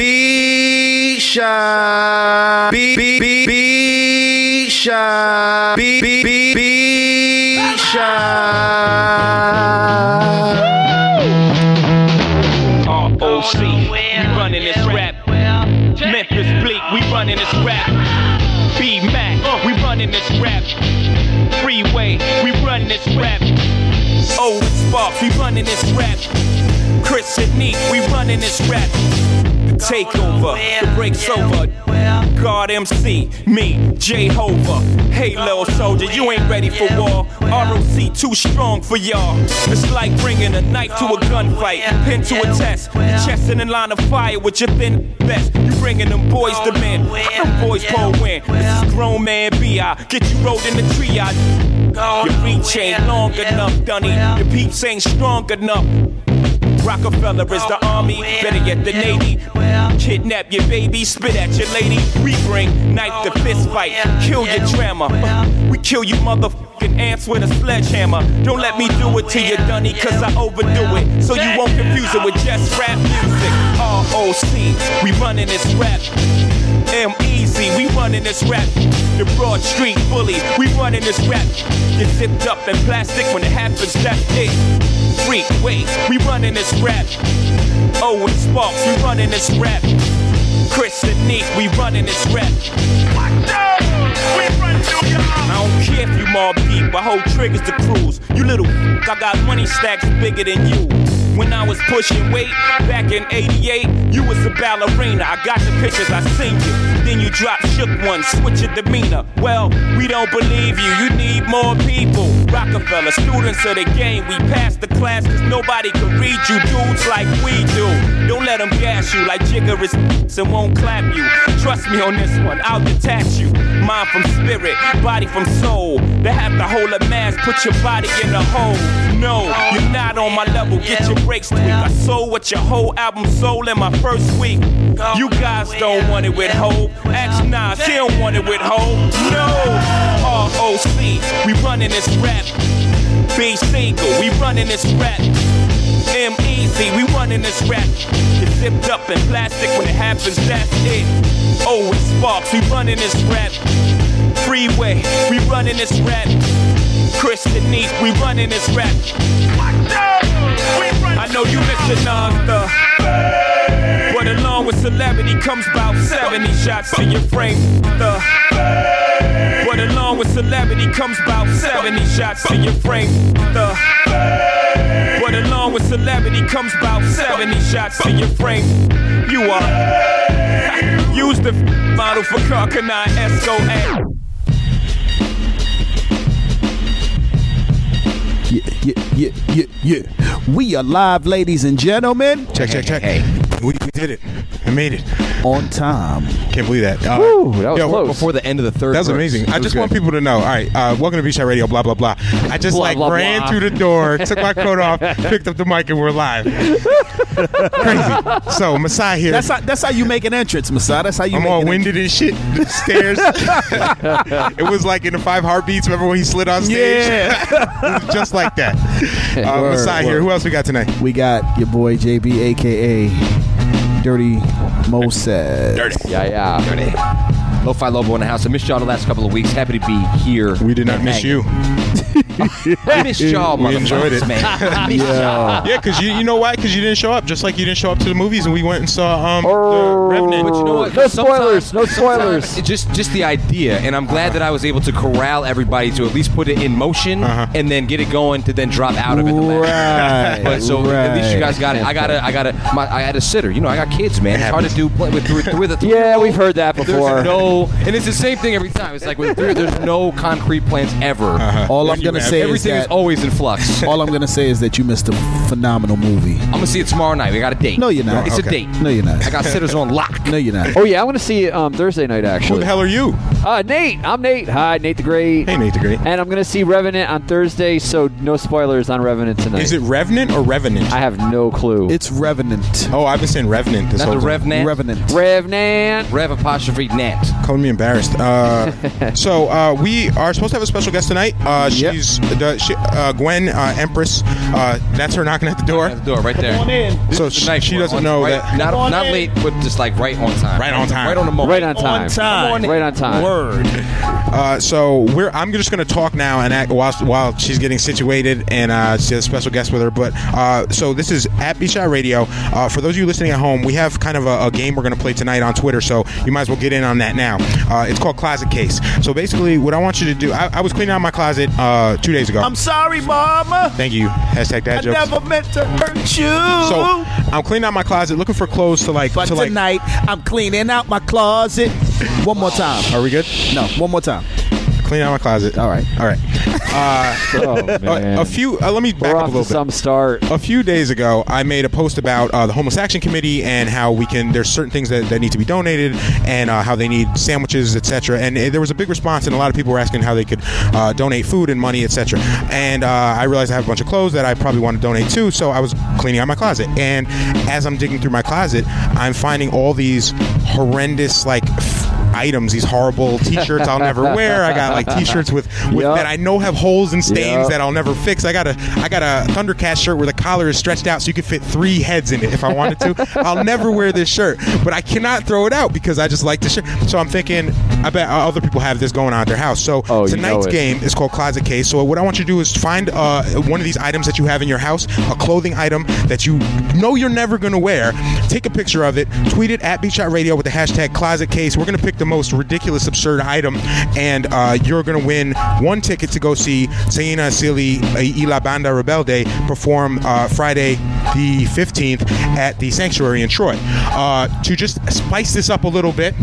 be shy. Be be be be shy. Be be be be. ROC, we running this rap. Memphis Bleek, we running this rap. B Mac, we running this rap. Freeway, we running this rap. Old Sparks, we running this rap. Chris and Neef, we running this rap. The takeover, the break's over. God MC, me, Jehovah. Hey, little soldier, you ain't ready for war. ROC too strong for y'all. It's like bringing a knife to a gunfight, pin to a test. Chest in a line of fire with your thin vest. You bringing them boys to men. Them boys pull win. This is grown man B.I. Get you rolled in the triage. Your reach ain't long enough, Dunny. Your peeps ain't strong enough. Roc-A-Fella is the oh, army, better yet the navy. Kidnap your baby, spit at your lady. We bring knife to oh, fist fight, kill your drama. We kill you motherfucking ants with a sledgehammer. Don't let me oh, do it to you, Dunny, cause I overdo it. So you won't confuse it with just rap music. ROC, we running this rap. M Easy, we running this rap. The Broad Street Bully, we running this rap. Get zipped up in plastic when it happens, that's it. Freak, wait, we running this rap. Oh, Owen Sparks, we running this rap. Chris Neef, we running this rap. I don't care if you Mobb Deep, I hold triggers to cruise. You little f- I got money stacks bigger than you. When I was pushing weight back in 88, you was a ballerina. I got the pictures, I seen you. Then you drop shook one, switch your demeanor. Well, we don't believe you, you need more people. Roc-A-Fella, students of the game, we passed the class cause nobody can read you dudes like we do. Don't let them gas you like Jigger is and won't clap you. Trust me on this one, I'll detach you. Mind from spirit, body from soul. They have to hold a mask, put your body in a hole. No, you're not on my level, get your breaks tweaked. I sold what your whole album sold in my first week. You guys don't want it with hope. Ask Nas, he don't want it with hope. No, ROC, we running this rap. B single, we running this rap. M Easy, we running this rap. Get zipped up in plastic when it happens, that's it. Owen Sparks, we running this rap. Freeway, we running this rap. Chris Denise, we running this rap. I know you Nas, the. But along with celebrity comes about 70 shots to your frame. The. But along with celebrity comes about 70 shots to your frame. The. But along with celebrity comes about 70 shots to your frame. You are. Use the model for Carcanine SOA. Yeah, yeah, yeah, yeah, yeah. We are live, ladies and gentlemen. Check, check, check. We, we did it. We made it. On time. Can't believe that. Uh, Woo, that was yo, close. Before the end of the third. That was verse. amazing. I was just good. want people to know. All right, uh, welcome to Beach Shot Radio. Blah blah blah. I just Blah, like blah, ran blah. through the door, took my coat off, picked up the mic, and we're live. Crazy. So Masai here. That's how, that's how you make an entrance, Masada. That's how you make it. I'm make all an winded and shit. The stairs. it was like in the five heartbeats. Remember when he slid on stage? Yeah. just like that. Uh, Word, Masai here. Who else we got tonight? We got your boy JB, aka Dirty Moses. Yeah, yeah. Dirty. Lo-Fi Lobo in the house. I missed y'all the last couple of weeks. Happy to be here. We did not and miss hanging. you. I missed y'all, We enjoyed it. man. I missed y'all. Yeah, because you you know why? Because you didn't show up. Just like you didn't show up to the movies, and we went and saw um Oh. the Revenant. But you know what? No Sometimes- spoilers, no spoilers. it just just the idea, and I'm glad that I was able to corral everybody to at least put it in motion Uh-huh. and then get it going to then drop out of it. The last Right. But so at least you guys got it. I got to I got to My, I had a sitter. You know, I got kids, man. It's hard to do play with with, with a Yeah, we've heard that before. There's no, and it's the same thing every time. It's like with three, there's no concrete plans ever. Uh-huh. All I'm gonna have- say Everything is that always in flux. all I'm gonna say is that you missed a phenomenal movie. I'm gonna see it tomorrow night. We got a date. No, you're not. It's a date. No, you're not. I got sitters on lock. No, you're not. Oh yeah, I'm going to see it um, Thursday night Actually, Who the hell are you? Uh, Nate, I'm Nate. Hi, Nate the Great. Hey, Nate the Great. And I'm going to see Revenant on Thursday, so no spoilers on Revenant tonight. Is it Revenant or Revenant? I have no clue. It's Revenant. oh, I've been saying Revenant this Not whole the time. Rev Nat. Revenant. Revenant. Rev apostrophe Nat. Calling me embarrassed. Uh, so uh, we are supposed to have a special guest tonight. Uh, Yep. she's Empress, the, she, uh, Gwen uh, Empress. Uh, that's her knocking at the door. At the door, right there. So The she, nice she one. doesn't On- know right, that. Not not late, but just like right on time. Right on time. Right on the moment. Right on time. time. Right on time. Word. Uh, so we're. I'm just going to talk now and act while, while she's getting situated, and uh, she has a special guest with her. But uh, so this is at B Shot Radio. Uh, for those of you listening at home, we have kind of a, a game we're going to play tonight on Twitter. So you might as well get in on that now. Uh, it's called Closet Case. So basically, what I want you to do, I, I was cleaning out my closet uh, two days ago. I'm sorry, Mama. Thank you. Hashtag dad I jokes. never meant to hurt you. So I'm cleaning out my closet, looking for clothes to like. but to like. tonight, I'm cleaning out my closet. One more time. Are we good? No, one more time. Clean out my closet. All right. All right. Uh, Oh, man. a, a few. Uh, let me back We're up a little to bit. some start. a few days ago, I made a post about uh, the Homeless Action Committee and how we can. There's certain things that, that need to be donated, and uh, how they need sandwiches, etc. And uh, there was a big response, and a lot of people were asking how they could uh, donate food and money, etc. And uh, I realized I have a bunch of clothes that I probably want to donate too, so I was cleaning out my closet. And as I'm digging through my closet, I'm finding all these horrendous like. Items these horrible t-shirts I'll never wear I got like t-shirts with, with Yup. that I know have holes and stains Yup. that I'll never fix I got a I got a Thundercat shirt where the collar is stretched out so you could fit three heads in it if I wanted to. I'll never wear this shirt, but I cannot throw it out because I just like the shirt. So I'm thinking, I bet other people have this going on at their house. So Oh, you tonight's know game is called Closet Case. So what I want you to do is find uh, one of these items that you have in your house, a clothing item that you know you're never going to wear. Take a picture of it, tweet it at Beat Shot Radio with the hashtag Closet Case. We're going to pick the most ridiculous, absurd item, and uh, you're going to win one ticket to go see Saina Asili y La Banda Rebelde perform uh, Friday the 15th at the Sanctuary in Troy. Uh, to just spice this up a little bit,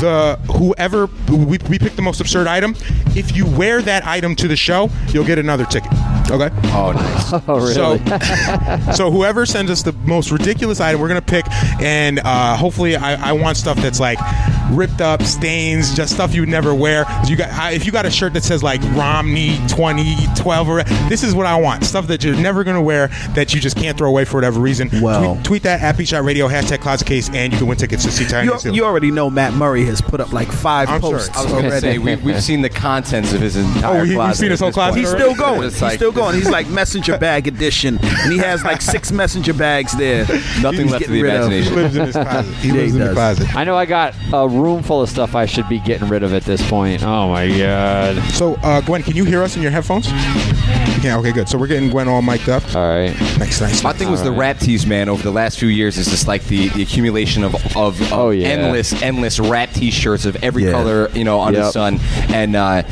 the whoever we, we pick the most absurd item, if you wear that item to the show, you'll get another ticket. Okay. Oh, nice. Oh, really? So, so whoever sends us the most ridiculous item, we're gonna pick, and uh, hopefully, I, I want stuff that's like ripped up, stains, just stuff you would never wear. You got I, if you got a shirt that says like Romney 2012 or this is what I want. Stuff that you're never gonna wear that you just can't throw away for whatever reason. Well- tweet, tweet that at Beat Shot Radio hashtag Closet Case, and you can win tickets to see Tiny You, you already know Matt Murray has put up like 5 I'm sure. posts I was going to already. say we, we've seen the contents of his entire Oh, he- you've closet. seen his whole closet. He's still going. He's like- still going. He's like messenger bag edition, and he has like six messenger bags there. Nothing left of getting the rid imagination. he lives in his closet. He Yeah, lives he in the does. closet. I know I got a room full of stuff I should be getting rid of at this point. Oh my god. So, uh, Gwen, can you hear us in your headphones? Yeah. Okay. Good. So we're getting Gwen all mic'd up. All right. Nice. Nice. My thing was the Alright. rap tees, man. Over the last few years, is just like the, the accumulation of, of, of Oh, yeah. endless endless rap T-shirts of every Yeah. color, you know, under the Yep. sun. And uh,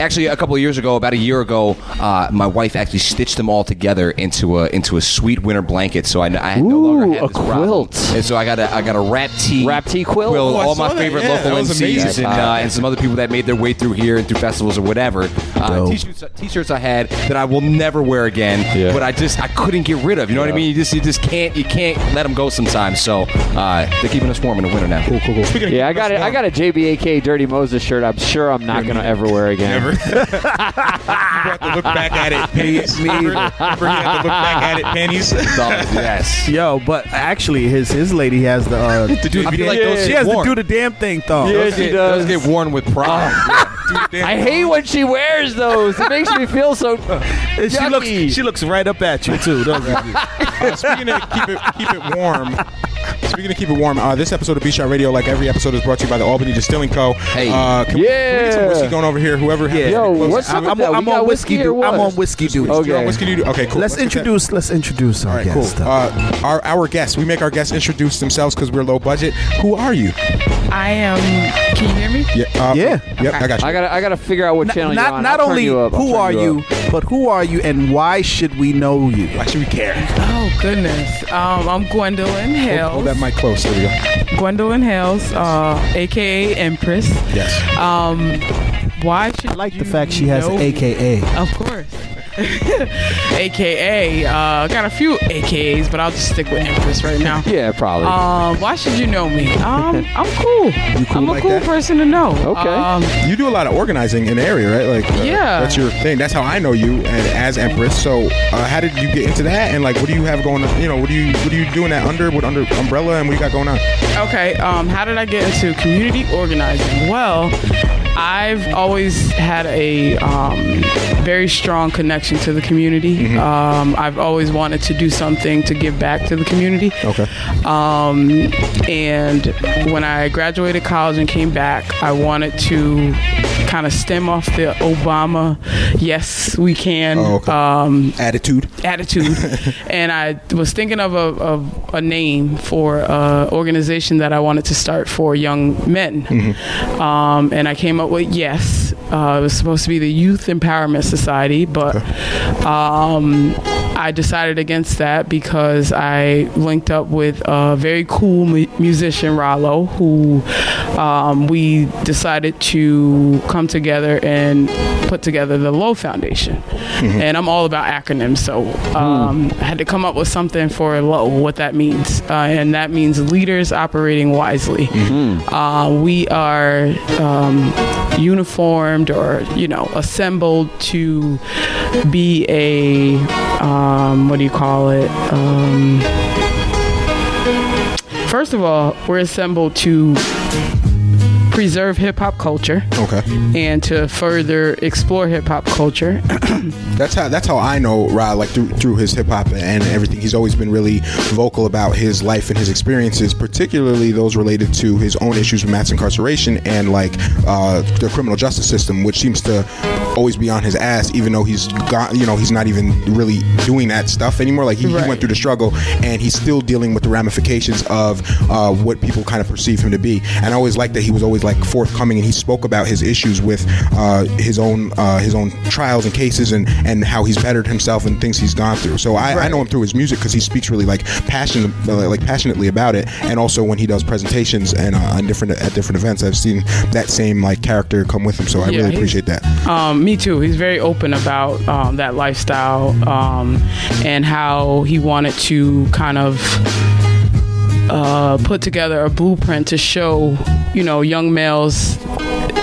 actually, a couple of years ago, about a year ago, uh, my wife actually stitched them all together into a into a sweet winter blanket. So I, I had no longer Ooh, had a this problem. quilt. And so I got a I got a rap tee Rap tee quilt? quilt Oh, all my that. favorite Yeah, local that MCs and uh, and some other people that made their way through here and through festivals or whatever. Uh, t-shirts, t-shirts I had that I will never wear again. Yeah. But I just I couldn't get rid of. You know what I mean? You just you just can't you can't let them go sometimes. So uh, they're keeping us warm in the winter now. Cool, cool, cool. Speaking of Yeah, I keeping got us it. I got a JBAK Dirty Moses shirt. I'm sure I'm not gonna ever wear again. Never. you brought the look back at it pennies. Me- me- Remember, remember you had to look back at it pennies. So, yes. Yo, but actually, his his lady has the. Uh, To do I the feel like Yeah. those she has worn. to do the damn thing thong. Yeah, Those she get, does. those get worn with pride. I hate when she wears those. It makes me feel so. And she looks she looks right up at you too, doesn't she? Uh, speaking of keep it keep it warm. Speaking of keep it warm, uh, this episode of B Shot Radio, like every episode, is brought to you by the Albany Distilling Co. Hey. uh, can, we- can we get some Yeah. whiskey going over here? Whoever has Yeah. Yo, what's up I'm, I'm, I'm on whiskey. whiskey dude. I'm on whiskey dude. You're on Okay. whiskey dude? Okay, cool. Let's get that. introduce let's introduce our All right, cool. guest. Uh, our our guests. We make our guests introduce themselves because we're low budget. Who are you? I am. Can you hear me? Yeah. Uh, Yeah. Yep. I got you. I gotta. I gotta figure out what channel not you're on. not I'll only you who are you, up. but who are you and why should we know you? Why should we care? Oh goodness. Um, I'm Gwendolyn Hold, Hales. hold that mic close. There we go. Gwendolyn Hales, uh, aka Empress. Yes. Um, why should I like you the fact she has know an me? AKA. Of course. AKA. Uh, got a few AKAs, but I'll just stick with Empress right now. Yeah, probably. Um, why should you know me? Um, I'm cool. cool I'm a like cool that? person to know. Okay. Um, You do a lot of organizing in the area, right? Like, uh, Yeah. that's your thing. That's how I know you and, as Empress. So, uh, how did you get into that? And like, what do you have going? on? You know, what do you what are you doing that under? What under umbrella? And what you got going on? Okay, um, how did I get into community organizing? Well, I've always had a um, very strong connection to the community. Um, I've always wanted to do something to give back to the community. Okay. Um, and when I graduated college and came back, I wanted to kind of stem off the Obama, yes, we can. Oh, okay. um, Attitude. attitude and i was thinking of a, of a name for an organization that i wanted to start for young men um, and i came up with yes uh, it was supposed to be the youth empowerment society but um, i decided against that because i linked up with a very cool mu- musician rollo who um, we decided to come together and put together the low foundation. And i'm all about acronyms so um, i had to come up with something for low what that means. Uh, and that means leaders operating wisely. Uh, we are um, uniformed or you know assembled to be a um, what do you call it? Um, first of all we're assembled to preserve hip-hop culture Okay. and to further explore hip-hop culture That's how that's how I know Rod like through through his hip hop and everything. He's always been really vocal about his life and his experiences, particularly those related to his own issues with mass incarceration and like uh, the criminal justice system, which seems to always be on his ass, even though he's got you know he's not even really doing that stuff anymore. Like he, he went through the struggle and he's still dealing with the ramifications of uh, what people kind of perceive him to be. And I always liked that he was always like forthcoming and he spoke about his issues with uh, his own uh, his own trials and cases and and how he's bettered himself and things he's gone through. So I, I know him through his music because he speaks really like passionate uh, like passionately about it. And also when he does presentations and uh, on different at different events, I've seen that same like character come with him. So I Yeah, really appreciate that. Um, me too. He's very open about um, that lifestyle um, and how he wanted to kind of uh, put together a blueprint to show, you know, young males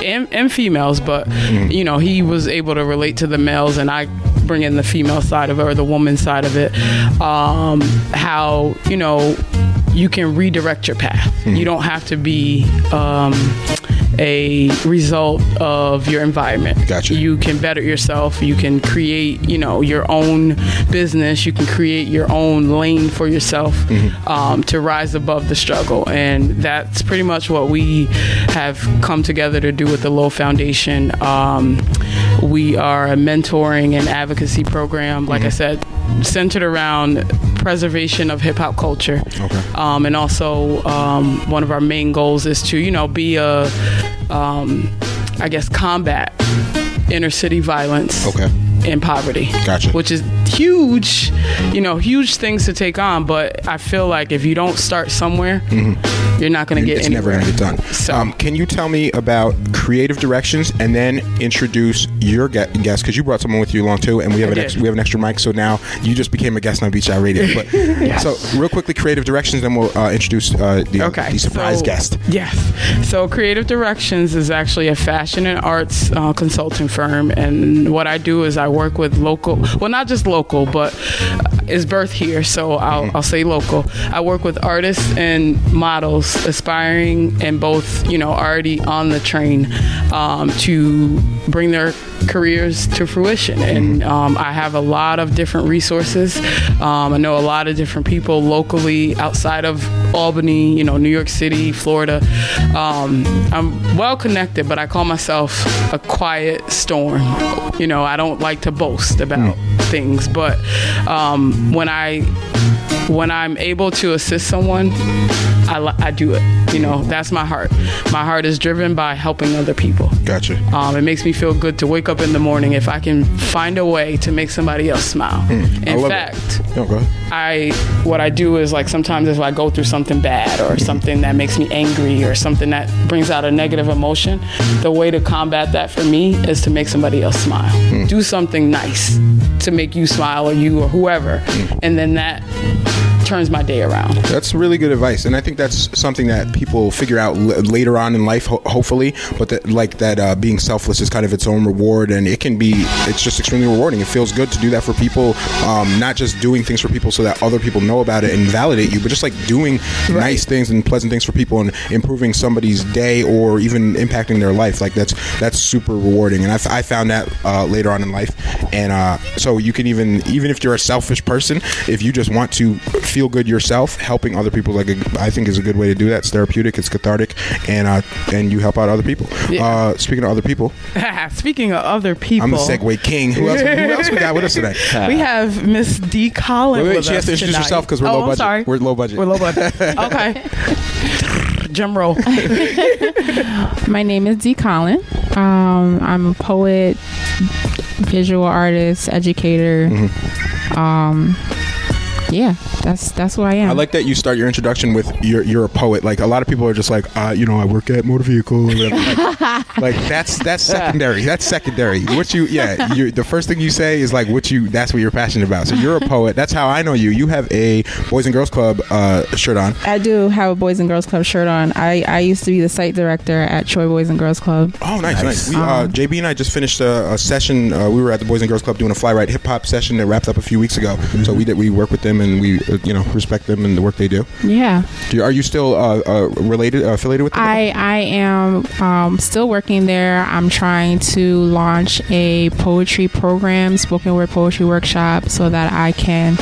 and, and females, but you know, he was able to relate to the males, and I bring in the female side of it or the woman side of it. Um, how you know you can redirect your path. You don't have to be. Um, a result of your environment. Gotcha. You can better yourself. You can create, you know, your own business. You can create your own lane for yourself um, to rise above the struggle. And that's pretty much what we have come together to do with the Low Foundation. Um, we are a mentoring and advocacy program, like I said, centered around preservation of hip hop culture. Okay. Um, and also, um, one of our main goals is to, you know, be a, um, I guess, combat inner city violence Okay. And poverty. Gotcha. Which is huge, you know, huge things to take on. But I feel like if you don't start somewhere, you're not going to get Mm-hmm. it's anywhere. never going to get done. So- um, can you tell me about creative directions and then introduce your guest because you brought someone with you along too, and we have I an ex- we have an extra mic, so now you just became a guest on Beach Out Radio. But so real quickly, creative directions, then we'll uh, introduce uh, the, Okay. the surprise so- guest. Yes. So Creative Directions is actually a fashion and arts uh, consulting firm, and what I do is I work with local, well, not just local, but is birth here, so I'll, I'll say local. I work with artists and models aspiring and both, you know, already on the train um, to bring their careers to fruition. And um, I have a lot of different resources. Um, I know a lot of different people locally outside of Albany, you know, New York City, Florida. Um, I'm well connected, but I call myself a quiet storm. You know, I don't like to boast about things, but um, when I when I'm able to assist someone, I, I do it. You know, that's my heart. My heart is driven by helping other people. Gotcha. Um, it makes me feel good to wake up in the morning if I can find a way to make somebody else smile. I In fact, it. No, go ahead. I what I do is like sometimes if I go through something bad or something that makes me angry or something that brings out a negative emotion, the way to combat that for me is to make somebody else smile. Hmm. Do something nice to make you smile or you or whoever, Hmm. and then that turns my day around. That's really good advice, and I think that's something that people figure out l- later on in life, ho- hopefully. But that, like that, uh, being selfless is kind of its own reward, and it can be. It's just extremely rewarding. It feels good to do that for people, um, not just doing things for people so that other people know about it and validate you, but just like doing nice things and pleasant things for people and improving somebody's day or even impacting their life. Like that's that's super rewarding, and I, f- I found that uh, later on in life, and uh, so you can even even if you're a selfish person, if you just want to feel good yourself, helping other people, like I think, is a good way to do that. It's therapeutic, it's cathartic, and uh, and you help out other people. Yeah. Uh, speaking of other people, Speaking of other people, I'm the Segue King. Who else? Who else we got with us today? we have Miss D. Collins. Wait, wait, with she has to introduce tonight. herself 'cause we're oh, low I'm budget. Sorry. We're low budget. We're low budget. okay. Drum roll. My name is Dee Collin. Um, I'm a poet, visual artist, educator. Um, yeah, that's that's who I am. I like that you start your introduction with you're you're a poet. Like a lot of people are just like, uh, you know, I work at motor vehicle. Like, like, that's that's secondary. That's secondary. What you yeah, you the first thing you say is like what you that's what you're passionate about. So you're a poet. That's how I know you. You have a Boys and Girls Club uh, shirt on. I do have a Boys and Girls Club shirt on. I, I used to be the site director at Troy Boys and Girls Club. Oh, nice, nice. We, uh, Um, JB and I just finished a, a session. Uh, we were at the Boys and Girls Club doing a fly right hip hop session that wrapped up a few weeks ago. So we did we work with them and we uh, you know respect them and the work they do. Yeah, Do you- are you still uh, uh, related uh, affiliated with them? I I am um, still working there. I'm trying to launch a poetry program, spoken word poetry workshop, so that I can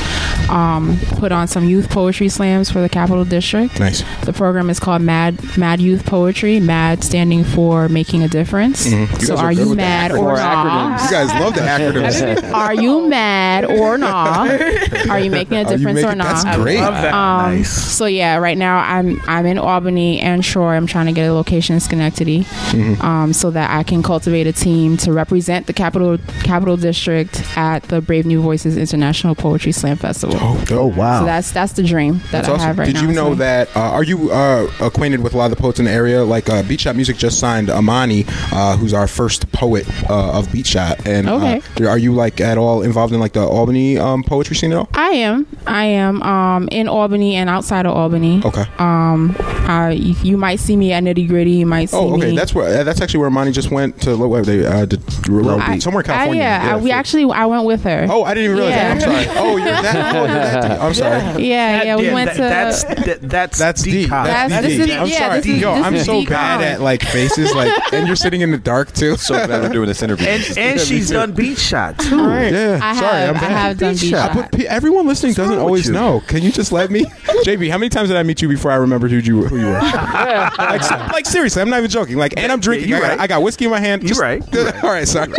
um, put on some youth poetry slams for the Capital District. nice. The program is called Mad Mad Youth Poetry. Mad standing for making a difference. Mhm. So are are you mad or Or not? You guys love the acronyms. Are you mad or not? Are you making a Are you difference or making- not? That's great. love that. Um, Nice. So yeah, right now I'm I'm in Albany and Shore. I'm trying to get a location in Schenectady, Mm-hmm. um, so that I can cultivate a team to represent the capital capital district at the Brave New Voices International Poetry Slam Festival. Oh, Oh wow. So that's that's the dream that That's I awesome. have right Did now. Did you know So- that? Uh, are you uh, acquainted with a lot of the poets in the area? Like uh, Beat Shot Music just signed Amani, uh, who's our first poet uh, of Beat Shot. And Okay. uh, are you like at all involved in like the Albany um, poetry scene at all? I am. I am um, in Albany and outside of Albany. Okay. Um, I, you, you might see me at Nitty Gritty. You might see Oh, okay. me. That's where. Uh, that's actually where Amani just went to. Where they uh, did, I- somewhere in California. I, yeah, I- we for- actually I went with her. Oh, I didn't even realize Yeah. that. I'm sorry. Oh, you're that. Oh, you're that. deep. I'm sorry. yeah, yeah. We Yeah, went that- to. that's that, that's That's deep. Decon. That's- That's this deep. is- I'm yeah, sorry. this is- Yo, this I'm is so deep bad con. at like faces, like, and you're sitting in the dark too. So glad we're doing this interview. and and she's done beat shot too. Yeah, I sorry, have, I'm I bad. have done beat shot. shot. But pe- everyone listening doesn't always you? know. Can you just let me, JB? How many times did I meet you before I remembered who you who you were? like, so- like, seriously, I'm not even joking. Like, and I'm drinking. you're I, got, right. I got whiskey in my hand. You're Just- right. You're right. All right, sorry.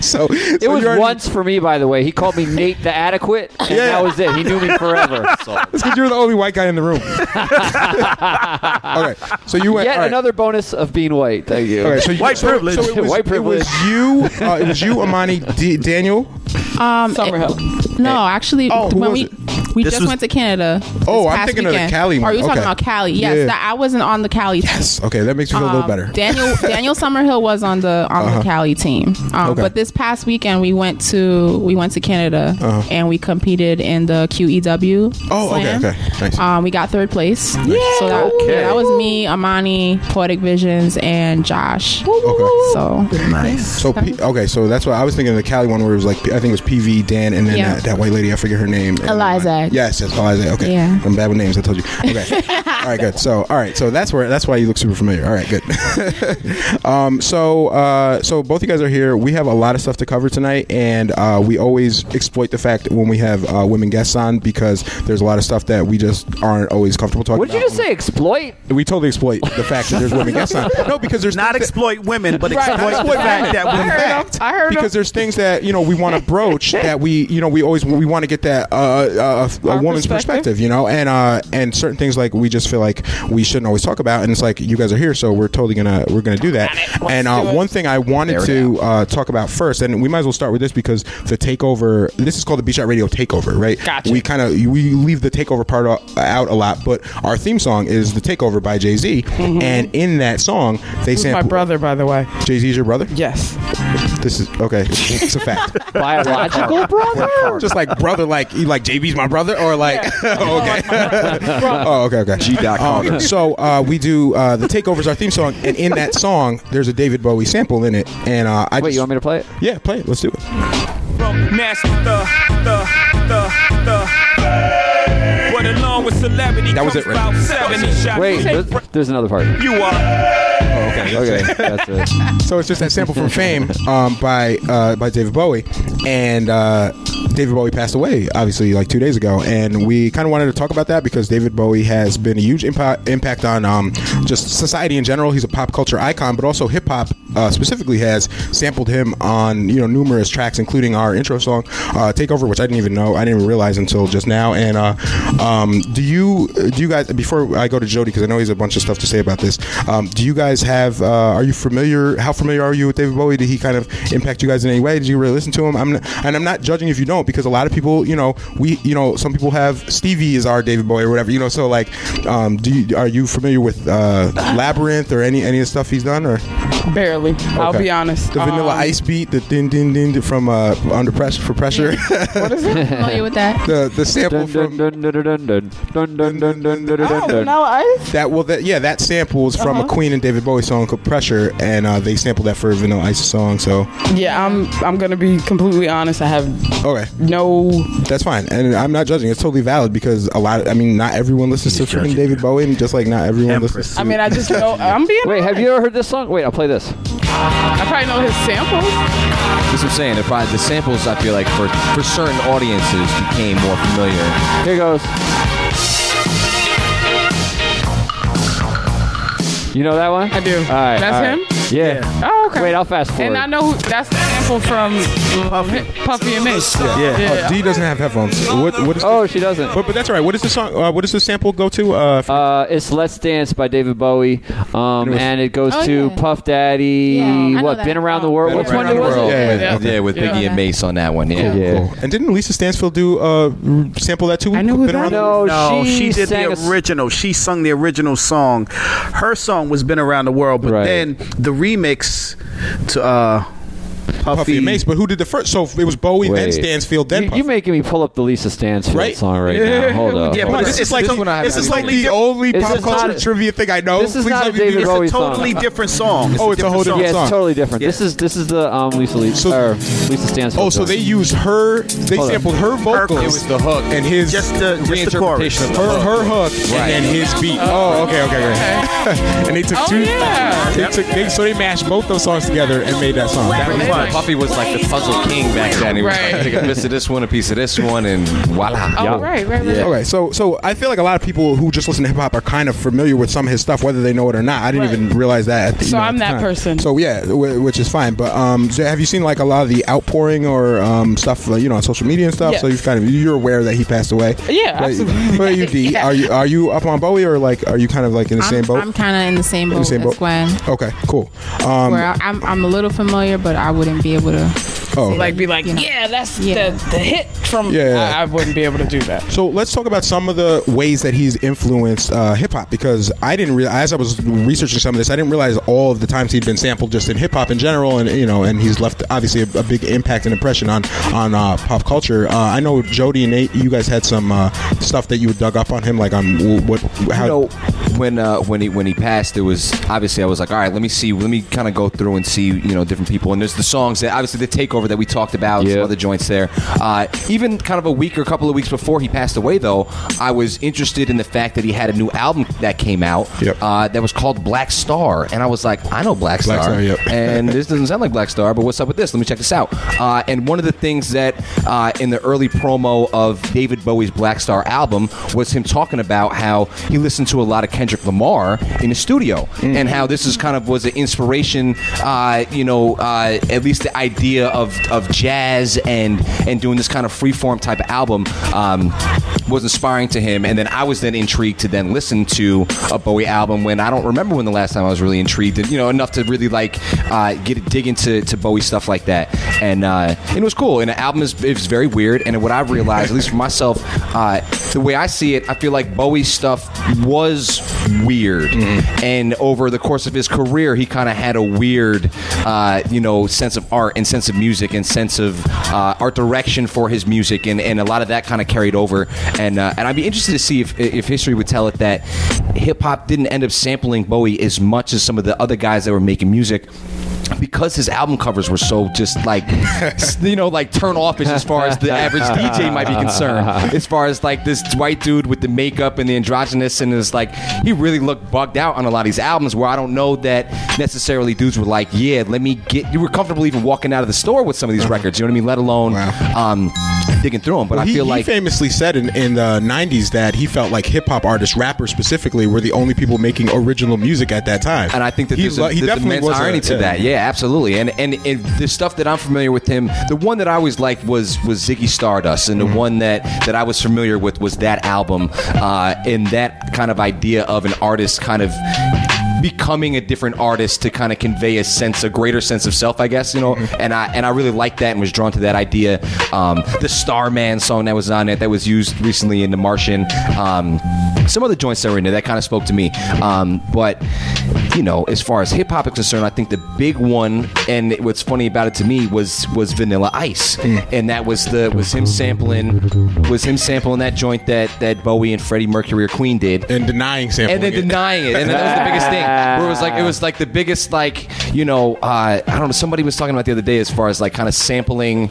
so It was once for me, by the way. He called me Nate the Adequate, and Yeah. that was it. He knew me forever. It's because you're the only white guy in the room. okay, so you went. Yet all right. another bonus of being white. Thank you. Okay, so you, White so, privilege. So it was, White It was privilege. you. Uh, it was you, Amani, D- Daniel. Um, Summerhill. it- no, actually, Oh, when we it? We This just was- went to Canada. Oh, I'm past thinking of the weekend. Cali Are one. you talking about Cali? Yes, Yeah. that, I wasn't on the Cali. team. Yes. Okay, that makes me feel a little Um, better. Daniel Daniel Summerhill was on the on the Cali team, um, Okay. but this past weekend we went to we went to Canada Uh-huh. and we competed in the QEW. Oh, okay, slam. okay, nice. Um, we got third place. Yeah. So that, Okay. yeah, that was me, Amani, Poetic Visions, and Josh. Okay. So Nice. So P- okay, so that's what I was thinking of the Cali one where it was like I think it was PV Dan and then Yeah. that, that white lady I forget her name. And, Eliza. Yes, yes, Eliza. Okay, Yeah. I'm bad with names. I told you. Okay, all right, good. So all right, so that's where that's why you look super familiar. All right, good. um, so uh, so both you guys are here. We have a lot of stuff to cover tonight, and uh, we always exploit the fact when we have uh, women guests on because there's a lot of stuff that we just aren't always comfortable talking. About. What did you just say? Exploit? We totally exploit the fact that there's women guests on. No, because there's Not things that- exploit women, but Right. exploit Exploit the fact women. that In women. fact, I heard him. because there's things that you know we want to broach that we you know we always we want to get that uh, uh, a woman's perspective. perspective, you know, and uh, and certain things like we just feel like we shouldn't always talk about, and it's like you guys are here, so we're totally gonna we're gonna do that. And uh, do one thing I wanted to uh, talk about first, and we might as well start with this because the takeover. This is called the Beach Shot Radio Takeover, right? Gotcha. We kind of we leave the takeover part out a lot, but our theme song is the Takeover by Jay Z, and in that song they say Mm-hmm. my brother, by the way. Jay Z's your brother. Yes. This is okay. It's a fact. Biological brother? Just like brother, like you like JB's my brother, or like okay. oh, okay, okay. G. Dot Um, so uh, we do uh, the takeovers our theme song, and in that song, there's a David Bowie sample in it, and uh, I Wait, just, you want me to play it? yeah, play it. Let's do it. Nasty along with celebrity That was comes it, right? about 70 shots. Wait, there's, there's another part. You are. Oh, okay. Okay, that's it. So it's just that sample from Fame um, by uh, by David Bowie, and uh, David Bowie passed away obviously like two days ago, and we kind of wanted to talk about that because David Bowie has been a huge impact impact on um, just society in general. He's a pop culture icon, but also hip hop uh, specifically has sampled him on you know numerous tracks, including our intro song uh, "Takeover," which I didn't even know, I didn't even realize until just now. And uh, um, do you do you guys before I go to Jody because I know he's a bunch of stuff to say about this? Um, do you guys have? Uh, are you familiar? How familiar are you with David Bowie? Did he kind of impact you guys in any way? Did you really listen to him? I'm not, and I'm not judging if you don't don't because a lot of people, you know, we, you know, some people have Stevie is our David Bowie or whatever, you know. So like, um, do you, are you familiar with uh, Labyrinth or any any of the stuff he's done or? Barely. Okay. I'll be honest. The Vanilla um, Ice beat, the din din din from uh, Under Pressure for Pressure. what is it? familiar with that? The the sample from. Vanilla Ice. That well, that yeah, that sample is from uh-huh. a Queen and David Bowie song called Pressure, and uh, they sampled that for a Vanilla Ice song. So yeah, I'm I'm gonna be completely honest. I have okay no. that's fine, and I'm not judging. It's totally valid because a lot. Of, I mean, not everyone listens to freaking David Bowie, and just like not everyone Empress. listens. I mean, I just know. I'm being. Wait, have you ever heard this song? Wait, I'll play this. I probably know his samples. That's what I'm saying. If I, the samples, I feel like for for certain audiences became more familiar. Here goes. You know that one? I do. All right. That's all right. him? Yeah. Oh, okay. Wait, I'll fast forward. And I know who, that's the sample from Puffy, Puffy and Mase. Yeah. Oh, D doesn't have headphones. What? What is? Oh, she doesn't. but, but that's all right. What is the song? Uh, what does the sample go to? Uh, Uh, it's "Let's Dance" by David Bowie, um, was- and it goes Oh, to yeah. Puff Daddy. Yeah, what? that Been around the world. Been Which Around one the was World. it? Yeah, yeah, Yeah. Yeah, with Biggie Yeah. and Mase on that one. Yeah. Yeah. Cool. And didn't Lisa Stansfield do uh, sample that too? I know who Been that around the world? No, No, she, did the original. She sung the original song. Her song was "Been Around the World," but then the remix to uh, Puffy, Puffy and Mase. But who did the first? So it was Bowie, then Wait. Stansfield, then You, Puffy. you're making me pull up the Lisa Stansfield Right? song right Yeah. now. Hold up. Yeah, hold but this It's is like this one I this is like the only Is pop culture a- trivia thing I know. this is Please not let a David the- Bowie It's a song. totally different song. Oh, it's a whole different yeah, song. it's totally different. Yeah. This is this is the um, Lisa Lee, So- or Lisa Stansfield. Oh, so song. they use her. They Hold on. sampled her vocals. It was the hook. and his Just the just the chorus. Reinterpretation of her the hook. her hook and then his beat. Oh, okay, okay, okay. and they took Oh, two. yeah. They took they, so they mashed both those songs together and made that song. That was Really? fun. Puffy was like the puzzle king back then. He was Right. like, take a piece of this one, a piece of this one, and voila. Oh, Yeah. right, right, right. Yeah. Okay, so so I feel like a lot of people who just listen to hip hop are kind of familiar with some of his stuff, whether they know it or not. I didn't Right. even realize that. At the, you So know, I'm the that time. person. So yeah, w- which is fine. But um, so have you seen like a lot of the outpouring or um, stuff, you know, on social media and stuff? Yes. So you've kind of you're aware that he passed away. Yeah, But, absolutely. but you, D, Yeah. are you are you up on Bowie or like are you kind of like in the same I'm, boat? I'm kind of in the same boat same as boat? Gwen, okay, cool. Um, where I, I'm I'm a little familiar, but I wouldn't be able to. Oh, Like, be like, You know. yeah, that's Yeah. The, the hit from. Yeah, yeah. I, I wouldn't be able to do that. So let's talk about some of the ways that he's influenced uh, hip hop because I didn't realize as I was researching some of this, I didn't realize all of the times he'd been sampled just in hip hop in general, and you know, and he's left obviously a, a big impact and impression on on uh, pop culture. Uh, I know Jody and Nate, you guys had some uh, stuff that you dug up on him, like on wh- what how. you know, when uh, when he when he passed, it was obviously I was like, all right, let me see, let me kind of go through and see you know different people. And there's the songs that obviously the takeover that we talked about, Yeah. some other joints there. Uh, even kind of a week or a couple of weeks before he passed away, though, I was interested in the fact that he had a new album that came out Yep. uh, that was called Black Star, and I was like, I know Black Star, Black Star, yep. and this doesn't sound like Black Star, but what's up with this? Let me check this out. Uh, and one of the things that uh, in the early promo of David Bowie's Black Star album was him talking about how he listened to a lot of Kendrick Lamar in the studio, and how this is kind of was an inspiration. Uh, you know, uh, at least the idea of of, of jazz and and doing this kind of freeform type of album um, was inspiring to him. And then I was then intrigued to then listen to a Bowie album when I don't remember when the last time I was really intrigued, and you know enough to really like uh, get dig into to Bowie stuff like that. And, uh, and it was cool. And the album is very weird. And what I've realized, at least for myself, uh, the way I see it, I feel like Bowie's stuff was weird. And over the course of his career, he kind of had a weird, uh, you know, sense of art and sense of music and sense of uh, art direction for his music, and, and a lot of that kind of carried over. And uh, and I'd be interested to see if if history would tell it that hip hop didn't end up sampling Bowie as much as some of the other guys that were making music. Because his album covers were so just like, you know, like turn off as far as the average DJ might be concerned. As far as like this white dude with the makeup and the androgynous, and is like, he really looked bugged out on a lot of these albums where I don't know that necessarily dudes were like, yeah, let me get, you were comfortable even walking out of the store with some of these records, you know what I mean? Let alone um, digging through them. But Well, I he, feel he like. famously said in, in the 90s that he felt like hip hop artists, rappers specifically, were the only people making original music at that time. And I think that he, there's, a, he there's definitely was a- to yeah. that. Yeah, absolutely. And, and and the stuff that I'm familiar with him, the one that I always liked was was Ziggy Stardust, and the Mm-hmm. one that that I was familiar with was that album, uh, and that kind of idea of an artist kind of becoming a different artist to kind of convey a sense a greater sense of self i guess you know Mm-hmm. and i and i really liked that and was drawn to that idea um, the starman song that was on it that was used recently in the martian um, some other joints that were in there that kind of spoke to me um, but you know as far as hip-hop is concerned i think the big one and what's funny about it to me was was vanilla ice Mm. and that was the was him sampling was him sampling that joint that that bowie and freddie mercury or queen did and denying sampling and then it. denying it, and that was the biggest thing. Where it was like it was like the biggest like you know uh, I don't know. Somebody was talking about the other day as far as like kind of sampling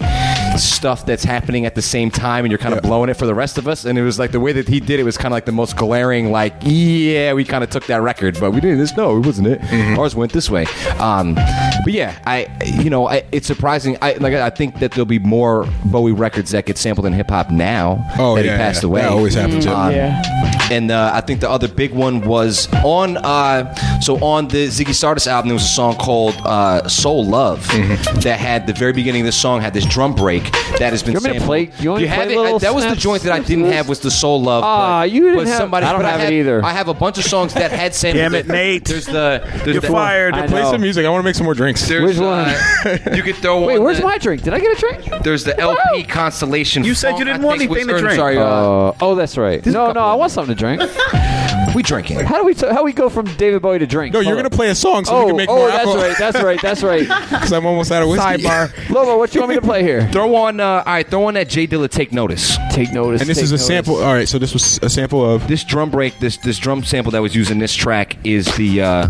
stuff that's happening at the same time, and you're kind of blowing it for the rest of us. And it was like the way that he did it was kind of like the most glaring. Like yeah, we kind of took that record, but we didn't. This no, it wasn't it. Mm-hmm. Ours went this way. Um, but yeah, I you know I, it's surprising. I like I think that there'll be more Bowie records that get sampled in hip hop now Oh, that yeah, he passed yeah. away. That always happens, yeah. Um, Yeah. and uh, I think the other big one was on. Uh, so on the Ziggy Stardust album, there was a song called uh, "Soul Love" Mm-hmm. that had the very beginning of the song had this drum break that has been. You want me to play- you want me to have play it? little I- that was the snaps- joint that I didn't have was the "Soul Love." Ah, but- you didn't but have- somebody. I don't but have it had- either. I have a bunch of songs that had sampled. Damn it, Nate. There's the. There's You're the, fired. I Play know. some music. I want to make some more drinks. There's, Which one? uh, you could throw. Wait, on where's the, my drink? Did I get a drink? There's the LP Constellation. You said you didn't want anything to or, drink. Sorry, uh, Uh, oh, that's right. No, no, I want something to drink. we drinking. How do we t- how do we go from David Bowie to drink? No, you're Hold gonna play a song so Oh, we can make oh, more that's alcohol. right. That's right. That's right. Because I'm almost out of whiskey. Sidebar. Lobo, what you want me to play here? Throw on. Uh, all right, throw on that Jay Dilla. Take notice. Take notice. And this take is a notice. sample. All right, so this was a sample of. This drum break, this this drum sample that was used in this track is the uh,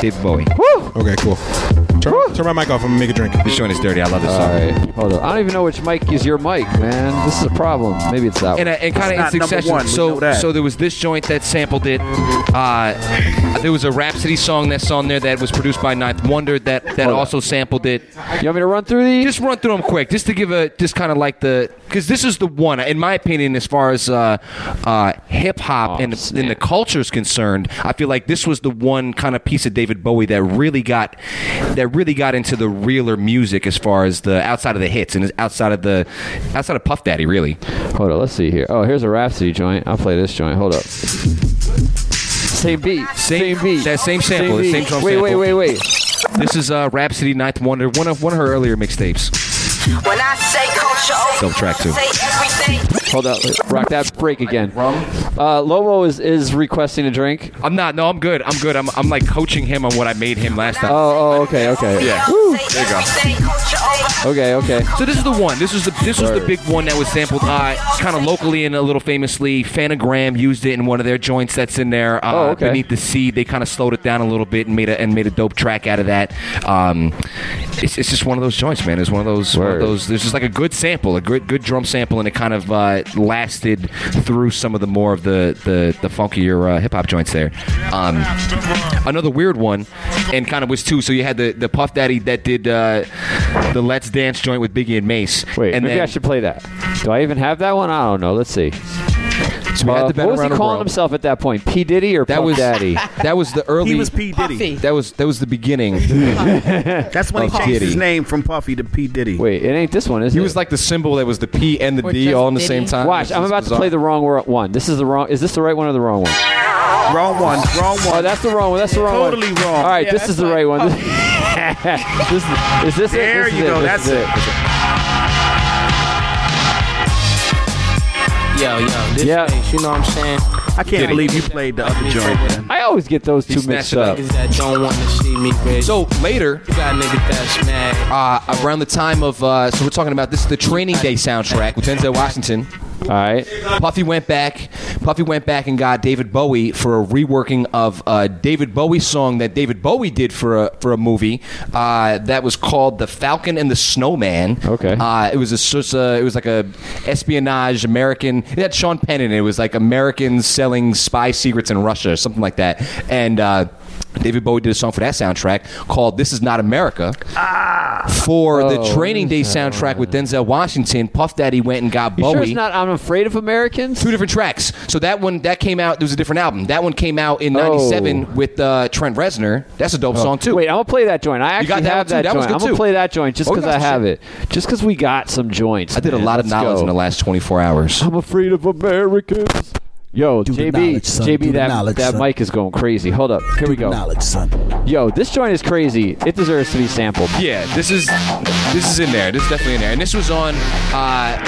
David Bowie. Woo! Okay, cool. Turn, turn my mic off. I'm gonna make a drink. This joint is dirty. I love this All song. right, hold on. I don't even know which mic is your mic, man. This is a problem. Maybe it's that And, uh, one. and kind of in It's not number succession. one, So so there was this joint that sampled it. Uh, there was a Rapsody song that's on there that was produced by Ninth Wonder that that Hold on. also sampled it. You want me to run through these? Just run through them quick, just to give a just kind of like the because this is the one, in my opinion, as far as uh, uh, hip hop Oh, and, snap. and the culture is concerned. I feel like this was the one kind of piece of David Bowie that really got that really got into the realer music as far as the outside of the hits and outside of the outside of Puff Daddy, really. Hold on. Let's see here. Oh, here's a Rapsody joint. I'll play this joint. Hold up. Same beat. Same- Same, beat. that same sample, the beat. same drum wait, sample. wait, wait, wait. This is uh, Rapsody Ninth Wonder, one of one of her earlier mixtapes. When I say culture over, Dope track, too. Say everything. Hold up. Rock that break again. Uh, Lobo is, is requesting a drink. I'm not. No, I'm good. I'm good. I'm, I'm like coaching him on what I made him last time. Oh, oh, okay, okay. Yeah. There you go. Okay, okay. So this is the one. This is the this was the big one that was sampled uh, kind of locally and a little famously. Fanagram used it in one of their joints that's in there. Uh, Oh, okay. Beneath the Sea, they kind of slowed it down a little bit and made a and made a dope track out of that. Um, it's, it's just one of those joints, man. It's one of those one of those. There's just like a good sample, a good good drum sample, and it kind of uh, lasted through some of the more of the the, the funkier uh, hip hop joints there. Um, another weird one, and kind of was too. So you had the the Puff Daddy that did uh, the Let's Dance joint with Biggie and Mase. Wait, and maybe then I should play that. Do I even have that one? I don't know. Let's see. So we had Uh, the what was he around the calling world. himself at that point? P Diddy or That Puff was Daddy? That was the early. He was P Diddy. That was that was the beginning. That's when he of changed his name from Puffy to P Diddy. Wait, it ain't this one, is it? He it? was like the symbol that was the P and the Or D just all in the Diddy. same time. Watch, I'm about to play the wrong wor- one. This is the wrong. Is this the right one or the wrong one? Wrong one. Wrong one. Oh, that's the wrong one. That's the wrong one. Totally wrong. All right, Yeah, this is that's the right like one. this is, is this There it? This you is go. It. That's is it. Yo, yo, this Yeah. bass, you know what I'm saying? I can't believe you played the other joint. Man. I always get those two mixed up. up. That don't want to see me. So later, you got niggas that's mad. uh, around the time of, uh, so we're talking about this is the Training Day soundtrack with Denzel Washington. All right. Puffy went back. Puffy went back and got David Bowie for a reworking of a David Bowie song that David Bowie did for a for a movie uh, that was called "The Falcon and the Snowman." Okay. Uh, it was a just a, it was like a espionage American. It had Sean Penn in it. It was like Americans selling spy secrets in Russia, or something like that. And uh, David Bowie did a song for that soundtrack called "This Is Not America." For the Oh, Training Day what is that soundtrack with Denzel Washington, Puff Daddy went and got You Bowie. sure it's not I'm Afraid of Americans? Two different tracks. So that one that came out. There was a different album. That one came out in Oh. '97 with uh, Trent Reznor. That's a dope song too. Wait, I'm gonna play that joint. I actually got that have that, That joint. I'm gonna too. play that joint just Oh, because I have some it. Just because we got some joints. I did a lot of Let's knowledge go. in the last 24 hours. I'm afraid of Americans. Yo, Do JB, knowledge, son. JB, the that knowledge, that son. mic is going crazy. Hold up, here we go. Knowledge, son. Yo, this joint is crazy. It deserves to be sampled. Yeah, this is this is in there. This is definitely in there. And this was on uh,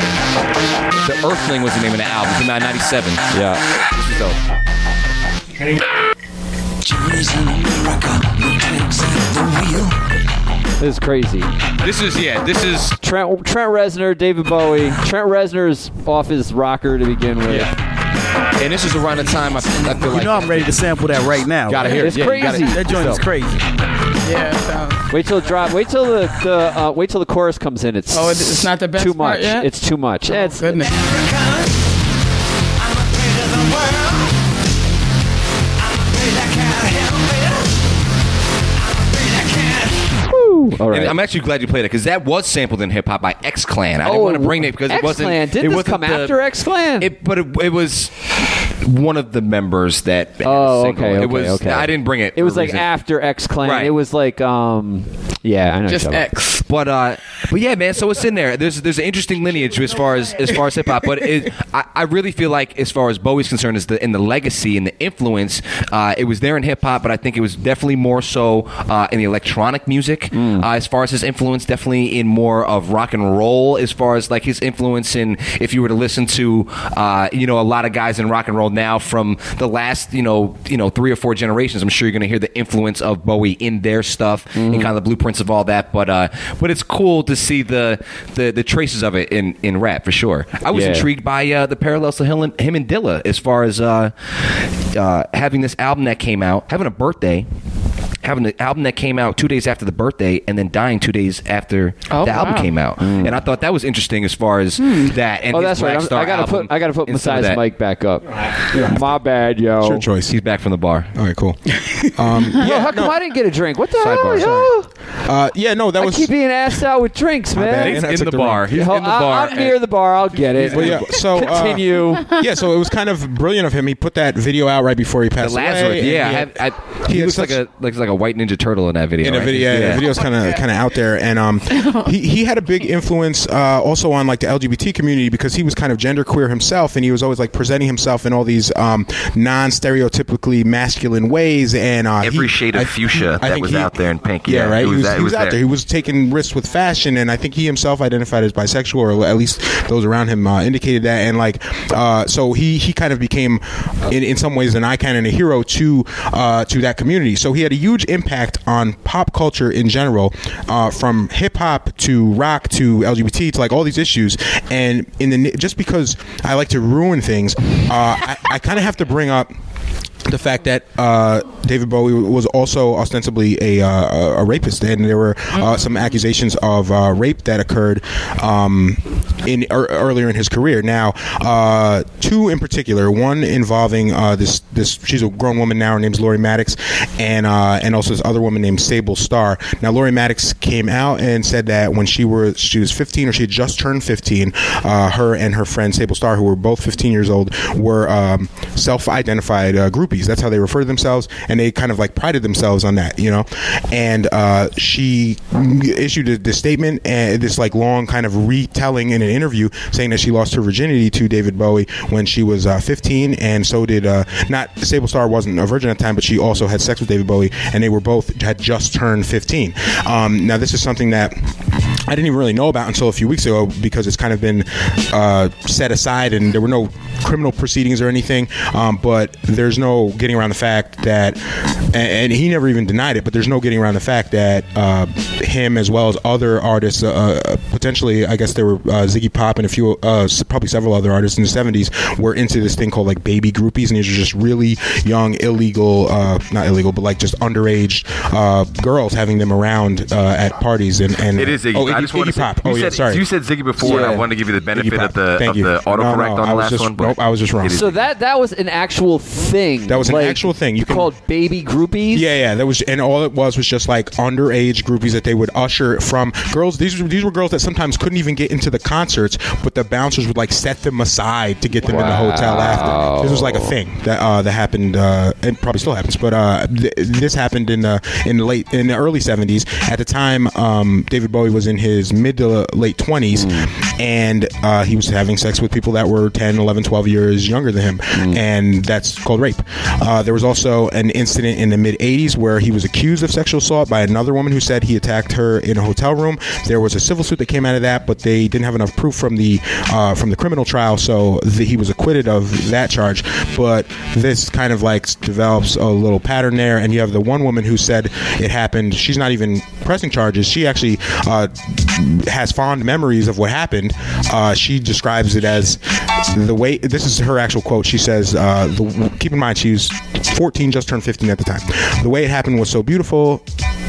the Earthling was the name of the album. It came out in '97. Yeah. This was dope. This is crazy. This is yeah. This is Trent Trent Reznor, David Bowie. Trent Reznor's off his rocker to begin with. And this is around the time I, I feel You like know I'm ready to sample that right now. Gotta hear it. It's Yeah, you gotta- crazy. That joint is crazy. Yeah, it sounds. Wait till it drop. Wait till the, the uh, wait till the chorus comes in. It's Oh, it- it's not the best too part much. yet? It's too much. Oh, it's goodness. All right. And I'm actually glad you played it because that was sampled in hip hop by X Clan. I Oh, didn't want to bring it because it wasn't. X-Clan. Did it this wasn't come the- after X Clan? It, but it, it was one of the members that. had a Oh, single. okay, It was. okay. I didn't bring it. It for was a like reason. after X Clan. Right. It was like um, yeah, I know. Just what X. But uh, but yeah, man. So it's in there. There's there's an interesting lineage as far as as far as hip hop. But it, I, I really feel like as far as Bowie's concerned, is the in the legacy and the influence. Uh, it was there in hip hop, but I think it was definitely more so uh, in the electronic music. Hmm. Uh, as far as his influence, definitely in more of rock and roll. As far as like his influence in, if you were to listen to, uh, you know, a lot of guys in rock and roll now from the last, you know, you know, three or four generations. I'm sure you're going to hear the influence of Bowie in their stuff Mm-hmm. and kind of the of all that. But uh, but it's cool to see the the, the traces of it in, in rap for sure. I was Yeah. intrigued by uh, the parallels to him and, him and Dilla as far as uh, uh, having this album that came out, having a birthday. Having the album that came out two days after the birthday, and then dying two days after Oh, the album wow. came out, and I thought that was interesting as far as that. And Hmm. Oh, that's right. Black I'm- Star I gotta put I gotta put and some of Masai's that. mic back up. My bad, yo. It's your choice. He's back from the bar. All right, cool. Um, Yo, how come I didn't get a drink? What the Sidebar, hell, yo? uh, yeah, no, that I was. keep being asked out with drinks, man. And He's I in the the bar. He's Yo, in the bar. I'm near the bar. I'll get it. Well, yeah, so uh, Continue. yeah, so it was kind of brilliant of him. He put that video out right before he The passed Lazarus, away. yeah, he had- I, he he looks like a looks like a white Ninja Turtle in that video. in a right? video, yeah, the video's kind of kind of out there, and um, he he had a big influence uh, also on like the LGBT community because he was kind of genderqueer himself, and he was always like presenting himself in all these um, non-stereotypically masculine ways, and uh, Every he- shade of I- fusia I that was he- out there in pink. Yeah, Yeah, right. it he was was, that- he was was out there. there. He was taking risks with fashion, and I think he himself identified as bisexual, or at least those around him uh, indicated that. And like, uh, so he he kind of became, in, in some ways, an icon and a hero to uh, to that community. So he had a huge impact on pop culture in general, uh, from hip hop to rock to LGBT to like all these issues. And in the just because I like to ruin things, uh, I, I kind of have to bring up the fact that uh, David Bowie was also ostensibly a uh, a rapist, and there were uh, some accusations of uh, rape that occurred um, in er, earlier in his career. Now, uh, two in particular. One involving uh, this this she's a grown woman now. Her name's Lori Maddox, and uh, and also this other woman named Sable Starr. Now, Lori Maddox came out and said that when she were she was 15 or she had just turned 15, uh, her and her friend Sable Starr, who were both 15 years old, were um, self-identified uh, groupies. That's how they refer to themselves, and they kind of like prided themselves on that, you know. And uh, she issued this statement and this like long kind of retelling in an interview saying that she lost her virginity to David Bowie when she was uh, 15, and so did uh, not Sable Starr wasn't a virgin at the time, but she also had sex with David Bowie, and they were both had just turned 15. Um, now, this is something that I didn't even really know about until a few weeks ago because it's kind of been uh, set aside and there were no criminal proceedings or anything. Um, but there's no getting around the fact that, and, and he never even denied it, but there's no getting around the fact that uh, him as well as other artists, uh, potentially, I guess there were uh, Ziggy Pop and a few, uh, probably several other artists in the 70s were into this thing called like baby groupies. And these are just really young, illegal, uh, not illegal, but like just underage uh, girls having them around uh, at parties. And, and It is Iggy. Oh, I just Iggy say, Pop. you Oh, yeah, said, sorry. You said Ziggy before, and I wanted to give you the benefit of the Thank of you. the autocorrect No, no, on the last just- one. But nope, I was just wrong. So that that was an actual thing. That was an like, actual thing. You can- called baby groupies. Yeah, yeah. That was, and all it was was just like underage groupies that they would usher from girls. These were these were girls that sometimes couldn't even get into the concerts, but the bouncers would like set them aside to get them in the hotel after. This was like a thing that uh, that happened, uh, and probably still happens. But uh, th- this happened in the in the late in the early '70s. At the time, um, David Bowie was in his mid to late 20s, and uh, he was having sex with people that were 10, 11, 12 years younger than him, and that's called rape. Uh, there was also an incident in the mid 80s where he was accused of sexual assault by another woman who said he attacked her in a hotel room. There was a civil suit that came out of that, but they didn't have enough proof from the uh, from the criminal trial, so the, he was acquitted of that charge. But this kind of like develops a little pattern there, and you have the one woman who said it happened. She's not even pressing charges. She actually uh, has fond memories of what happened. Uh, she describes it as the way. This is her actual quote. She says, uh, the, "Keep in mind, she was 14, just turned 15 at the time. The way it happened was so beautiful."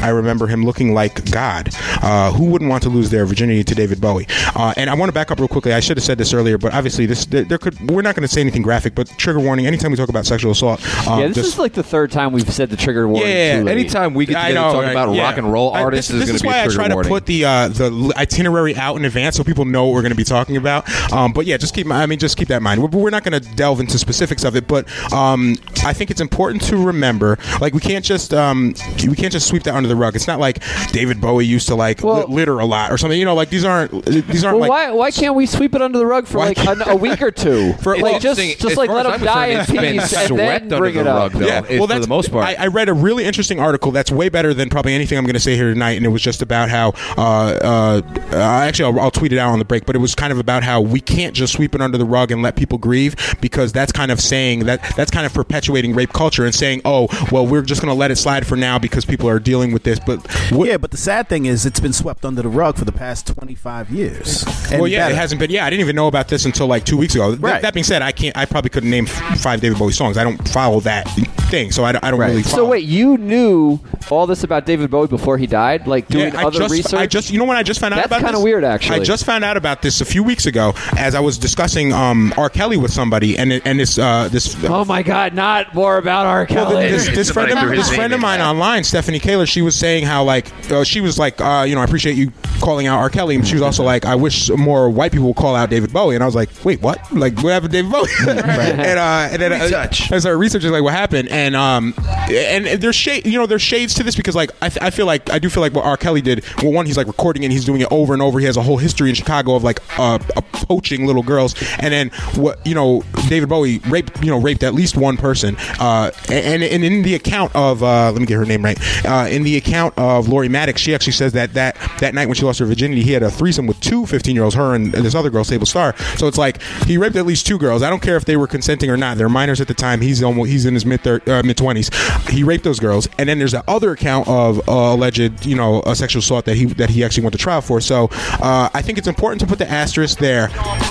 I remember him looking like God. Uh, who wouldn't want to lose their virginity to David Bowie? Uh, and I want to back up real quickly. I should have said this earlier, but obviously, this there, there could. We're not going to say anything graphic, but trigger warning. Anytime we talk about sexual assault, um, Yeah, this just- is like the third time we've said the trigger warning. yeah, anytime we get I know, talking right, about yeah. rock and roll I- artists this, is this going to be why I try warning. to put the uh, the itinerary out in advance so people know what we're going to be talking about. Um, but yeah, just keep. I mean, just keep that in mind. We're, we're not going to delve into specifics of it, but um, I think it's important to remember. Like, we can't just um, we can't just sweep that under the rug. It's not like David Bowie used to like li- litter a lot or something. You know, like these aren't these aren't Well, like. why why can't we sweep it under the rug for like can't- a, a week or two? For- like well, just just As like let as them die in concerned, peace and swept then under bring the it up. rug, though. Yeah, It's well, for the most part. I, I read a really interesting article that's way better than probably anything I'm going to say here tonight, and it was just about how. Uh, uh, actually, I'll, I'll tweet it out on the break, but it was kind of about how we can't just sweep it under the rug and let people grieve because that's kind of saying that that's kind of perpetuating rape culture and saying, oh, well, we're just going to let it slide for now because people are dealing with this. But what, yeah, but the sad thing is, it's been swept under the rug for the past 25 years. And well, yeah, better. it hasn't been. Yeah, I didn't even know about this until like two weeks ago. Th- that being said, I can't. I probably couldn't name f- five David Bowie songs. I don't follow that thing, so I, don't- I don't really. Follow. So wait, you knew all this about David Bowie before he died? Like doing Yeah, I other just, research? I just, you know, when I just found out That's about kinda this? weird, actually. I just found out about this a few weeks ago as I was discussing um, R. Kelly with somebody, and and this uh, this. Oh my God! Not more about R. Kelly. Well, this, this friend of, this friend of mine online, Stephanie Kaler, she was saying how like uh, she was like, uh, you know, I appreciate you calling out R. Kelly, and she was also like, I wish more white people would call out David Bowie, and I was like, wait, what? Like, what happened to David Bowie? and uh, and then uh, I started researching like what happened, and um, and there's shade, you know, there's shades to this because like I, th- I feel like I do feel like what R. Kelly did. Well, one, he's like recording it, and he's doing it over and over. He has a whole history in Chicago of like uh, uh, poaching little girls, and then what you know, David Bowie raped, you know, raped at least one person, uh, and and in the account of uh, let me get her name right, uh, in the account of Lori Maddox, she actually says that that that night when she lost her virginity, he had a threesome with two 15 year olds, her and, this other girl, Sable Starr. So it's like he raped at least two girls. I don't care if they were consenting or not. They're minors at the time. He's almost he's in his mid uh, mid twenties. He raped those girls, and then there's that other account of uh, alleged, you know, a sexual assault that he that he actually went to trial for. So uh, I think it's important to put the asterisk there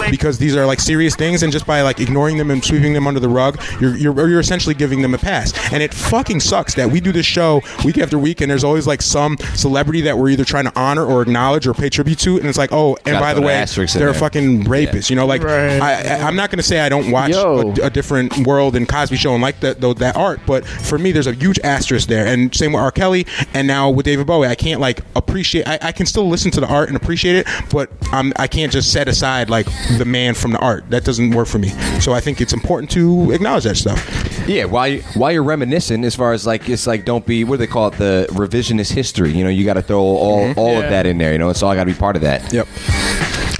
because these are like serious things, and just by like ignoring them and sweeping them under the rug, you're you're, you're essentially giving them a pass. And it fucking sucks that we do this show week after week, and there's always like some celebrity that we're either trying to honor or acknowledge or pay tribute to, and it's like, oh, and Gotta by the way, they're a fucking rapist. You know, like Right. I, I, I'm not going to say I don't watch a, a different world and Cosby Show and like that though that art, but for me, there's a huge asterisk there. And same with R. Kelly, and now with David Bowie, I can't like appreciate. I, I can still listen to the art and appreciate it, but I'm I can't just set aside like the man from the art. That doesn't work for me. So I think it's important to acknowledge that stuff. Yeah, while you, while you're reminiscing, as far as like it's like don't be what do they call it the revisionist history. You know, you got to throw all all Yeah. of that in there. You know, it's all got to be part of that. Yep.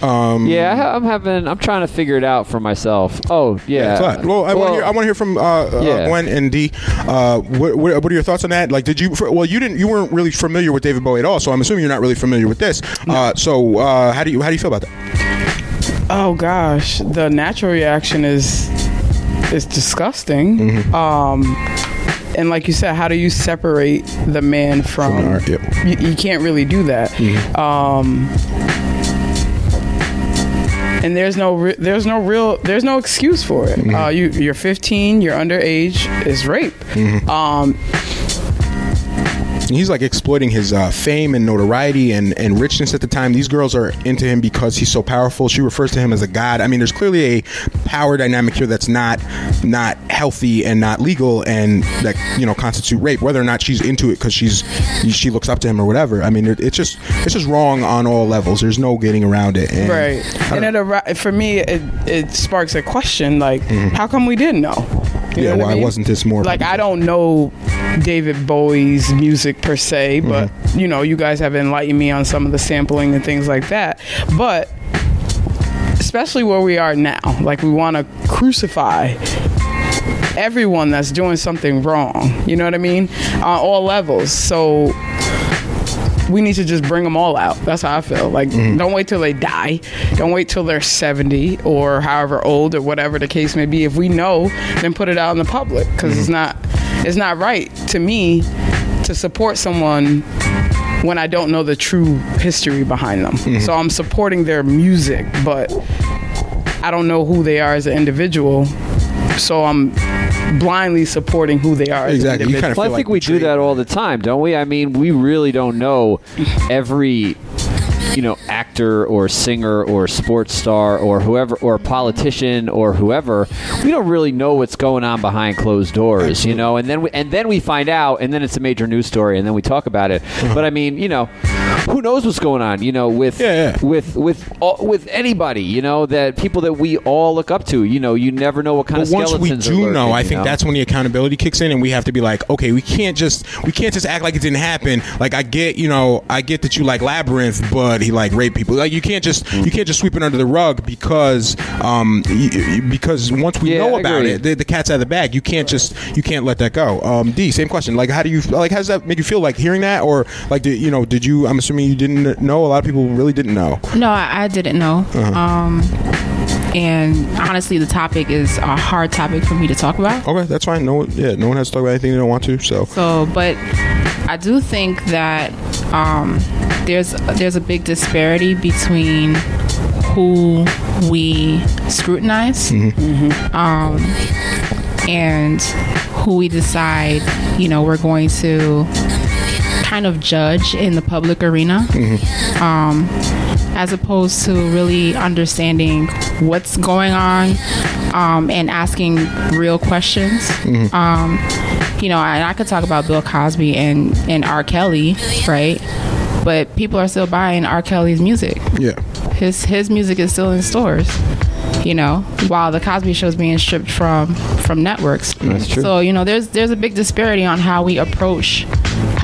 Yeah, I ha- I'm having. I'm trying to figure it out for myself. Oh yeah. So, well, I want to hear, want to hear from uh, uh, Yeah. Gwen and D. Uh, what, what, what are your thoughts on that? Like, did you? For, well, you didn't. You weren't really familiar with David Bowie at all, so I'm assuming you're not really familiar with this. Uh, so, uh, how do you how do you feel about that? Oh gosh, the natural reaction is is disgusting. Mm-hmm. Um, and like you said, how do you separate the man from? From art, yep. Mm-hmm. you, you can't really do that. Um, and there's no re- there's no real there's no excuse for it. Mm-hmm. Uh, you you're 15, you're underage, it's rape. Mm-hmm. Um, He's like exploiting his uh, fame and notoriety and, and richness at the time. These girls are into him because he's so powerful. She refers to him as a god. I mean, there's clearly a power dynamic here that's not not healthy and not legal, and that you know constitute rape. Whether or not she's into it because she's she looks up to him or whatever. I mean, it's just it's just wrong on all levels. There's no getting around it. And right. And it for me, it, it sparks a question like, how come we didn't know? You Mm-hmm. Yeah, why I mean? wasn't this more Like, I don't know David Bowie's music per se, but Mm-hmm. you know, you guys have enlightened me on some of the sampling and things like that. But especially where we are now, like we want to crucify everyone that's doing something wrong. You know what I mean? On all levels. So we need to just bring them all out. That's how I feel. Like, mm-hmm. don't wait till they die. Don't wait till they're 70 or however old or whatever the case may be. If we know, then put it out in the public because it's mm-hmm. not it's not right to me to support someone when I don't know the true history behind them. Mm-hmm. So I'm supporting their music, but I don't know who they are as an individual. So I'm blindly supporting who they are. Exactly. As You kind of Well, feel I think like we do that all the time, don't we? I mean, we really don't know every you know actor or singer or sports star or whoever or politician or whoever we don't really know what's going on behind closed doors you know and then we and then we find out and then it's a major news story and then we talk about it but i mean you know who knows what's going on you know with Yeah, yeah. with with all, with anybody you know that people that we all look up to you know you never know what kind But of once we do lurking, know, I think that's when the accountability kicks in, and we have to be like, okay, we can't just we can't just act like it didn't happen. Like I get, you know, I get that you like Labyrinth, but he like raped people. Like you can't just you can't just sweep it under the rug because um y- y- because once we Yeah, know I about agree. it, the, the cat's out of the bag. You can't just you can't let that go. Um, D, same question. Like, how do you like? How does that make you feel? Like hearing that, or like, did, you know, did you? I'm assuming you didn't know. A lot of people really didn't know. No, I, I didn't know. Uh-huh. Um, and honestly, the topic is a hard topic for me to talk about. Okay, that's fine. No, one- yeah, no one has to talk about anything they don't want to. So So, but I do think that um, there's there's a big disparity between who we scrutinize um, and who we decide, you know, we're going to kind of judge in the public arena. Um, as opposed to really understanding what's going on um, and asking real questions. Um, you know, and I could talk about Bill Cosby and, and R. Kelly, right? But people are still buying R. Kelly's music. yeah. His his music is still in stores. You know, while the Cosby Show is being stripped from from networks. That's true. So you know, there's there's a big disparity on how we approach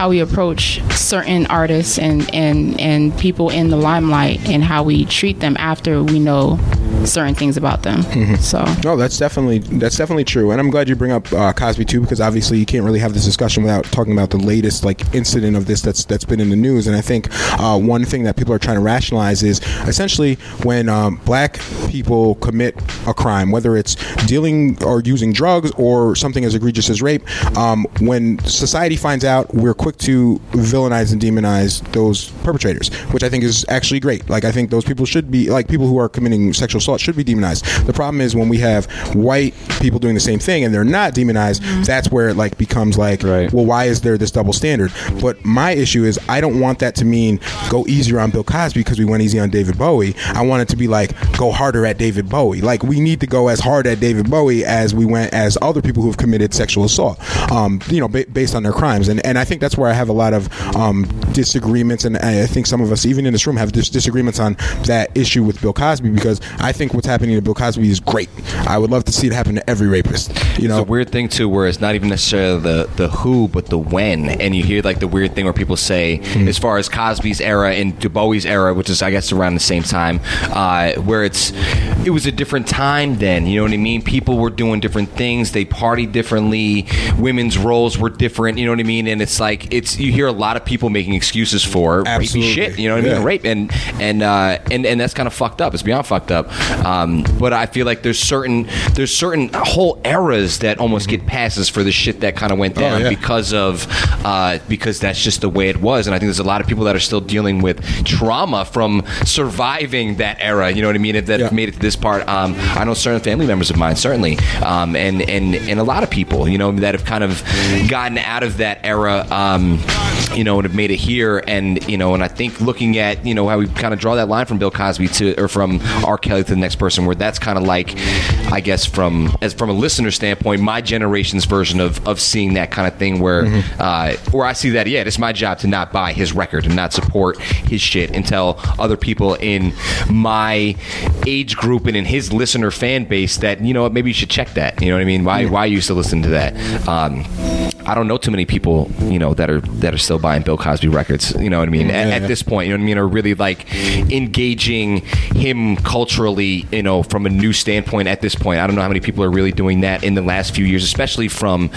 how we approach certain artists and and and people in the limelight and how we treat them after we know certain things about them. So No, that's definitely that's definitely true, and I'm glad you bring up uh, Cosby too, because obviously you can't really have this discussion without talking about the latest like incident of this that's that's been in the news. And I think uh, one thing that people are trying to rationalize is essentially when um, black people commit a crime, whether it's dealing or using drugs or something as egregious as rape, um, when society finds out, we're quick to villainize and demonize those perpetrators, which I think is actually great. Like I think those people should be like people who are committing sexual assault should be demonized. The problem is when we have white people doing the same thing and they're not demonized, that's where it like becomes like, well, why is there this double standard? But my issue is I don't want that to mean go easier on Bill Cosby because we went easy on David Bowie. I want it to be like go harder at David Bowie. Like we need to go as hard at David Bowie as we went as other people who have committed sexual assault. Um, you know, ba- based on their crimes, and and I think that's where I have a lot of um, disagreements, and I think some of us, even in this room, have dis- disagreements on that issue with Bill Cosby because I think what's happening to Bill Cosby is great. I would love to see it happen to every rapist. You know, It's a weird thing too, where it's not even necessarily the the who, but the when. And you hear like the weird thing where people say, Hmm. as far as Cosby's era and Du Bowie's era, which is I guess around the same time, uh, where it's it was a different time then. You know what I mean? People were doing different things. They partied differently. Women's roles were different. You know what I mean? And it's like it's you hear a lot of people making excuses for rapey shit. You know what I mean? Rape and and uh, and and that's kind of fucked up. It's beyond fucked up. Um, but I feel like there's certain there's certain whole eras that almost get passes for the shit that kind of went down yeah. because of uh, because that's just the way it was. And I think there's a lot of people that are still dealing with trauma from surviving that era. You know what I mean? If that have made it to this part. Um, I know certain family members of mine certainly, um, and and and a lot of people you know that have kind of gotten out of that era. Um, you know, and have made it here, and you know, and I think looking at you know how we kind of draw that line from Bill Cosby to or from R. Kelly to next person, where that's kind of like, I guess from as from a listener standpoint, my generation's version of of seeing that kind of thing, where uh, where I see that, yeah, it's my job to not buy his record and not support his shit until other people in my age group and in his listener fan base that you know what, maybe you should check that. You know what I mean? Why why are you still listening to that? Um, I don't know too many people, you know, that are that are still buying Bill Cosby records. You know what I mean? At, Yeah, at this point, you know what I mean, are really like engaging him culturally, you know, from a new standpoint. At this point, I don't know how many people are really doing that in the last few years, especially from,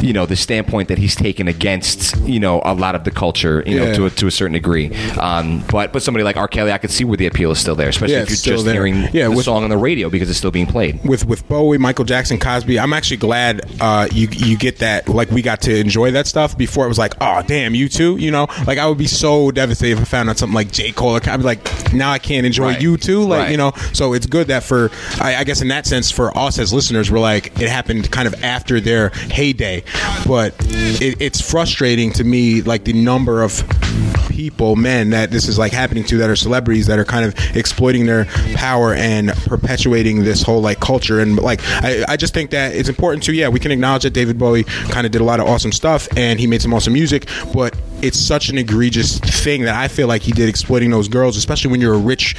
you know, the standpoint that he's taken against, you know, a lot of the culture, you know, Yeah. to a, to a certain degree. Um, but but somebody like R. Kelly, I could see where the appeal is still there, especially Yeah, if you're just there. hearing Yeah, the with- song on the radio because it's still being played. with with Bowie, Michael Jackson, Cosby. I'm actually glad uh, you you get that. Like we got to enjoy that stuff before it was like, oh damn, you too. You know, like I would be so devastated if I found out something like J Cole. I'd be like, now I can't enjoy Right. you too. Like Right. you know, so it's good that for I, I guess in that sense for us as listeners, we're like it happened kind of after their heyday, but it, it's frustrating to me like the number of people, men that this is like happening to that are celebrities that are kind of exploiting their power and perpetuating this whole like culture. And like, I, I just think that it's important to, yeah, we can acknowledge that David Bowie kind of did a lot of awesome stuff and he made some awesome music, but it's such an egregious thing that I feel like he did exploiting those girls, especially when you're a rich,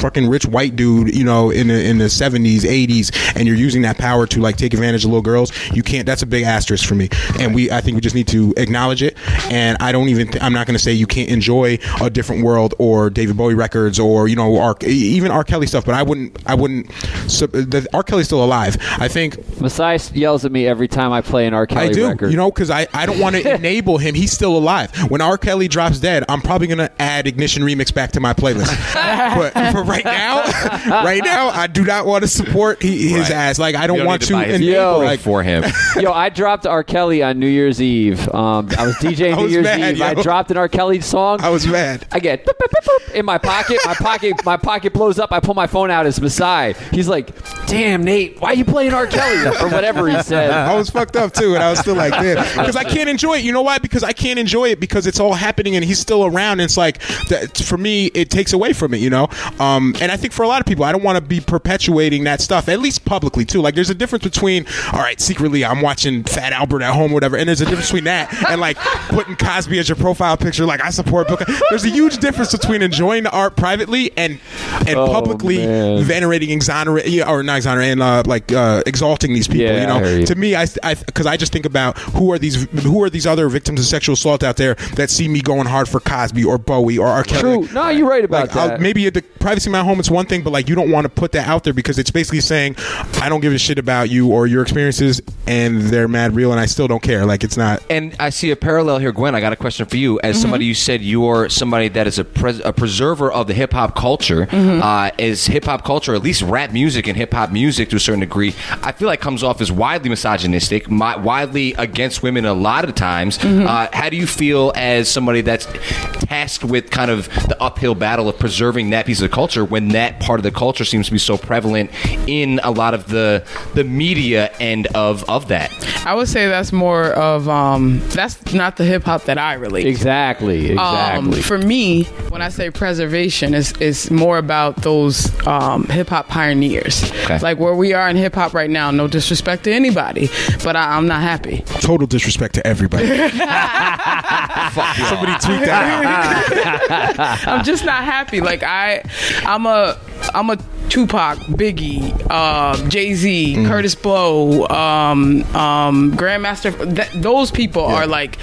fucking rich white dude, you know, in the in the 70s, 80s, and you're using that power to like take advantage of little girls. You can't. That's a big asterisk for me. And we, I think we just need to acknowledge it. And I don't even. Th- I'm not going to say you can't enjoy a different world or David Bowie records or you know, R, even R. Kelly stuff. But I wouldn't. I wouldn't. So, the, R. Kelly's still alive. I think Masai yells at me every time I play an R. Kelly I do. record. You know, because I, I don't want to enable him. He's still alive. When R. Kelly drops dead, I'm probably gonna add Ignition Remix back to my playlist. but for right now, right now, I do not want to support he, his Right. ass. Like I don't, don't want need to, to buy enable. Yo. Like for him. Yo, I dropped R. Kelly on New Year's Eve. Um, I was DJing I New was Year's mad, Eve. I dropped an R. Kelly song. I was mad. I get boop, boop, boop, boop in my pocket. My pocket, my pocket blows up. I pull my phone out. It's Masai. He's like, "Damn, Nate, why are you playing R. Kelly?" or whatever he said. I was fucked up too, and I was still like, man, because I can't enjoy it. You know why? Because I can't enjoy it because it's all happening and he's still around. And it's like, that, for me, it takes away from it. You know, um, and I think for a lot of people, I don't want to be perpetuating that stuff, at least publicly too. Like, there's a difference between, all right, secretly I'm watching Fat Albert at home, or whatever, and there's a difference between that and like putting Cosby as your profile picture. like I support Bill. There's a huge difference between enjoying the art privately and and Oh, publicly man. venerating, exonerating, or not exonerating, uh, like uh, exalting these people. Yeah, you know, I you. to me, I because I, just think about who are these who are these other victims of sexual assault out there that see me going hard for Cosby or Bowie or R. Kelly. True. No, you're right about like, I'll- that. maybe at the privacy of my home, it's one thing, but like you don't want to put that out there because it's basically saying I don't give a shit about you or your experiences, and they're mad real, and I still don't care. Like it's not. And I see a parallel here, Gwen. I got a question for you. As somebody you said you're somebody that is a, pres- a preserver of the hip hop culture. Uh, is hip hop culture, at least rap music and hip hop music to a certain degree, I feel like comes off as widely misogynistic, mi- widely against women a lot of times. Uh, how do you feel as somebody that's tasked with kind of the uphill battle of preserving that piece of culture when that part of the culture seems to be so prevalent in a lot of the the media end of of that? I would say that's more of um, that's not the hip hop that I relate. to. Exactly. Exactly. Um, for me, when I say preservation, is is more about those um, hip hop pioneers, Okay. like where we are in hip hop right now. No disrespect to anybody, but I, I'm not happy. Total disrespect to everybody. Somebody tweet that. I'm just not happy. Like I, I'm a, I'm a Tupac, Biggie, uh, Jay Z, Mm. Kurtis Blow, um, um, Grandmaster. Th- those people are like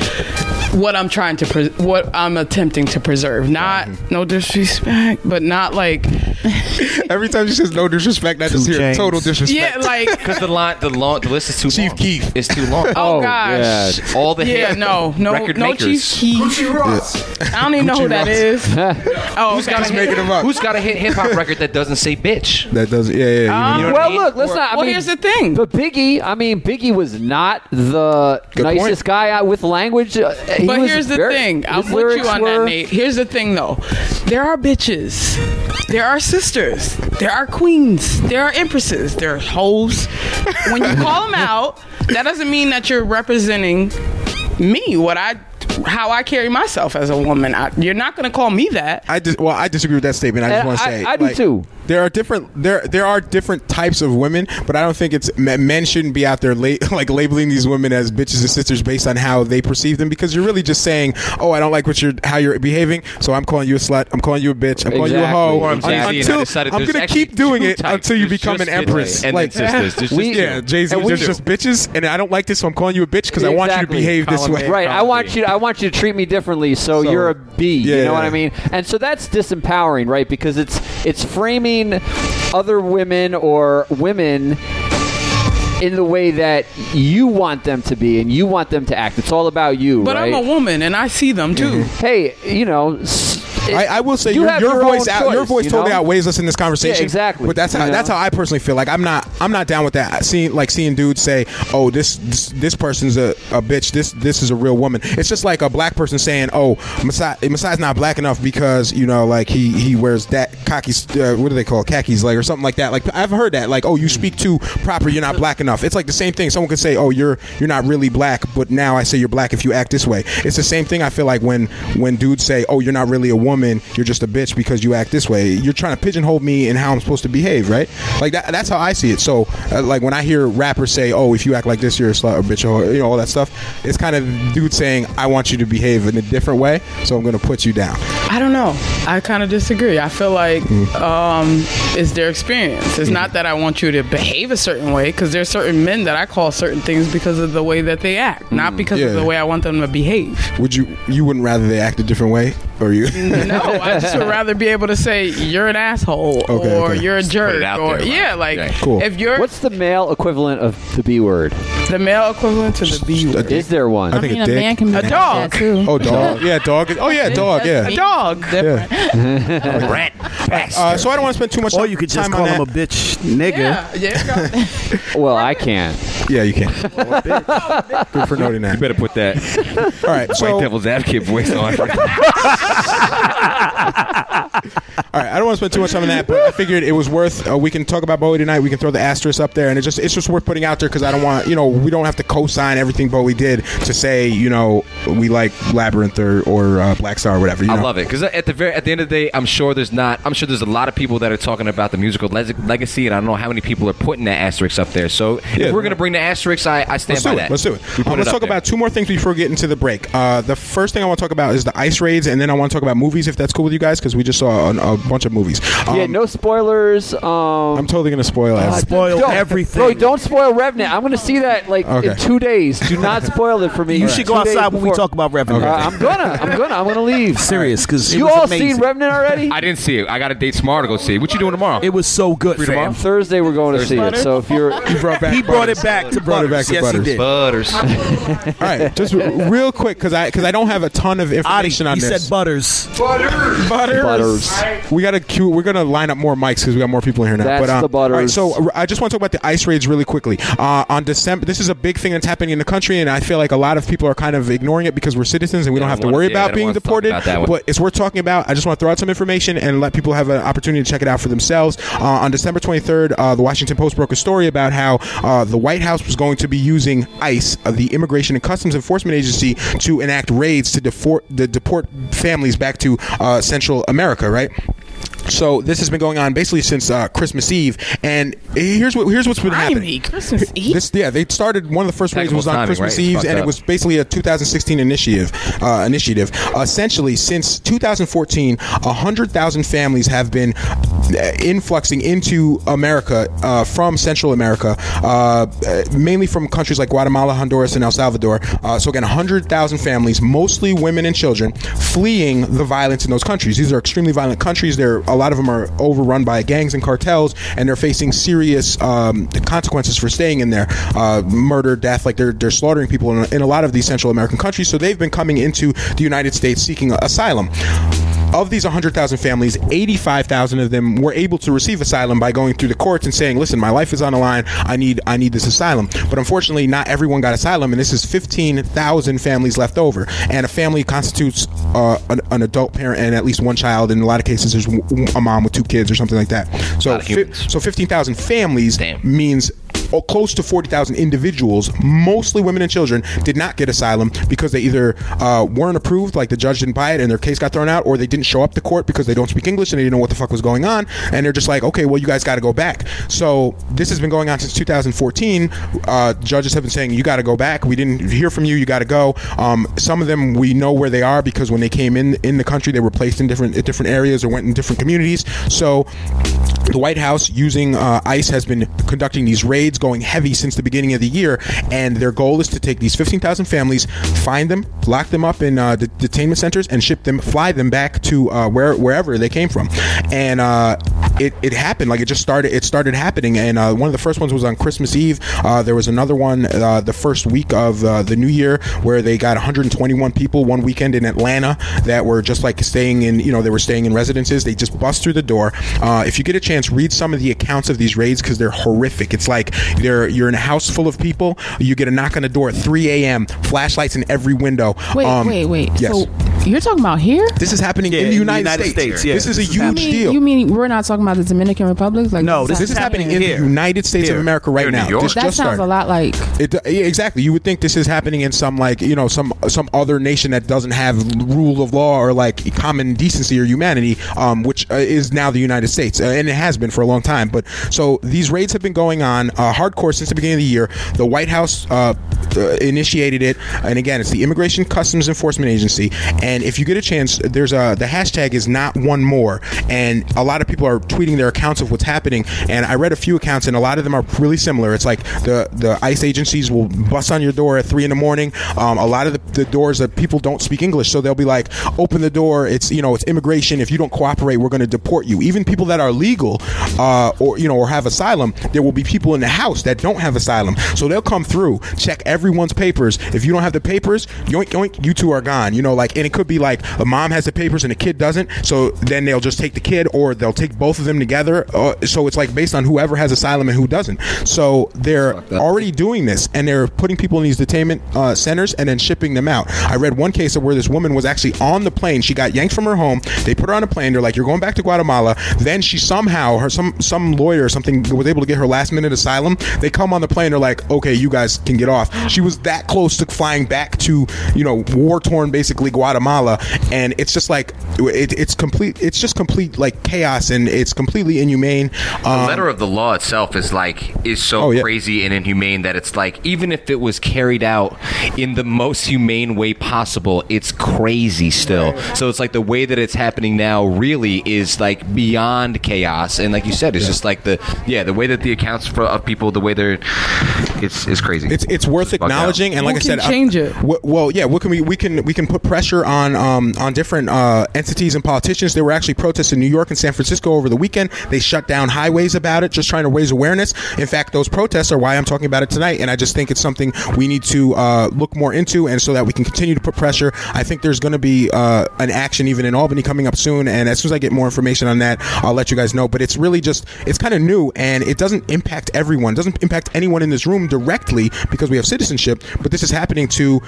what I'm trying to, pre- what I'm attempting to preserve. Not no disrespect, but not like Every time she says no disrespect, I just Two hear chains. total disrespect. yeah, like Because the line, the long, the list is too Chief long. Chief Keef. It's too long. oh, Oh, gosh. yeah. all the Yeah, no, no, record no, makers. Chief Keef. I don't even know who that Ross. is. Oh, Who's got a okay. hit, making up. Who's got a hit hip hop record that doesn't say bitch? That does, yeah, yeah. yeah. You know what I well, mean? look, let's not. I Well, mean, here's the thing. But Biggie, I mean, Biggie was not the Good point. nicest guy out with language. Uh, he But was here's the very- thing. I'm his with lyrics you on were- that, Nate. Here's the thing, though. There are bitches. There are sisters. There are queens. There are empresses. There are hoes. When you call them out, that doesn't mean that you're representing me. What I, how I carry myself as a woman. I, you're not going to call me that. I dis- well, I disagree with that statement. I just And want to I- say, I do like, too. There are different there there are different types of women, but I don't think it's men men shouldn't be out there la- like labeling these women as bitches and sisters based on how they perceive them because you're really just saying, oh, I don't like what you're how you're behaving, so I'm calling you a slut, I'm calling you a bitch, I'm calling you a hoe. Exactly, Un- exactly. I Until decided I'm gonna keep doing it types. until you There's become an empress. bitches and like, sisters. There's just We- two. yeah, Jay Z, And we- there's just bitches, and I don't like this, so I'm calling you a bitch because I want you to Exactly. behave this way. A. Right, I want B. you. I want you to treat me differently, so, So- you're a B. Yeah, you know what. I mean? And so that's disempowering, right? Because it's it's framing other women or women in the way that you want them to be and you want them to act. It's all about you, But right? I'm a woman and I see them too. hey, you know. I, I will say You your, your your voice out, your voice you totally outweighs us in this conversation. Yeah, exactly. But that's how that's how I personally feel. Like I'm not I'm not down with that. Seeing like seeing dudes say, "Oh, this this, this person's a, a bitch. This this is a real woman." It's just like a black person saying, "Oh, Masai Masai's not black enough because you know like he he wears that khaki uh, what do they call it? khakis like or something like that." Like I've heard that. Like, "Oh, you speak too proper. You're not black enough." It's like the same thing. Someone could say, "Oh, you're you're not really black," but now I say you're black if you act this way. It's the same thing. I feel like when when dudes say, "Oh, you're not really a woman. You're just a bitch because you act this way." You're trying to pigeonhole me in how I'm supposed to behave, right? Like that. That's how I see it. So, uh, like when I hear rappers say, "Oh, if you act like this, you're a slut or bitch," or you know all that stuff, it's kind of dudes saying, "I want you to behave in a different way, so I'm going to put you down." I don't know. I kind of disagree. I feel like Mm. um, it's their experience. It's not that I want you to behave a certain way because there's certain men that I call certain things because of the way that they act, not because of Mm. The way I want them to behave. Would you you wouldn't rather they act a different way, or you? No, I just would rather be able to say you're an asshole Okay, or okay. you're a jerk it out or there, right. yeah, like Okay. Cool. if you're What's the male equivalent of the B word? the male equivalent to the B word, Is there one? I I think mean, a a dick. man can be A like dog. that, too. Oh, dog. Yeah, dog. Oh, yeah, dog. Yeah. A Yeah. dog. Yeah. Rat Uh, so I don't want to spend too much Or you could just time call on him a that. bitch nigga. Yeah, yeah. well, I can't. Yeah, you can. Good for noting that. You better put that All right, so white devil's advocate voice on. All right, I don't want to spend too much time on that, but I figured it was worth. Uh, we can talk about Bowie tonight. We can throw the asterisk up there, and it just it's just worth putting out there because I don't want you know we don't have to co-sign everything Bowie did to say you know we like Labyrinth or or uh, Black Star or whatever. You I know? love it because at the very at the end of the day, I'm sure there's not. I'm sure there's a lot of people that are talking about the musical le- legacy, and I don't know how many people are putting that asterisk up there. So Yeah. if we're gonna bring the asterisk, I, I stand Let's by that. it. Let's do it. Um, let's up talk there. about two more things before we get into the break. Uh, the first thing I want to talk about is the ice raids, and then I want to talk about movies, if that's cool with you guys, because we just saw a, a bunch of movies. Um, yeah, no spoilers. Um, I'm totally gonna spoil it. Spoil don't, everything. Bro, don't spoil Revenant. I'm going to see that like Okay. in two days. Do not spoil it for me. You should go Two days outside when we talk about Revenant. Uh, I'm gonna. I'm gonna. I'm gonna leave. Serious, because You all seen Revenant already? I didn't see it. I got a date tomorrow to go see it. What you doing tomorrow? It was so good, Free tomorrow? Thursday we're going to see it. So if you're He brought back. He brought Butters. it back to Brought it back Butters. to yes, Butters. he did. Butters. All right, just real quick, because I because I don't have a ton of Adi, information on he this. said Butters. Butters. Butters. We got to cue. We're gonna line up more mics because we got more people in here now. That's but, um, the Butters. All right, so I just want to talk about the ice raids really quickly. Uh, on December, this is a big thing that's happening in the country, and I feel like a lot of people are kind of ignoring it because we're citizens and we don't I have to worry wanna- yeah, about don't being deported. about that one. But it's worth talking about. I just want to throw out some information and let people have an opportunity to check it out for themselves. Uh, on December 23rd, uh, the Washington Post broke a story about how uh, the White House was going to be using ICE, uh, the Immigration and Customs Enforcement Agency, to enact raids to deport, to deport families back to uh, Central America, right? So this has been going on basically since uh, Christmas Eve, and here's what here's what's been happening. Christmas Eve. This, yeah, they started one of the first raids Technical was on timing, Christmas right? Eve, Fucked and it was basically a 2016 initiative. Uh, initiative. essentially, since 2014, hundred thousand families have been uh, influxing into America uh, from Central America, uh, uh, mainly from countries like Guatemala, Honduras, and El Salvador. Uh, so again, hundred thousand families, mostly women and children, fleeing the violence in those countries. These are extremely violent countries. They're a lot of them are overrun by gangs and cartels, and they're facing serious um, consequences for staying in there. Uh, murder, death, like they're they're slaughtering people in, in a lot of these Central American countries. So they've been coming into the United States seeking asylum. Of these 100,000 families, 85,000 of them were able to receive asylum by going through the courts and saying, "Listen, my life is on the line. I need I need this asylum." But unfortunately, not everyone got asylum, and this is 15,000 families left over. And a family constitutes uh, an, an adult parent and at least one child. In a lot of cases, there's a mom with two kids or something like that. So, fi- so 15,000 families Damn. means oh, close to 40,000 individuals, mostly women and children, did not get asylum because they either uh, weren't approved, like the judge didn't buy it and their case got thrown out, or they didn't show up to court because they don't speak English and they didn't know what the fuck was going on. And they're just like, okay, well, you guys got to go back. So this has been going on since 2014. Uh, judges have been saying, you got to go back. We didn't hear from you. You got to go. Um, some of them we know where they are because when they came in in the country, they were placed in different in different areas or went in different communities. So the White House, using uh, ICE, has been conducting these raids, going heavy since the beginning of the year, and their goal is to take these 15,000 families, find them, lock them up in uh, detainment centers, and ship them, fly them back to uh, where wherever they came from. And uh, it, it happened, like it just started. It started happening, and uh, one of the first ones was on Christmas Eve. Uh, there was another one uh, the first week of uh, the new year where they got 121 people one weekend in Atlanta that were just like staying in, you know, they were staying in residences. They just bust through the door. Uh, if you get a chance, read some of the accounts of these raids because they're horrific. It's like they're you're in a house full of people. You get a knock on the door at 3 a.m. Flashlights in every window. Wait, Um, wait, wait. Yes. So you're talking about here? this is happening Yeah, in the in the United, United States. States, yeah. This is a This is huge mean, deal. you mean we're not talking about the Dominican Republic? Like No, this this this is happening in here. the United States of America right Here now. This that just sounds started. a lot like It, yeah, exactly. You would think this is happening in some like you know some some other nation that doesn't have rule of law or like common decency or humanity, um, which uh, is now the United States, uh, and it has been for a long time. But so these raids have been going on uh, hardcore since the beginning of the year. The White House uh, uh, initiated it, and again, it's the Immigration Customs Enforcement Agency. And if you get a chance, there's a the hashtag is not one more, and a lot of people are tweeting their accounts of what's happening. And I read a few accounts, and a lot of them are really similar. It's like the the ICE agencies will bust on your door at three in the morning. Um, a lot of the, the doors that people don't speak English, so they'll be like, "Open the door. It's you know it's immigration. If you don't cooperate, we're going to deport you." Even people that are legal, uh, or you know, or have asylum, there will be people in the house that don't have asylum, so they'll come through, check everyone's papers. If you don't have the papers, yoink yoink, you two are gone. You know, like, and it could be like a mom has the papers and the kid doesn't, so then they'll just take the kid, or they'll take both of them together. Uh, so it's like based on whoever has asylum and who doesn't. So they're already doing this, and they're putting people in these detainment uh, centers and then shipping them out. I read one case of where this woman was actually on the plane. She got yanked from her home. They put her on a plane. They're like, "You're going back to Guatemala." Then she somehow, her some some lawyer or something was able to get her last minute asylum. They come on the plane. They're like, "Okay, you guys can get off." She was that close to flying back to you know war torn basically Guatemala, and it's just like it, it's complete. It's just complete like chaos, and it's completely inhumane. The Um, letter of the law itself is like is so Oh, yeah. crazy and inhumane that it's like even if it was carried out in the most humane way possible, it's crazy still. So it's like the way that it's happening now really is like beyond chaos, and like you said, it's just like the yeah the way that the accounts for of people, the way they're it's it's crazy. It's it's worth bugged out. acknowledging, and like Who I said, can change it? w- well, yeah, what can we we can we can put pressure on um, on different uh, entities and politicians. There were actually protests in New York and San Francisco over the weekend. They shut down highways about it, just trying to raise awareness. In fact, those protests are why I'm talking about it tonight, and I just think it's something we need to uh, look more into, and so that we can continue to put pressure. I think there's going to be uh, an action even in Albany coming up soon, and as soon as I get more information on that, I'll let you guys know. But it's really just it's kind of new, and it doesn't impact everyone. It doesn't impact anyone in this room directly because we have citizenship. But this is happening to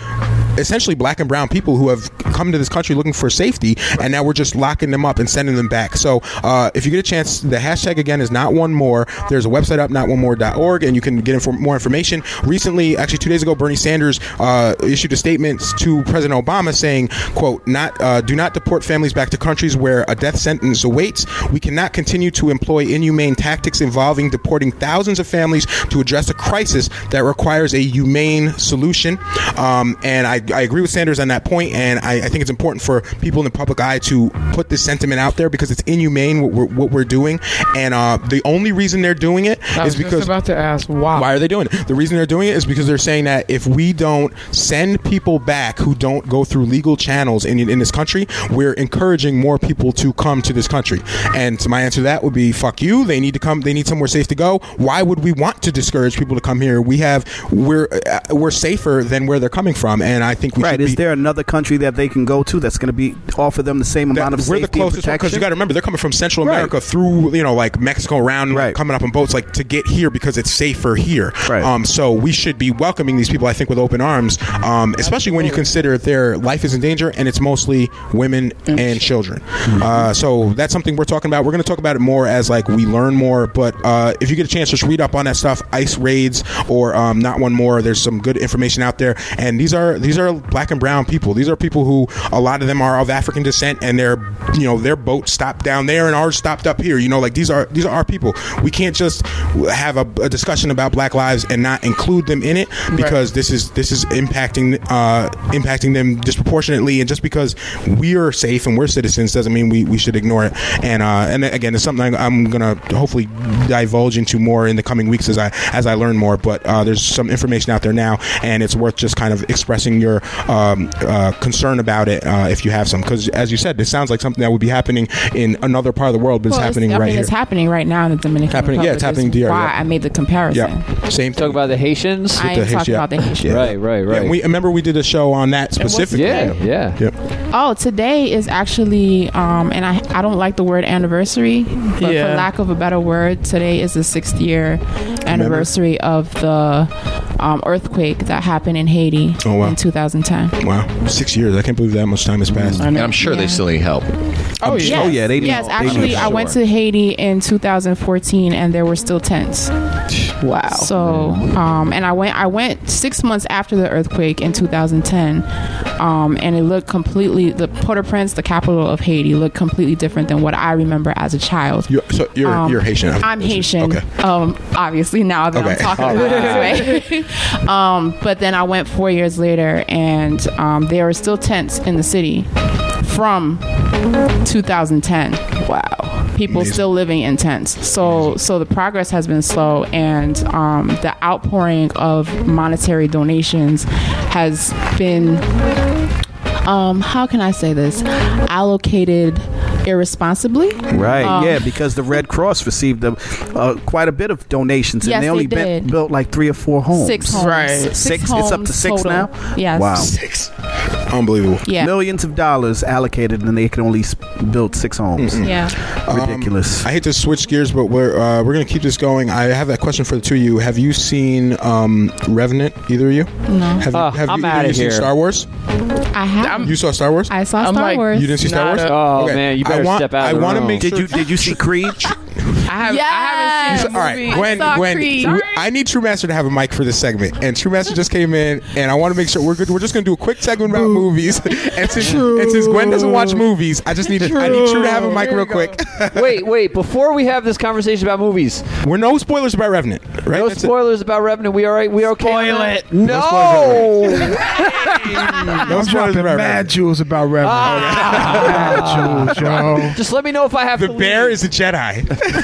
essentially black and brown people who have come to this country looking for safety, and now we're just locking them up and sending them back. So uh, if you get a chance, the hashtag again is not one more. There's a website up, notonemore.org, and you can get inform- more information. Recently, actually two days ago, Bernie Sanders uh, issued a statement to President Obama saying, "quote Not uh, do not deport families back to countries where a death sentence awaits. We cannot continue to employ inhumane tactics involving deporting thousands of families to address a crisis that requires a humane solution." Um, and I, I agree with Sanders on that point, and I, I think it's important for people in the public eye to put this sentiment out there because it's inhumane what we're, what we're doing, and uh, the only reason they're doing it I was because about to ask why. why are they doing it? The reason they're doing it is because they're saying that if we don't send people back who don't go through legal channels in, in this country, we're encouraging more people to come to this country. And so my answer to that would be fuck you. They need to come. They need somewhere safe to go. Why would we want to discourage people to come here? We have we're uh, we're safer than where they're coming from, and I think we Right. should Is be. there another country that they can go to that's going to be offer them the same amount of we're safety the closest because you protection? got to remember they're coming from Central Right. America through you know like Mexico around Right. coming up on boats like to get here because it's safer here. Right. Um, so we should be welcoming these people I think with open arms, um, especially when you consider their life is in danger and it's mostly women and children. Uh, so that's something we're talking about. We're going to talk about it more as like we learn more. But uh, if you get a chance, just read up on that stuff. ICE raids or um, not one more. There's some good information out there, and these are these are black and brown people. These are people who a lot of them are of African descent, and their you know their boat stopped down there and ours stopped up here. You know, like these are these are our people. We can't just have a, a discussion about Black lives and not include them in it because this is this is impacting uh, impacting them disproportionately. And just because we're safe and we're citizens doesn't mean we, we should ignore it. And uh, and again, it's something I'm gonna hopefully divulge into more in the coming weeks as I as I learn more. But uh, there's some information out there now, and it's worth just kind of expressing your um, uh, concern about it uh, if you have some. Because as you said, this sounds like something that would be happening in another part of the world, but Well, it's happening I right mean, here. it's happening right now in the Dominican Happening- yeah, it's happening is DR, Why yeah. I made the comparison. Yeah, same. Talk about the Haitians. I am the talking Haitian- about the Haitian. Yeah. Right, right, right. Yeah, we remember we did a show on that specifically. Yeah, yeah. Yep. Oh, today is actually, um, and I I don't like the word anniversary, but Yeah. for lack of a better word, today is the sixth year anniversary of the um, earthquake that happened in Haiti Oh, wow. in 2010. Wow, six years. I can't believe that much time has passed. and I'm sure they still need help. Oh yeah. Oh yeah, they need. Yes, they actually, need- I went to Haiti in 2014, and there were still tents. Wow. So, um, and I went, I went six months after the earthquake in 2010, um, and it looked completely. The Port-au-Prince, the capital of Haiti, looked completely different than what I remember as a child. You're, so you're Um, you're Haitian. I'm Haitian. Okay. Um, obviously now that I'm Okay. talking about this way. um, but then I went four years later, and um, there were still tents in the city from 2010. Wow. People Amazing. still living in tents. So so the progress has been slow, and um, the outpouring of monetary donations has been um, how can I say this? Allocated irresponsibly. Right, Um, yeah, because the Red Cross received a, uh, quite a bit of donations, and Yes, they they only been- did. built like three or four homes. Six homes. Right. Six, Six- it's up to six total. now? Yes. Wow. Six. Unbelievable. Yeah. Millions of dollars allocated, and they can only build six homes. Yeah. Ridiculous. I hate to switch gears, but we're uh, we're gonna keep this going. I have a question for the two of you. Have you seen um, Revenant? Either of you? No. Have, you Oh, have I'm you, either outta you seen here. Star Wars? I have. You saw Star Wars? I saw I'm Star like- Wars. you didn't see Star Not Wars? a- Oh Okay. man, you I better want, step out. I want to room. make did sure. you did you see Creed? I have. I haven't seen the All right, movie. Gwen. saw Gwen. Creed. I need True Master to have a mic for this segment, and True Master just came in, and I want to make sure we're good. We're just going to do a quick segment about movies, and since, and since Gwen doesn't watch movies, I just need I need True to have a mic real quick. wait, wait. Before we have this conversation about movies, we're no spoilers about Revenant, right? No That's it. spoilers about Revenant. We all right? We okay? Spoil it. No. No I'm spoilers dropping about mad Revenant. jewels about Revenant. Ah. Mad jewels, yo. Just let me know if I have The to bear leave. is a Jedi.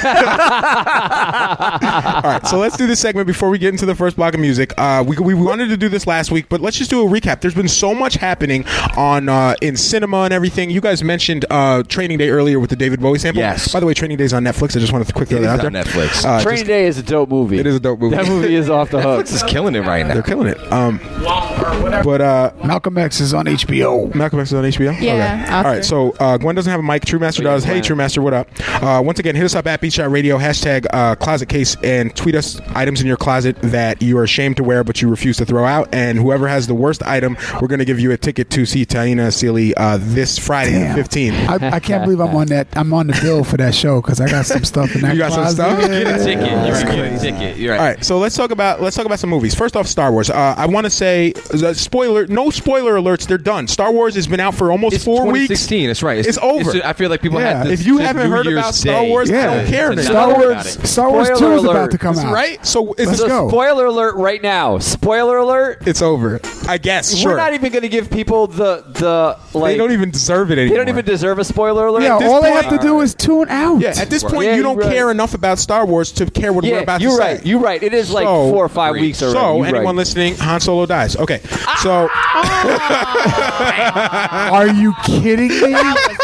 All right, so let's do this segment before we get into the first block of music. Uh, we, we wanted to do this last week, but let's just do a recap. There's been so much happening on uh, in cinema and everything. You guys mentioned uh, Training Day earlier with the David Bowie sample. Yes. By the way, Training Day is on Netflix. I just wanted to quickly It throw that out on there. Netflix. Uh, Training just- Day is a dope movie. it is a dope movie. That movie is off the hook. Netflix is killing it right now. They're killing it. Um, but uh, Malcolm X is on HBO. Malcolm X is on HBO. Yeah, Okay. I'll All right. So uh, Gwen doesn't have a mic. True Master does. Hey, Gwen. True Master, what up? Uh, once again, hit us up at Beat Shot Radio hashtag uh, Closet Case and tweet us items in your closet that you are ashamed to wear but you refuse to throw out. And whoever has the worst item, we're going to give you a ticket to see Taina Sealy uh, this Friday, Damn. the 15th. I, I can't believe I'm on that. I'm on the bill for that show because I got some stuff in that. You got some closet. stuff? Get a ticket. You're right. Get a ticket. You're right. All right, so let's talk about let's talk about some movies. First off, Star Wars. Uh, I want to say uh, spoiler, no spoiler alerts. They're done. Star Wars has been out for almost It's four weeks. 2016. That's right. It's over. I feel like people Yeah, have. This, if you haven't New heard Year's about Star Day Wars, I Yeah. don't care. to. Star Wars. Star Wars Two is about to come out. right? So it's Let's So go. spoiler alert right now. Spoiler alert. it's over. I guess. Sure. We're not even going to give people the the like. they don't even deserve it anymore. they don't even deserve a spoiler alert. Yeah, this all they have to do is tune out. Yeah, at this point, Yeah, you don't right. care enough about Star Wars to care what we're Yeah, about you're to say. right. You're right. It is like So- four or five weeks already. So, You're anyone right. listening, Han Solo dies. Okay, ah! so ah! Are you kidding me?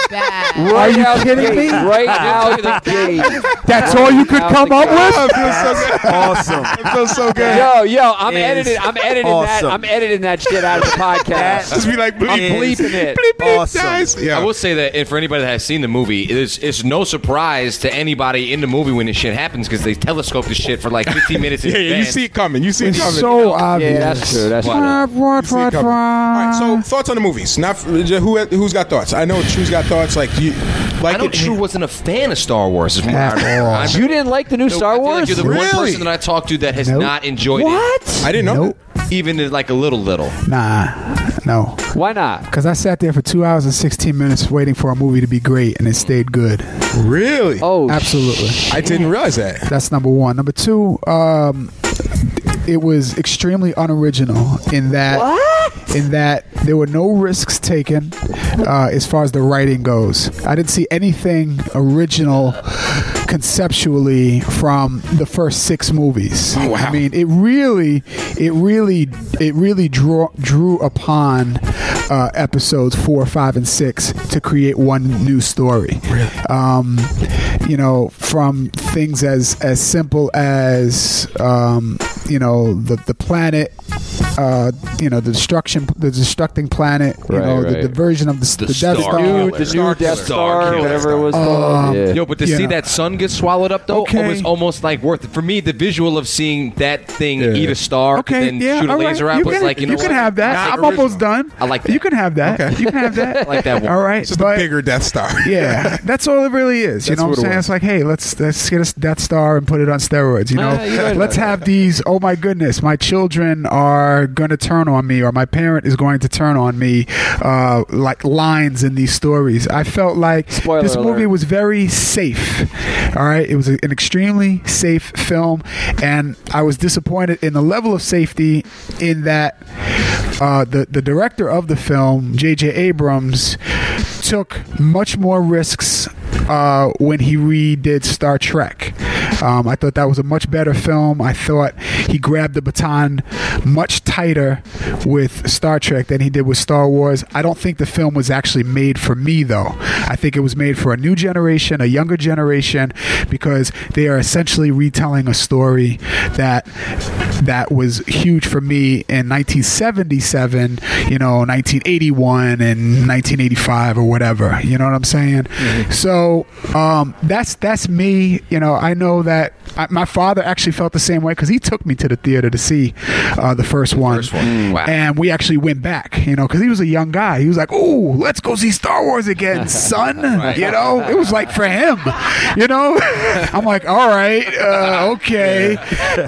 Bad. Are you kidding me? Right out the gate. That's all you could come up with? Oh, it feels so good. Awesome. It feels so good. Yo, yo, I'm is editing. I'm editing that. I'm editing that shit out of the podcast. Just be like, I'm bleep, bleeping it. bleep, bleep, Awesome. dies. Yeah. I will say that, and for anybody that has seen the movie, it's, it's no surprise to anybody in the movie when this shit happens because they telescope the shit for like 15 minutes yeah, yeah, you see it coming. You see it It's coming. so obvious. Yeah, that's true. That's true. What, what, You see it. All right, so thoughts on the movies? Not who who's got thoughts. I know True's got thoughts. Like you, like I know it. True wasn't a fan of Star Wars. Is what At I- all. I'm- You didn't like the new No, Star I feel Wars? Like you're the one Really? person that I talked to that has Nope. not enjoyed it, what? I didn't know. Nope. even in, like a little little. Nah, no. Why not? Because I sat there for two hours and 16 minutes waiting for a movie to be great, and it stayed good. Really? Oh, Absolutely. I didn't realize that. That's number one. Number two, um, it was extremely unoriginal in that in that there were no risks taken uh, as far as the writing goes. I didn't see anything original conceptually from the first six movies. Oh, wow. I mean, it really, it really, it really drew drew upon uh, episodes four, five, and six to create one new story. Really? Um, you know, from things as as simple as um, you know the the planet. Uh, you know the destruction, the destructing planet. You Right, know the, right. the version of the, the, Death Star Star. Killer. the new Star Death Killer. Star, Star whatever it was Um, called. Yeah. Yo, but to Yeah. see that sun get swallowed up though, Okay. it was almost like worth it. For me, the visual of seeing that thing Yeah. eat a star Okay, and then yeah, shoot a all right. laser out you was can, like you know you can what? have that. That's, like, I'm almost done. I like that. You can have that. Okay. You can have that. I like that one. All right, It's just but a bigger Death Star. yeah, that's all it really is. You That's know what what it I'm saying? was. It's like, hey, let's let's get a Death Star and put it on steroids. You know, Ah, you're right let's about have these. Oh my goodness, my children are going to turn on me, or my parent is going to turn on me. Uh, like lines in these stories. I felt like Spoiler this movie alert. was very safe. All right, it was an extremely safe film, and I was disappointed in the level of safety in that uh, the the director of the film, J.J. Abrams, took much more risks uh, when he redid Star Trek. Um, I thought that was a much better film. I thought he grabbed the baton much tighter with Star Trek than he did with Star Wars. I don't think the film was actually made for me, though. I think it was made for a new generation, a younger generation, because they are essentially retelling a story that that was huge for me in 1977, you know, 1981 and 1985 or whatever. You know what I'm saying? So um, that's that's me. You know, I know that I, my father actually felt the same way because he took me to the theater to see uh, the first one, First one. Mm, wow. and we actually went back. You know, because he was a young guy. He was like, "Oh, let's go see Star Wars again, son." You know, it was like for him. You know, I'm like, "All right, uh, okay."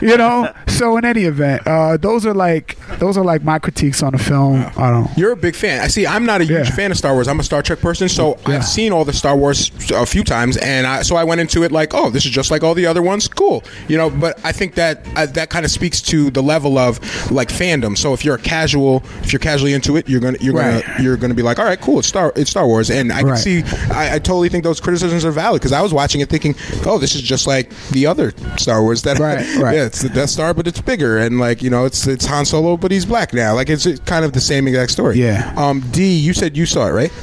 You know, so in any event, uh, those are like those are like my critiques on the film. I don't. You're a big fan. I see. I'm not a huge fan of Star Wars. I'm a Star Trek person, so I've seen all the Star Wars a few times, and I, so I went into it like, oh, this is just like all the other ones. Cool, you know. But I think that uh, that kind of speaks to the level of like fandom. So if you're a casual, if you're casually into it, you're gonna you're Right. gonna you're gonna be like, all right, cool, it's Star it's Star Wars, and I can Right. see. I, I totally think those criticisms are valid because I was watching it thinking, oh, this is just like the other Star Wars that Right, right. yeah, it's the Death Star, but it's bigger, and like you know, it's it's Han Solo, but he's black now. Like it's kind of the same exact story. Yeah. Um, D, you said you saw it, right?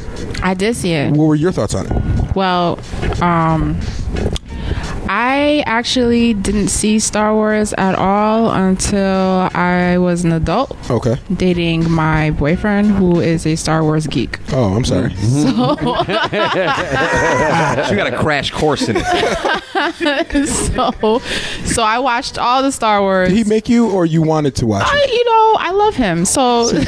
I did see it. What were your thoughts on it? Well, um, I actually didn't see Star Wars at all until I was an adult. Okay. Dating my boyfriend, who is a Star Wars geek. Oh, I'm sorry. So, she got a crash course in it. so, so I watched all the Star Wars. Did he make you, or you wanted to watch it? I, you know, I love him. So he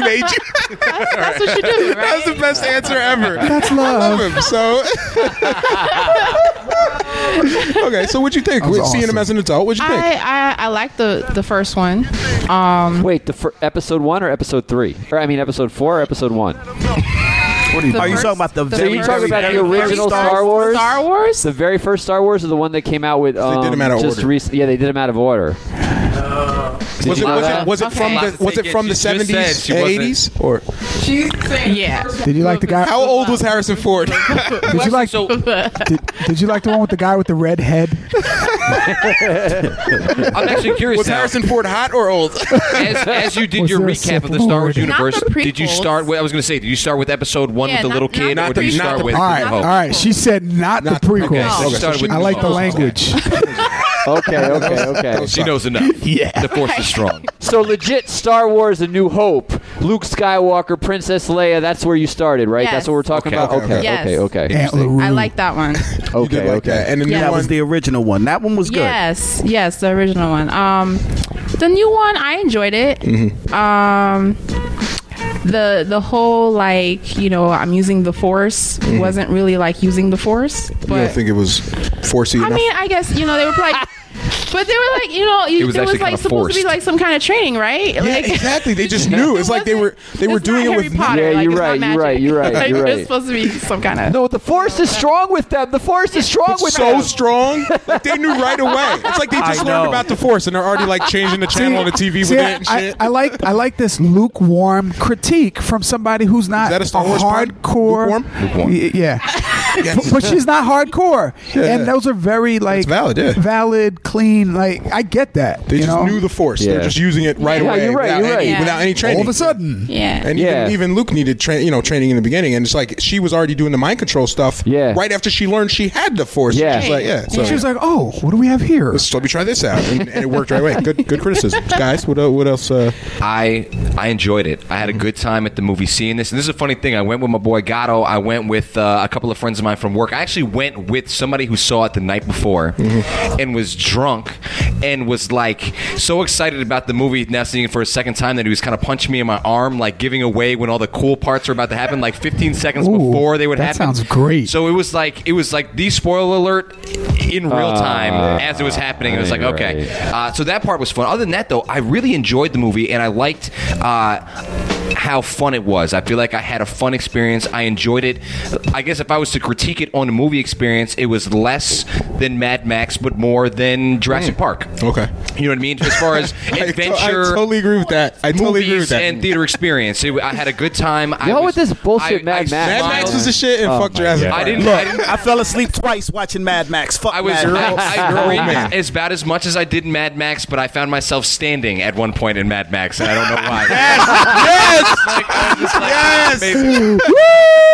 made you. that's what you do, right? That's the best answer ever. That's love. I love. love him. So. okay, so what'd you think? That was Seeing him as an adult, what'd you think? I, I I like the the first one. Um, Wait, the fir- episode one or episode three? Or I mean, episode four or episode one? What are you, The are you talking about the, the So very, you talking very, about the original first Star Wars? Star Wars. The very first Star Wars or the one that came out with? Um, did 'em out of just order. rec- yeah, they did them out of order. Was it, was it was it from the was it from the She just said seventies, she wasn't- eighties, or Yeah. Did you like the guy? how old was Harrison Ford? Did you like? So Did, did you like the one with the guy with the red head? I'm actually curious was now. Harrison Ford hot or old? as, as you did Was your recap of the Star Wars universe, did you start with? I was going to say, did you start with Episode One Yeah, with the not- little not kid, the or did you start Not with? the- All right, all right. She said not, Not the the- prequels. Okay, so Okay, so I like the language. Okay, okay, okay. She knows enough. Yeah. The Force is strong. So legit Star Wars: A New Hope, Luke Skywalker, Princess Leia. That's where you started, right? Yes. That's what we're talking Okay, about. okay, Okay, okay. Yes. okay, okay. Aunt LaRue. I like that one. You Okay, did like okay. that. And the new That one, was the original one. That one was good. Yes, yes, the original one. Um, the new one, I enjoyed it. Mm-hmm. Um, the the whole like you know I'm using the force wasn't really like using the force, Mm-hmm. you don't think it was forcey I enough? mean I guess you know they were like. But they were like, you know, you, was there was like kinda supposed to be like some kind of training, right? yeah, like, exactly. They just knew. It's like they were they were doing not it Harry with Potter. Yeah, like, you're it's not right, you're right, you're right, like, you're There's right. supposed to be some kind of. No, the Force is strong with them. The Force is strong It's with so them. So strong. Like they knew right away. It's like they just learned about the Force and they're already like changing the channel on the TV with See, it and I, shit. I like I like this lukewarm critique from somebody who's not that a Star Wars hardcore. Lukewarm? Lukewarm. Y- Yeah. Yes. but, but she's not hardcore, Yeah. and those are very like valid, yeah. valid, clean. Like I get that. They you just know? knew the Force. Yeah. They're just using it right Yeah, away. you're right, without, you're any, right. without any training. all of a sudden. Yeah. And Yeah. even, even Luke needed, tra- you know, training in the beginning, and it's like she was already doing the mind control stuff. Yeah. Right after she learned she had the Force. Yeah. She's like, yeah. So she was like, "Oh, what do we have here?" let's let me try this out, and, and it worked right away. Good, good criticism, guys. What, el- what else? Uh, I I enjoyed it. I had a good time at the movie seeing this. And this is a funny thing. I went with my boy Gatto. I went with uh, a couple of friends of mine from work. I actually went with somebody who saw it the night before and was drunk and was like so excited about the movie now seeing it for a second time that he was kind of punching me in my arm, like giving away when all the cool parts are about to happen, like 15 seconds Ooh, before they would that happen. sounds great. So it was like it was like the spoiler alert in real Ah. time as it was happening. It was like okay. right. Uh, so that part was fun. Other than that, though, I really enjoyed the movie and I liked uh, how fun it was. I feel like I had a fun experience. I enjoyed it. I guess if I was to critique it on a movie experience, it was less than Mad Max, but more than Jurassic mm. Park. okay. You know what I mean? As far as I to- adventure. I totally agree with that. I totally agree with movies that. and theater experience. It, I had a good time. I You know was- what this bullshit I- Mad I Max- Mad Max was the shit, and Oh fuck my Jurassic Park. I didn't. Look, I didn't I fell asleep twice watching Mad Max. Fuck I was Mad Max. I, I oh, old man. as bad as much as I did in Mad Max, but I found myself standing at one point in Mad Max, and I don't know why. yes, Like, I was just like, yes. amazing.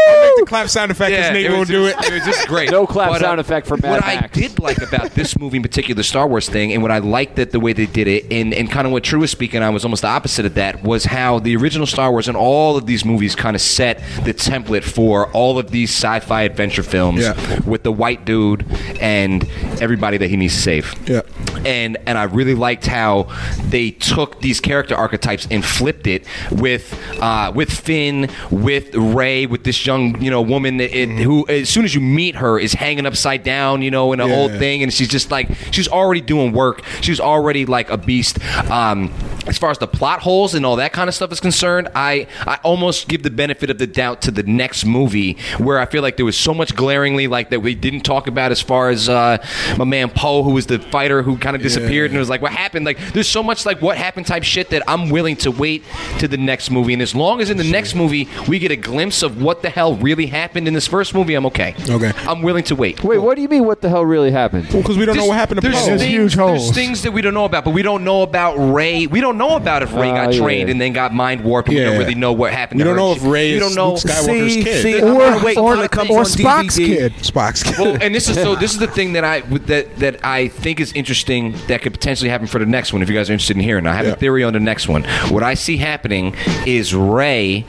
I'll make the clap sound effect because Yeah, Nate it won't do just- it. It was just great. No clap But, uh, sound effect for Mad What Max. I did like about this movie in particular, the Star Wars thing, and what I liked that the way they did it, and, and kind of what True was speaking on was almost the opposite of that, was how the original Star Wars and all of these movies kind of set the template for all of these sci-fi adventure films Yeah. with the white dude and everybody that he needs to save. Yeah. And and I really liked how they took these character archetypes and flipped it with uh, with Finn, with Rey, with this young you know woman that it, who as soon as you meet her is hanging upside down, you know, in an Yeah. old thing, and she's just like she's already doing work. She's already like a beast. Um, as far as the plot holes and all that kind of stuff is concerned, I I almost give the benefit of the doubt to the next movie where I feel like there was so much glaringly like that we didn't talk about as far as uh, my man Poe, who was the fighter who kind of disappeared, and it was like what happened. Like there's so much like what happened type shit that I'm willing to wait to the next movie. And as long as in the next movie we get a glimpse of what the hell really happened in this first movie, I'm okay. Okay. I'm willing to wait. Wait, what do you mean? What the hell really happened? Because we don't know what happened to There's Poe. There's things, huge there's things that we don't know about, but we don't know about Rey. We don't know about if Rey Oh, got yeah. trained and then got mind warped. and We don't really know what happened. We to don't her. know if Rey We is don't know. Luke Skywalker's See, kid. see, Or, wait or, until it or Spock's DVD. kid. Spock's kid. Well, and this is so. This is the thing that I that that I think is interesting that could potentially happen for the next one. If you guys are interested in hearing, I have Yeah. a theory on the next one. What I see happening is Rey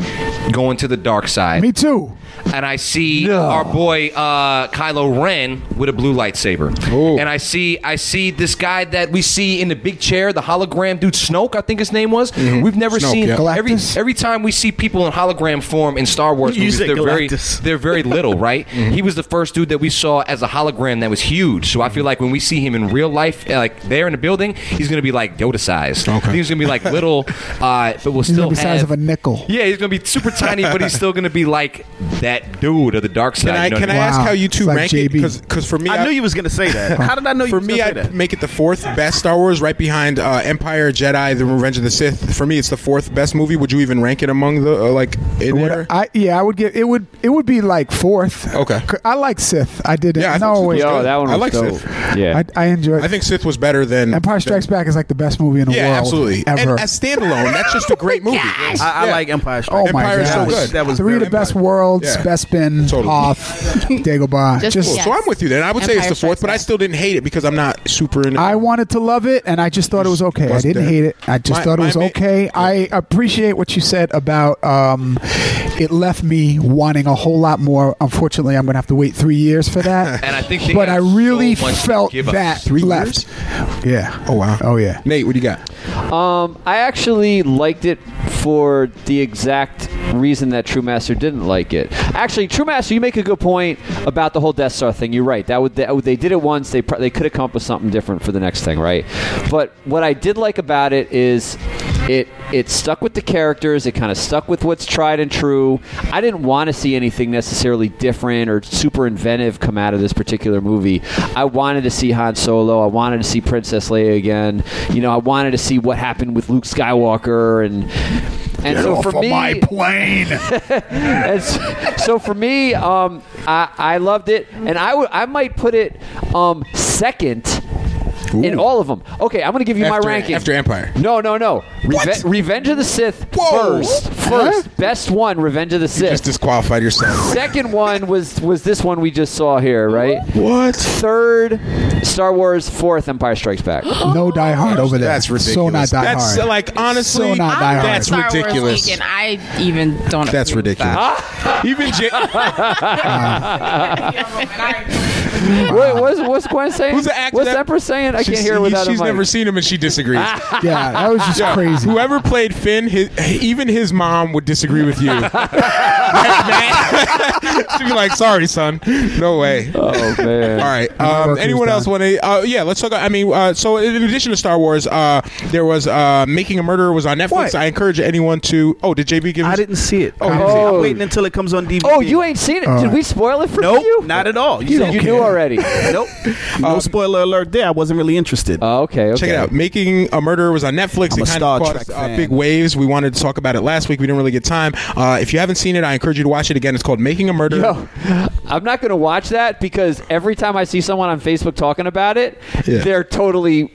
going to the dark side. Me too. And I see our boy uh, Kylo Ren with a blue lightsaber, Ooh. and I see I see this guy that we see in the big chair, the hologram dude Snoke, I think his name was. We've never Snoke, seen yeah. every every time we see people in hologram form in Star Wars You movies, they're very they're very little, right? He was the first dude that we saw as a hologram that was huge. So I feel like when we see him in real life, uh, like there in the building, he's gonna be like Yoda sized. Okay. He's gonna be like little, uh, but we'll He's still be the size of a nickel. yeah, he's gonna be super tiny, but he's still gonna be like that dude of the dark side. Can I you know can I mean? ask Wow. how you two It's like rank it? JB. Because for me, I knew you was gonna say that. How did I know you For was me, gonna say I'd that? make it the fourth best Star Wars, right behind uh, Empire, Jedi, The Revenge of the Sith. For me, it's the fourth best movie. Would you even rank it among the uh, like in Would there? I, yeah, I would give it would it would be like fourth. Okay. I like Sith. I did it. Yeah, I no, think Sith wait. was Yo, good. that one I like dope. Sith. Yeah. I, I enjoyed. I think Sith was better than Empire Strikes Back is like the best movie in the Yeah, world. absolutely. Ever. And as standalone, that's just a great movie. I, I Yeah. like Empire Oh Strikes. my Empire is so god, good. That was three of the very best worlds: Yeah. Bespin, Totally. Hoth, Dagobah. Just- Just, yeah. So I'm with you then. I would say it's Empire the fourth, Strikes but I Back. still didn't hate it because I'm not super in it. I wanted to love it, and I just thought it was okay. I Bust didn't that. hate it. I just My- thought it my was ma- okay. I appreciate what you said about um, it left me wanting a whole lot more. Unfortunately, I'm going to have to wait three years for that. And I think they but got I really so much to felt give us. that Three left. Yeah. Oh wow. Oh yeah. Nate, what do you got? Um, I actually liked it for the exact reason that True Master didn't like it. Actually, True Master, you make a good point about the whole Death Star thing. You're right. That would they, they did it once. They they could have come up with something different for the next thing, right? But what I did like about it is it it stuck with the characters. It kind of stuck with what's tried and true. I didn't want to see anything necessarily different or super inventive come out of this particular movie. I wanted to see Han Solo. I wanted to see Princess Leia again. You know, I wanted to see what happened with Luke Skywalker and. And Get so off for me, my plane. and s- so for me, um, I, I loved it, and I I might put it um, second in all of them. Okay, I'm going to give you After- my ranking after Empire. No, no, no. What? Revenge of the Sith Whoa. first. First, best one, Revenge of the You Sith. just disqualified yourself. Second one was was this one we just saw here, right? What? Third, Star Wars. Fourth, Empire Strikes Back. No Die Hard over there. That's ridiculous. So not Die That's Hard. like honestly, So not Die Hard. that's Star Wars ridiculous. geek, and I even don't. That's ridiculous. that. Even J- uh, Wait, what's what's Gwen saying? Who's the actor What's that- Empress saying? I she's, can't hear without She's a mic. never seen him and she disagrees. yeah, that was just Yeah. crazy. Whoever played Finn, his, even his mom would disagree with you. She'd be like, "Sorry, son, no way." Oh man! All right. Um, work is anyone else want to? Uh, yeah, let's talk. I mean, uh, so in addition to Star Wars, uh, there was uh, Making a Murderer was on Netflix. What? I encourage anyone to. Oh, did JB give? I us- didn't see it. Oh, I'm, didn't see it. I'm waiting until it comes on DVD. Oh, you ain't seen it? All Did we spoil it for Nope, you? not at all. You, you knew already. Nope. No spoiler alert there. I wasn't really interested. Oh, okay, okay. Check it out. Making a Murderer was on Netflix. I'm it a kind Star of caught Trek uh, fan. big waves. We wanted to talk about it last week. We didn't really get time. Uh, if you haven't seen it, I encourage you to watch it again. It's called Making a Murderer. Yo, I'm not going to watch that because every time I see someone on Facebook talking about it, Yeah. they're totally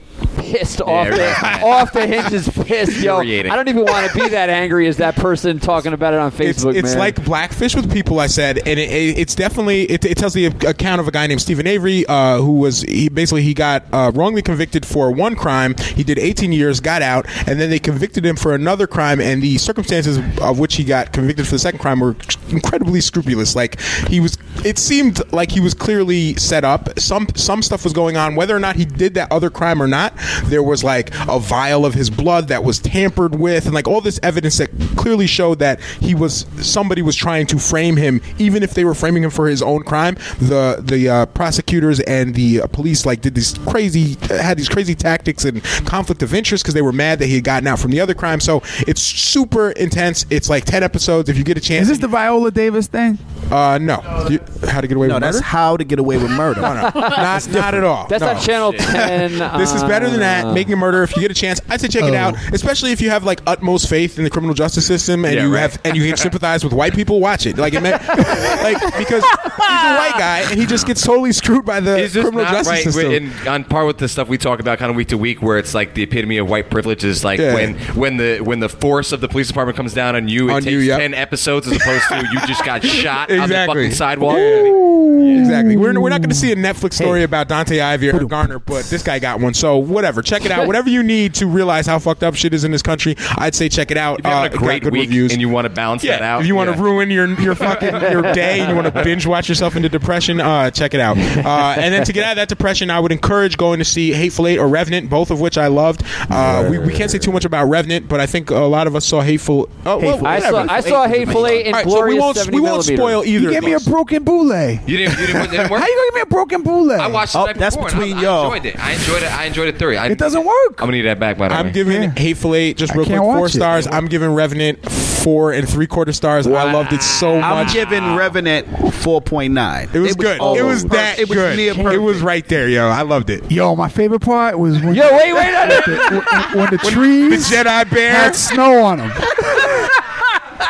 pissed off Very the, off the hinges, pissed. Yo, I don't even want to be that angry as that person talking about it on It's, Facebook. it's man. like blackfish with people. I said, and it, it, it's definitely it, it tells the account of a guy named Steven Avery, uh, who was he basically he got uh, wrongly convicted for one crime. He did 18 years, got out, and then they convicted him for another crime, and the circumstances of which he got convicted for the second crime were incredibly scrupulous. Like he was, it seemed like he was clearly set up. Some some stuff was going on, whether or not he did that other crime or not. There was like a vial of his blood that was tampered with, and like all this evidence that clearly showed that he was somebody was trying to frame him, even if they were framing him for his own crime. The the uh, prosecutors and the uh, police like did these crazy had these crazy tactics and conflict of interest because they were mad that he had gotten out from the other crime. So it's super intense. It's like ten episodes. If you get a chance, Is this the Viola Davis thing? uh, no, You- how to get away No, with that's murder? how to get away with murder. No, no, not, not at all. That's no. on Channel 10. This is better than that. Uh, Making a murder. If you get a chance, I'd say check it Oh. out. Especially if you have like utmost faith in the criminal justice system and Yeah, you right. have and you can sympathize with white people. Watch it. Like it meant, like because he's a white guy and he just gets totally screwed by the Is this criminal not justice right? system. In, on par with the stuff we talk about kind of week to week, where it's like the epitome of white privilege is like Yeah. when when the when the force of the police department comes down on you, it On takes you, yep. ten episodes as opposed to you just got shot on the Exactly. fucking sidewalk. Exactly. We're, we're not going to see a Netflix story about Dante Ivy or Eric Garner, but this guy got one. So whatever, check it out. Whatever you need to realize how fucked up shit is in this country, I'd say check it out. If you're Uh, a great good week reviews. and you want to balance that out, If you want yeah. to ruin your your fucking your day and you want to binge watch yourself into depression, uh, check it out. Uh, and then to get out of that depression, I would encourage going to see Hateful Eight or Revenant, both of which I loved. Uh, we, we can't say too much about Revenant, but I think a lot of us saw Hateful. Oh, well, I saw, whatever. I saw Hateful Eight in All right, so glorious we won't 70 we won't millimeter. spoil either. You gave of me a broken boule. You didn't, you didn't, didn't work. How you gonna give me a broken boule? I watched it Oh, the night that's before, I- between I, y'all. I enjoyed it. I enjoyed it. I enjoyed it thoroughly. I, It doesn't work. I'm gonna need that back by the way. I'm giving Yeah. Hateful Eight just I real quick can't four watch it. stars. I'm giving Revenant four and three quarter stars. I loved it so much. I'm much. giving Revenant 4.9. it was good. all it was perfect. that It was good. near It was right there, yo. I loved it. Yo, my favorite part was when, Yo, wait, wait, no, no. the, when the The trees Jedi Bear. had snow on them.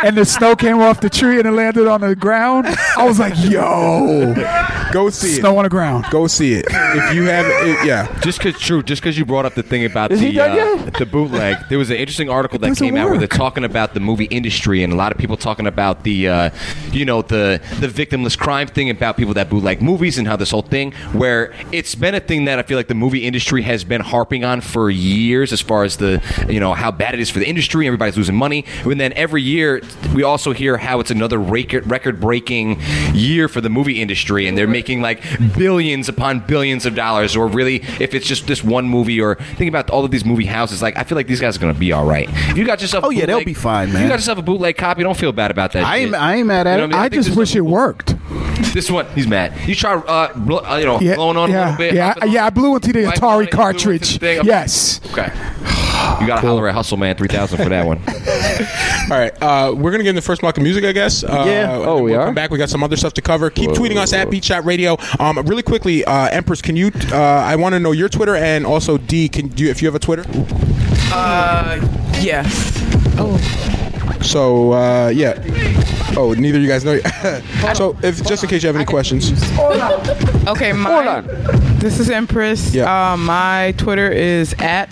and the snow came off the tree and it landed on the ground. I was like, yo, Go see it. snow on the ground. Go see it. If you have it, yeah. Just because, true. Just because you brought up the thing about Is the uh, the bootleg, there was an interesting article that doesn't came out where they're talking about the movie industry and a lot of people talking about the, uh, you know, the the victimless crime thing about people that bootleg movies and how this whole thing where it's been a thing that I feel like the movie industry has been harping on for years as far as the you know how bad it is for the industry. Everybody's losing money, and then every year we also hear how it's another record record breaking year for the movie industry, and they're making like billions upon billions of dollars. Or really, if it's just this one movie, or think about all of these movie houses, like I feel like these guys are going to be all right. If you got yourself, Oh, a yeah, they'll be fine, man. You got yourself a bootleg copy. Don't feel bad about that. I ain't. I ain't mad at You know it. I mean? I think just wish it worked. This one, he's mad. You try, uh, blo- uh, you know, Yeah, blowing on a yeah, little bit. yeah, yeah. I blew into the Atari into the cartridge. Yes. Okay. You got to holler at Hustle Man 3000 for that one. All right, uh, we're gonna get in the first block of music, I guess. Uh, Yeah. and Oh, we we'll are? Come back. We got some other stuff to cover. Keep tweeting us at Beat Shot Radio. Um, really quickly, uh, Empress, can you? Uh, I want to know your Twitter and also D. Can do you, if you have a Twitter? Uh, yes. Oh. So uh, yeah. Oh, neither of you guys know. so if just in case you have any questions, Okay, my, Hold on. This is Empress. Yeah. Uh, my Twitter is at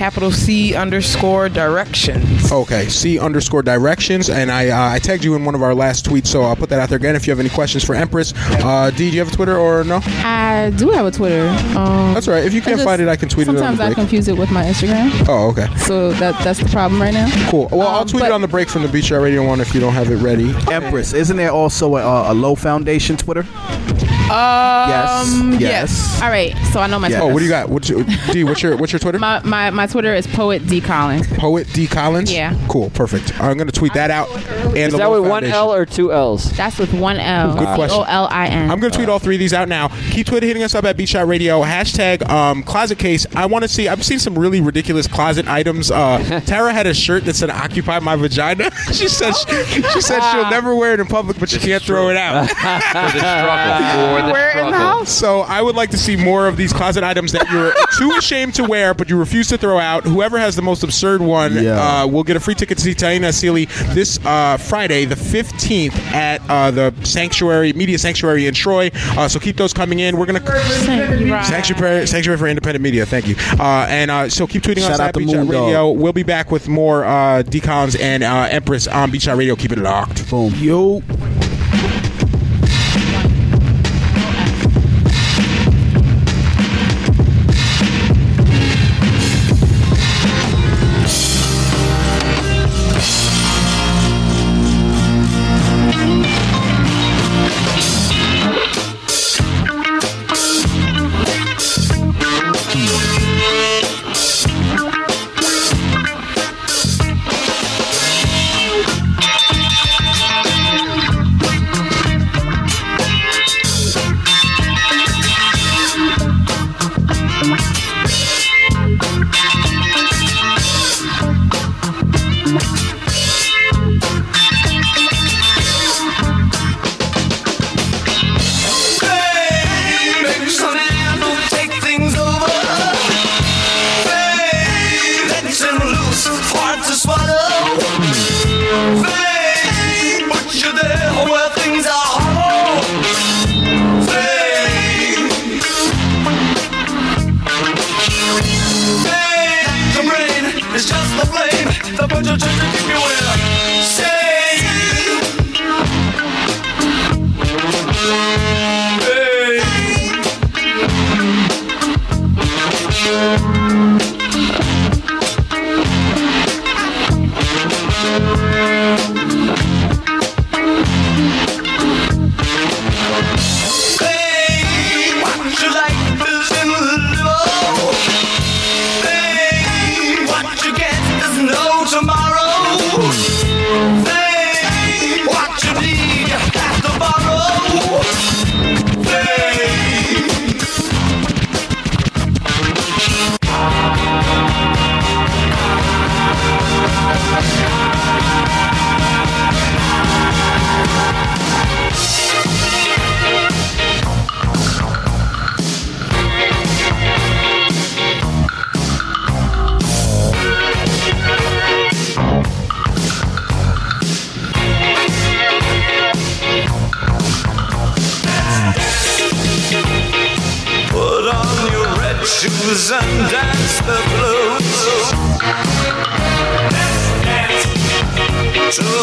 capital C underscore directions. okay. C underscore directions, and I uh, I tagged you in one of our last tweets, so I'll put that out there again. If you have any questions for Empress, uh, D, do you have a Twitter or no? I do have a Twitter. Um, That's all right. If you can't just- find it, I can tweet it Sometimes I break. confuse it with my Instagram, Oh, okay. so that that's the problem right now. Cool. Well, I'll Um, tweet it on the break from the Beat Shot Radio one if you don't have it ready. Empress, isn't there also a, a Low Foundation Twitter? Um, Yes. yes. All right, so I know my. Yeah. Oh, what do you got? What's your, D? What's your what's your Twitter? My, my my Twitter is poet D Collins. Poet D Collins. Yeah. Cool. Perfect. I'm gonna tweet that out. And Is the that Low with one L or two L's? That's with one L. Good question. O L I N. I'm gonna tweet all three of these out now. Keep Twitter hitting us up at Beat Shot Radio. Hashtag um, closet case. I want to see. I've seen some really ridiculous closet items. Uh, Tara had a shirt that said "Occupy my vagina." she said she, said she'll never wear it in public, but she can't throw it out. For the struggle, for everywhere in the house. So I would like to see more of these closet items that you're too ashamed to wear, but you refuse to throw out. Whoever has the most absurd one Yeah. uh, will get a free ticket to see Taina Sealy this uh, Friday, the 15th, at uh, the Sanctuary Media Sanctuary in Troy. Uh, so keep those coming in. We're gonna Sanctuary Sanctuary for Independent Media. Thank you. Uh, and uh, so keep tweeting Shout us out at to Beach Out Moondog. Radio. We'll be back with more uh, decons and uh, Empress on Beat Shot Radio. Keep it locked. Boom. Yo.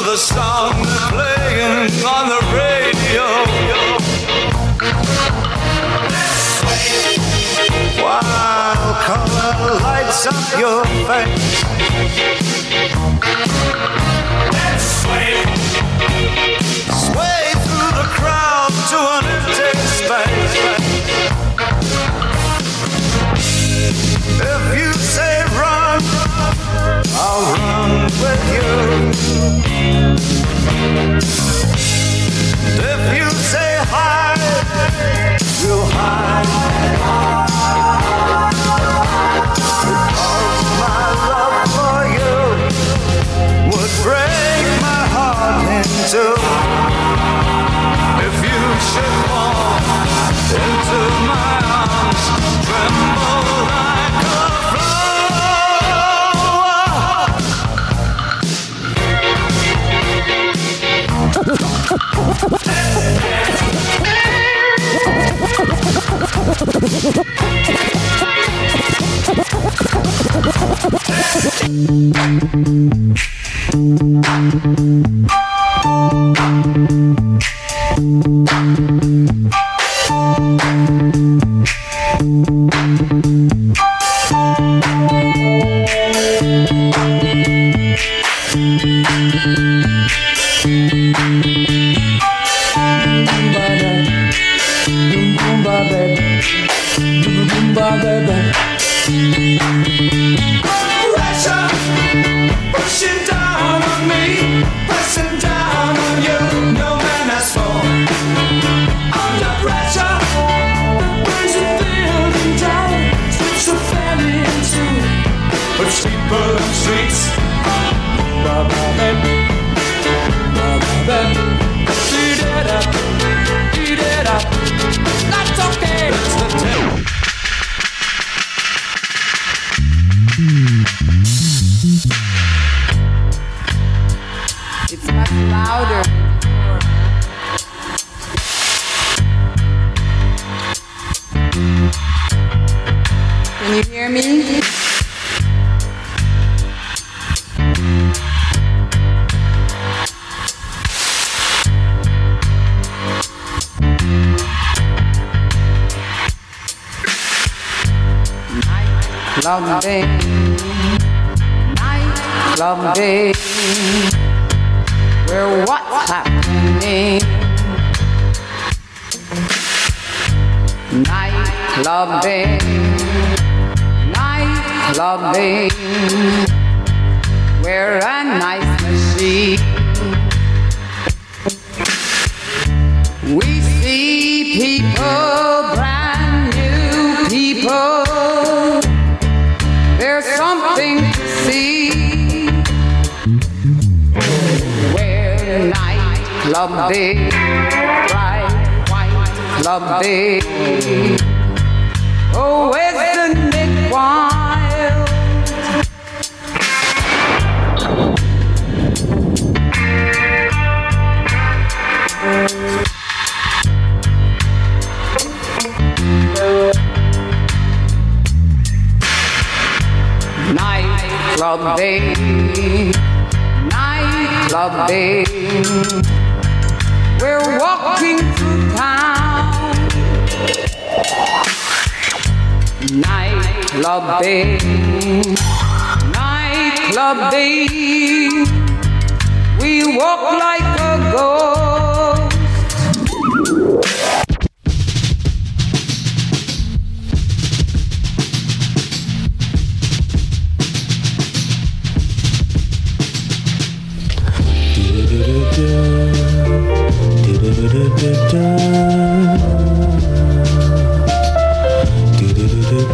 The song playing on the radio. While color lights up your face. Sway through the crowd to an say Thank you.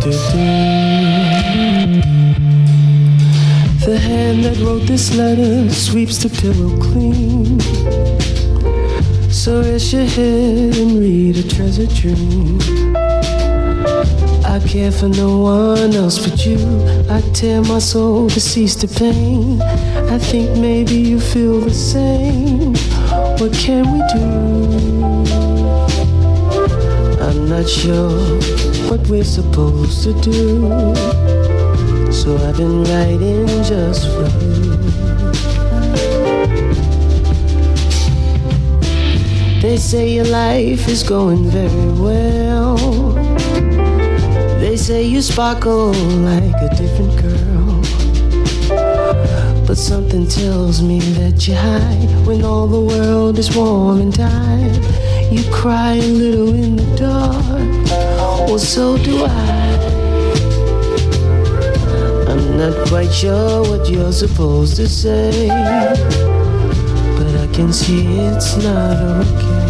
The hand that wrote this letter sweeps the pillow clean. So rest your head and read a treasure dream. I care for no one else but you. I tear my soul to cease the pain. I think maybe you feel the same. What can we do? I'm not sure what we're supposed to do. So I've been writing just for you. They say your life is going very well. They say you sparkle like a different girl. But something tells me that you hide when all the world is warm and tired. You cry a little in the dark. Well, so do I. I'm not quite sure what you're supposed to say, but I can see it's not okay.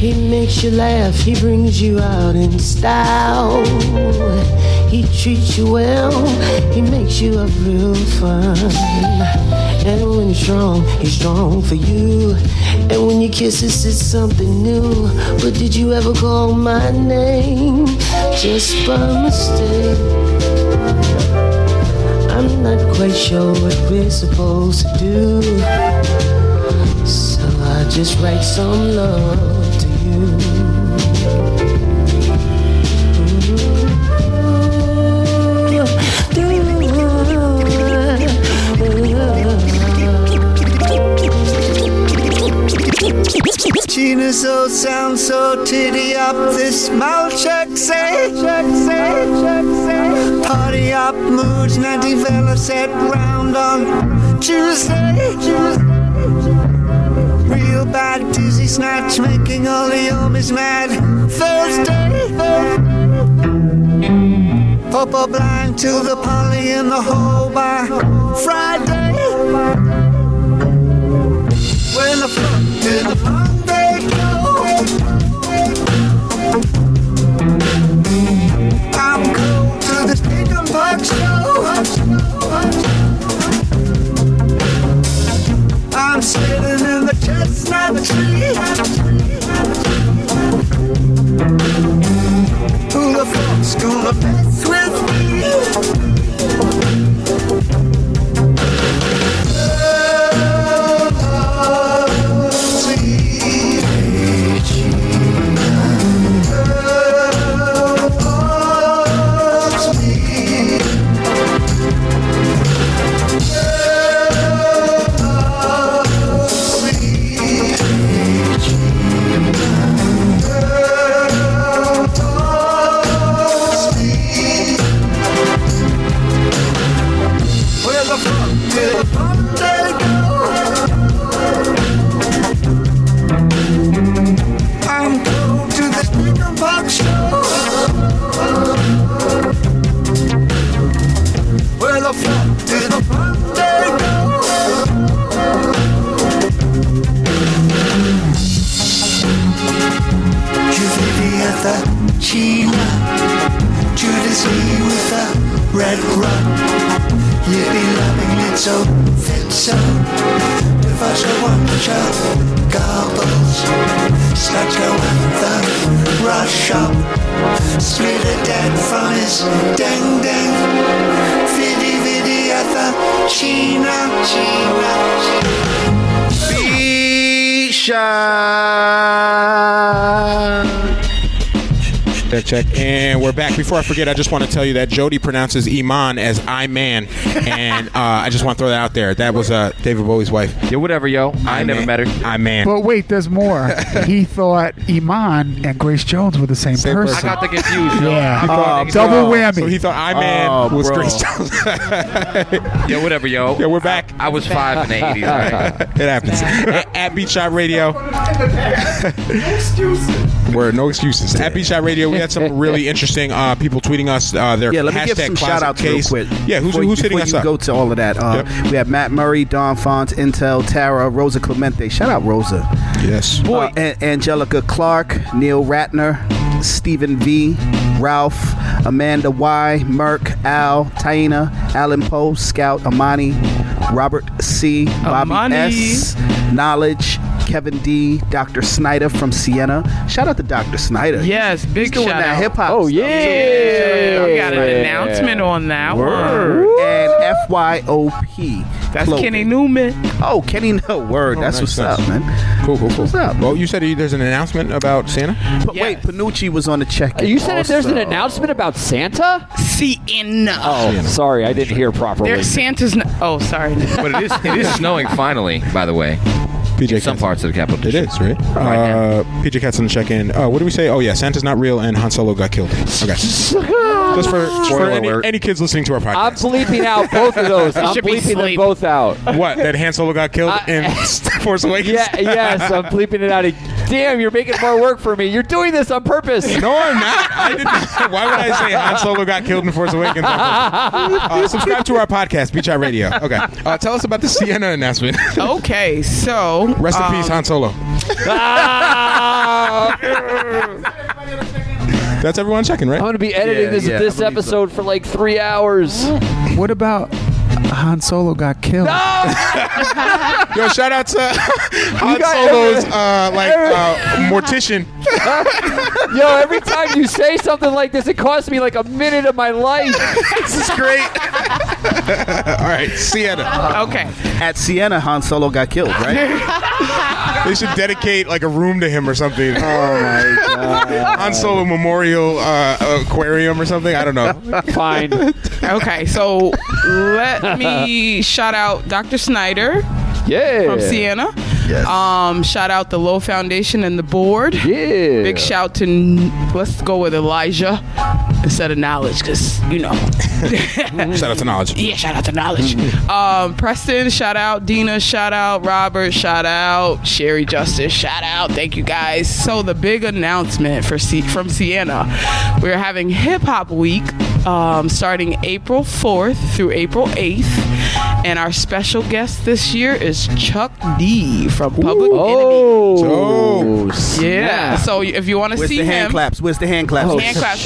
He makes you laugh, he brings you out in style. He treats you well, he makes you have real fun. And when he's strong, he's strong for you. And when you kiss us, it's something new. But did you ever call my name just by mistake? I'm not quite sure what we're supposed to do. So I just write some love to you. Gina so sound so titty up this mouth check say. Party up moods now develop set round on Tuesday. Real bad dizzy snatch making all the homies mad. Thursday. Papa blind to the poly in the hole by Friday. When the fuck did the Check, check. And we're back. Before I forget, I just want to tell you that Jody pronounces Iman as I man, and uh, I just want to throw that out there. That was uh, David Bowie's wife. Yeah, whatever, yo. I, never met her. I man. But wait, there's more. he thought Iman and Grace Jones were the same, Same person. person. I got the confused, yo. Yeah, He thought- uh, double whammy. So he thought I man Oh, was bro. Grace Jones. Yeah, whatever, yo. Yeah, we're back. I was five in the 80s, right? it happens. at, at Beat Shot Radio. We're no excuses. At Beat Shot Radio, we had some really interesting uh, people tweeting us uh, their Yeah, let me hashtag give some shout outs real quick. Yeah, who's, Before- who's hitting us you up? go to all of that. Uh, We have Matt Murray, Don Font, Intel, Tara, Rosa Clemente. Shout out Rosa. Yes. Boy. Angelica Clark, Neil Ratner, Stephen V, Ralph, Amanda Y, Merck, Al, Taina, Alan Poe, Scout, Amani, Robert C, Bobby Amani. S, Knowledge, Kevin D, Dr. Snyder from Siena. Shout out to Dr. Snyder. Yes, big He's doing shout that out. hip hop. Oh, stuff, yeah. too. We got an announcement on that Word. one. And FYOP. That's clothing. Kenny Newman. Oh, Kenny No Word. Oh, That's nice, what's nice. up, man. Cool, cool, cool. What's up? Well, you said there's an announcement about Santa? But wait, Panucci was on the check. You said that there's an announcement about Santa? Siena. Oh, sorry, I didn't hear properly. There's Santa's. N- oh, sorry. But it is it is snowing finally, by the way. PJ in some parts of the capital It district. is, right? Uh, PJ Cat's on the check in. Uh, what do we say? Oh, yeah, Santa's not real and Han Solo got killed. Okay. Just for, for Spoiler any, alert. any kids listening to our podcast. I'm bleeping out both of those. I'm should be bleeping them both out. what? That Han Solo got killed in Force Awakens? Yeah, yes, I'm bleeping it out. Damn, you're making more work for me. You're doing this on purpose. No, I'm not. I did not. Why would I say Han Solo got killed in Force Awakens? Uh, subscribe to our podcast, Beat Shot Radio. Okay. Uh, tell us about the Siena announcement. Okay, so Rest in um, peace, Han Solo. That's everyone checking, right? I'm going to be editing Yeah, this yeah, this I believe episode for like three hours. What about Han Solo got killed? Yo, shout out to Han got Solo's every- uh, like uh, mortician. Yo, every time you say something like this, it costs me like a minute of my life. this is great. All right, Siena. Okay. At Siena, Han Solo got killed, right? They should dedicate like a room to him or something. Oh my god. Han Solo Memorial uh, Aquarium or something. I don't know. Fine. Okay, so let me shout out Dr. Snyder Yeah. from Siena. Yes. Um, shout out the Low Foundation and the board. Yeah. Big shout to let's go with Elijah instead of knowledge, because you know. Shout out to Knowledge. Yeah, shout out to knowledge. um, Preston, shout out. Dina, shout out. Robert, shout out. Sherry Justice, shout out. Thank you guys. So the big announcement for C- from Siena, we're having Hip Hop Week um, starting April 4th through April 8th, and our special guest this year is Chuck D from Public Enemy. Oh, Yeah. snap. So if you want to Where's see the hand him, claps? Where's the hand claps? Oh, hand clap.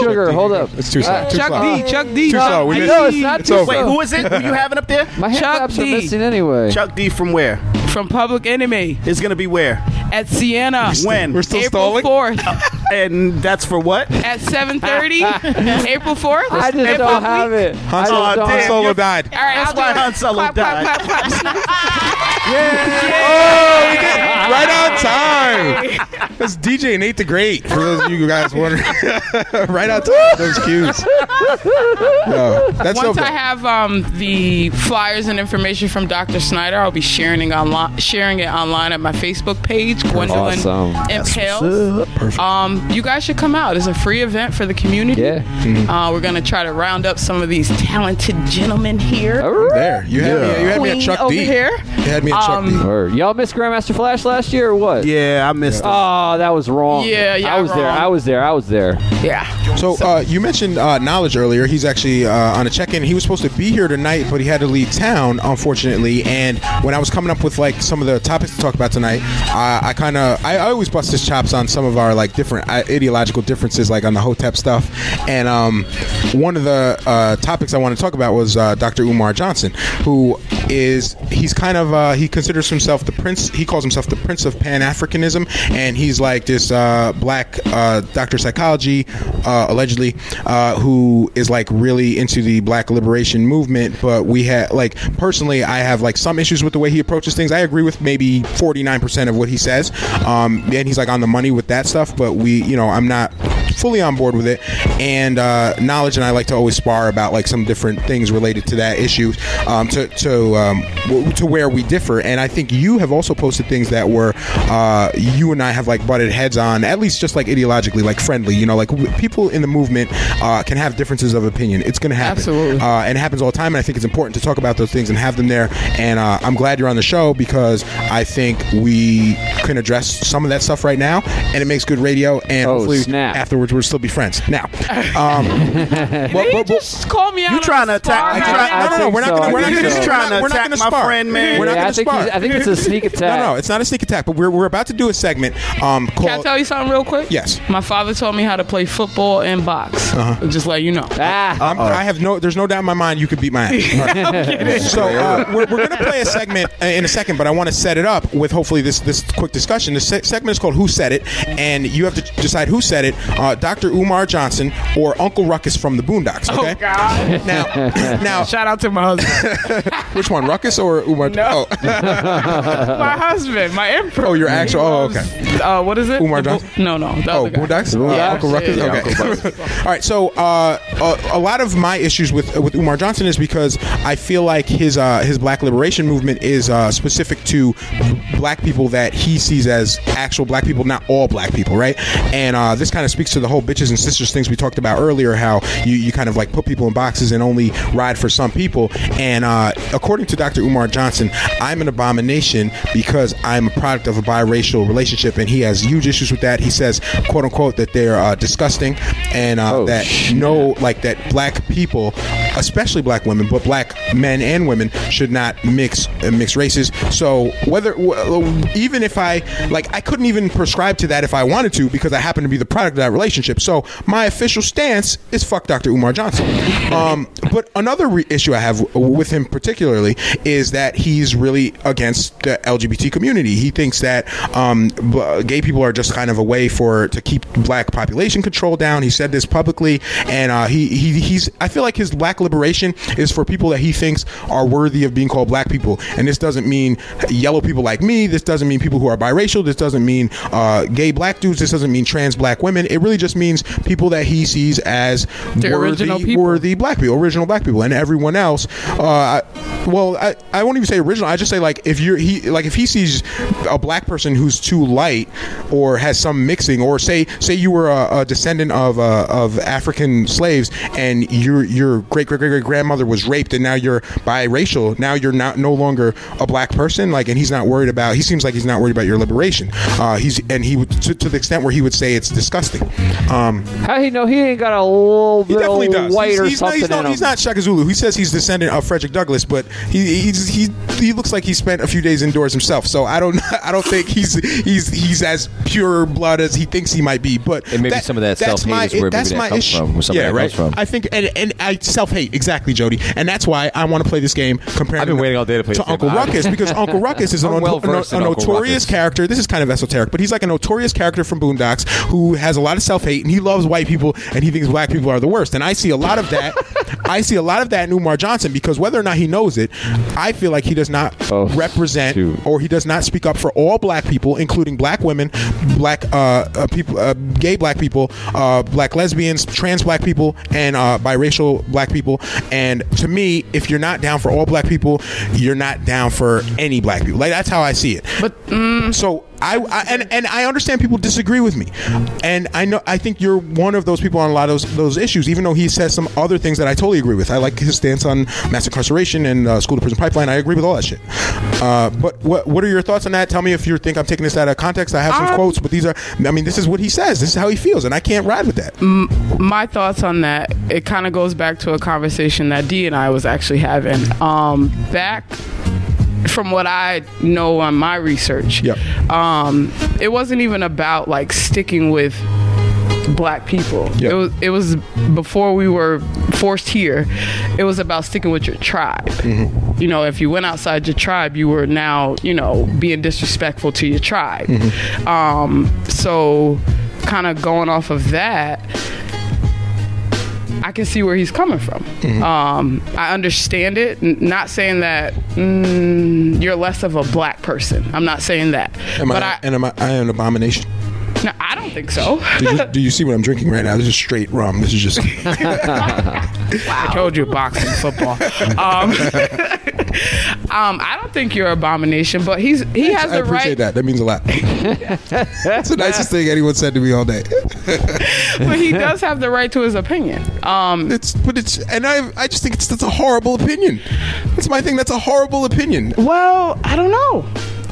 Sugar, hold up. It's too slow. Uh, too Chuck slow. D. Chuck D. Too slow. We Chuck missed No, it's not It's too over. Wait, who is it? Who you having up there? My hand Chuck claps are missing anyway. Chuck D from where? from Public Enemy It's gonna be where? at Siena. When? We're still April stalling. 4th And that's for what? at 7:30. April 4th. I just Hip don't Hop have Week. it. Han I Solo, just Han Solo died. All right, That's I'll why it. Han Solo clap, died. Clap, clap, clap, Oh, we did. Right on time. That's DJ Nate the Great. For those of you guys wondering, right on time. Those cues. Yo, that's Once good. I have um, the flyers and information from Dr. Snyder, I'll be sharing it online, sharing it online at my Facebook page, Gwendolyn Awesome. Impales. Perfect. Um, you guys should come out. It's a free event for the community. Yeah. Uh, we're gonna try to round up some of these talented gentlemen here. There, you had me. You had me at Queen Chuck over D. here. You had me at Chuck Um, D. Word. Y'all missed Grandmaster Flash last year or what? Yeah, I missed it. Oh, that was wrong. Yeah, yeah, I was there. I was there. I was there. Yeah. So uh, you mentioned uh, knowledge earlier. He's actually uh, on a check-in. He was supposed to be here tonight, but he had to leave town, unfortunately. And when I was coming up with like some of the topics to talk about tonight, uh, I kind of I, I always bust his chops on some of our like different ideological differences, like on the Hotep stuff. And um, one of the uh, topics I want to talk about was uh, Dr. Umar Johnson, who is he's kind of uh, he considers himself the prince. He calls himself the prince of Pan Africanism, and he's like this uh, black uh, doctor of psychology, uh, allegedly, who is like really into the black liberation movement. But we had like personally, I have like some issues with the way he approaches things. I agree with maybe forty nine percent of what he says, um, and he's like on the money with that stuff. But we, you know, I'm not fully on board with it. And uh, knowledge and I like to always spar about like some different things related to that issue, um, to to um, w- to where we differ. And I think you have also posted things that were uh, you and I have like butted heads on, at least just like ideologically, like friendly. You know, like w- people in the movement uh, can have differences of opinion. It's going to happen, Absolutely. uh, and it happens all the time. And I think it's important to talk about those things and have them there. And uh, I'm glad you're on the show because I think we can address some of that stuff right now, and it makes good radio. And Oh, hopefully snap. afterwards we'll still be friends. Now, um, Did he just call me out? You on trying to attack- spot you right try- no, no, no, we're not going to. We're not think going to. Trying to We're not attack going to my spar. friend, man. We're not going to think spar. I think it's a sneak attack. No, no, it's not a sneak attack. But we're, we're about to do a segment um, Can I tell you something real quick? Yes. My father taught me how to play football and box. Uh-huh. Just let you know. Ah. I'm, I have no. There's no doubt in my mind you could beat my ass. All right. so uh, we're, we're going to play a segment uh, in a second, but I want to set it up with hopefully this this quick discussion. The se- segment is called "Who Said It," and you have to decide who said it: uh, Dr. Umar Johnson or Uncle Ruckus from the Boondocks. Okay. Oh God! Now, now, Shout out to my husband. which one, Ruckus or Umar? No. Oh. my husband, my emperor. Oh, your actual. Oh, okay. Uh, what is it? Umar Johnson? No, no. The Oh, other guy. Boondocks? Uh, Yeah, Uncle Ruckus? yeah, yeah, okay. Uncle All right. So, uh, a, a lot of my issues with with Umar Johnson is because I feel like his uh, his black liberation movement is uh, specific to black people that he sees as actual black people, not all black people, right? And uh, this kind of speaks to the whole bitches and sisters things we talked about earlier. How you, you kind of like put people in boxes and only ride for some people. And uh, according to Dr. Umar Johnson, I'm an abomination because I'm a product of a biracial relationship, and he has huge issues with that. He says, "quote unquote," that they're uh, disgusting, and uh, Oh, that shit. no, like that black people, especially black women, but black men and women should not mix uh, mix races. So whether even if I like, I couldn't even prescribe to that if I wanted to because I happen to be the product of that relationship. So my official stance is fuck Dr. Umar Johnson. Um, but another re- issue I have with him particularly is that he's really against the LGBT community. He thinks that um, b- gay people are just kind of a way for to keep black population control down. He said this publicly, and uh, he, he he's. I feel like his black liberation is for people that he thinks are worthy of being called black people. And this doesn't mean yellow people like me. This doesn't mean people who are biracial. This doesn't mean uh, gay black dudes. This doesn't mean trans black women. It really just means people that he sees as The worthy, worthy black people, original black people, and everyone else. Uh, I, well, I, I won't even say original. I just say like if you're he like if he sees a black person who's too light or has some mixing, or say say you were a, a descendant of uh, of African slaves and your your great great great great grandmother was raped and now you're biracial. Now you're not no longer a black person. Like and he's not worried about. He seems like he's not worried about your liberation. Uh, he's and he would to, to the extent where he would say it's disgusting. Um, How he know he ain't got a little he bit definitely of does. white he's, or he's not, something he's, not, in him? he's not Shaka Zulu. He says he's descendant of Frederick Douglass, but he he's, he he looks like he spent a few days indoors himself. So I don't I don't think he's he's he's as pure blood as he thinks he might be. But And maybe some of that that's self-hate is where maybe that's that my comes issue. from, where yeah, right. comes from. I think and and I self hate exactly, Jody, and that's why I want to play this game. Comparing I've been waiting all day to play this game. Uncle Ruckus because Uncle Ruckus is a, I'm well-versed a, a notorious Ruckus. character. This is kind of esoteric, but he's like a notorious character from Boondocks who has a lot of self hate and he loves white people and he thinks black people are the worst. And I see a lot of that. I see a lot of that in Umar Johnson because whether or not he knows it, I feel like he does not represent or he does not speak up for all black people, including black women, black uh, uh, people, uh, gay black people, uh, black lesbians, trans black people, and uh, biracial black people. And to me, if you're not down for all black people, you're not down for any black people. Like that's how I see it. But so I, I and and I understand people disagree with me, and I know I think you're one of those people on a lot of those, those issues. Even though he says some other things that I totally agree with, I like his stance on mass incarceration and uh, school to prison pipeline. I agree with all that shit. Uh, but what what are your thoughts on that? Tell me if you think I'm taking this out of context. I have some Um, quotes, but these are I mean this is what he says. This is how he feels, and I can't ride with that. M- my thoughts on that it kind of goes back to a conversation that d and i was actually having um, back from what i know on my research um, it wasn't even about like sticking with black people. It was it was before we were forced here it was about sticking with your tribe. You know if you went outside your tribe you were now you know being disrespectful to your tribe. Um, so kind of going off of that I can see where he's coming from. Mm-hmm. Um, I understand it. N- not saying that mm, you're less of a black person. I'm not saying that. Am but I, and am I, I am an abomination? no, I don't think so. Do you, do you see what I'm drinking right now? This is straight rum. This is just. I told you boxing, football. Um, um, I don't think you're an abomination, but he's he has the right. I appreciate that. That means a lot. That's the nicest thing anyone said to me all day. but he does have the right to his opinion. Um, it's but it's and I I just think it's that's a horrible opinion. That's my thing. That's a horrible opinion. Well, I don't know.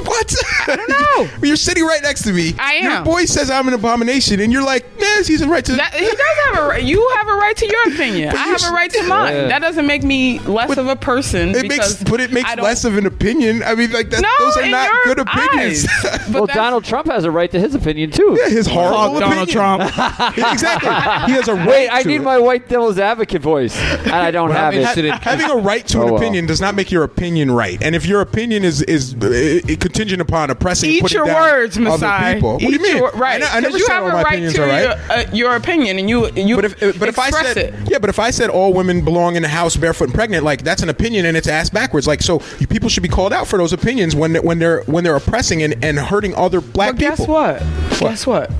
What? I don't know. you're sitting right next to me. I am. Your boy says I'm an abomination, and you're like, man, he's a right to. That, he does have a right. You have a right to your opinion. I have a right to mine. Yeah. That doesn't make me less of a person. It makes, but it makes less of an opinion. I mean, like that. No, those are not good opinions. well, Donald Trump has a right to his opinion too. Yeah, his horrible Donald opinion. exactly. He has a right. Wait, I need it. my white devil's advocate voice, and I don't have it. Ha- having a right to Oh, an well. opinion does not make your opinion right. And if your opinion is is uh, contingent upon oppressing, and Eat your down words, other Messiah. people, what do you mean? your- right? I, I never Because you said have all a my right opinions to are right. Your, uh, your opinion, and you you But if, but if I said it. yeah, but if I said all women belong in the house barefoot and pregnant, like that's an opinion and it's ass backwards. Like so, you, people should be called out for those opinions when when they're when they're oppressing and, and hurting other black But people. guess what? Guess what?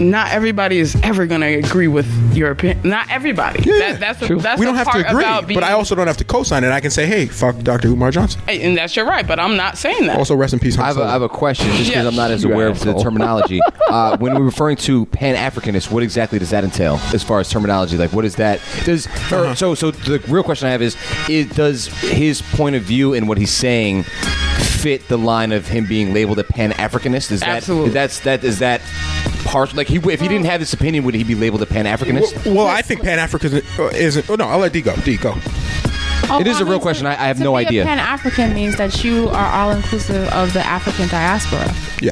Not everybody is ever going to agree with your opinion. Not everybody. Yeah, That, that's the, that's we don't have part to agree, about being, but I also don't have to co-sign it. I can say, hey, fuck Dr. Umar Johnson. And that's your right. But I'm not saying that. Also, rest in peace. I have, a, I have a question, just because Yes. I'm not as aware of the terminology. uh, when we're referring to Pan Africanist, what exactly does that entail as far as terminology? Like, what is that? Does or- so? So the real question I have is: is does his point of view and what he's saying fit the line of him being labeled a Pan Africanist? Is that Absolutely. that's that is that partial? Like, he, if he didn't have this opinion, would he be labeled a Pan Africanist? Well, I think Pan Africa uh, isn't. Oh no, I'll let D go. D go. Oh, it is a real question. I, I have to no be idea. A Pan African means that you are all inclusive of the African diaspora. Yeah.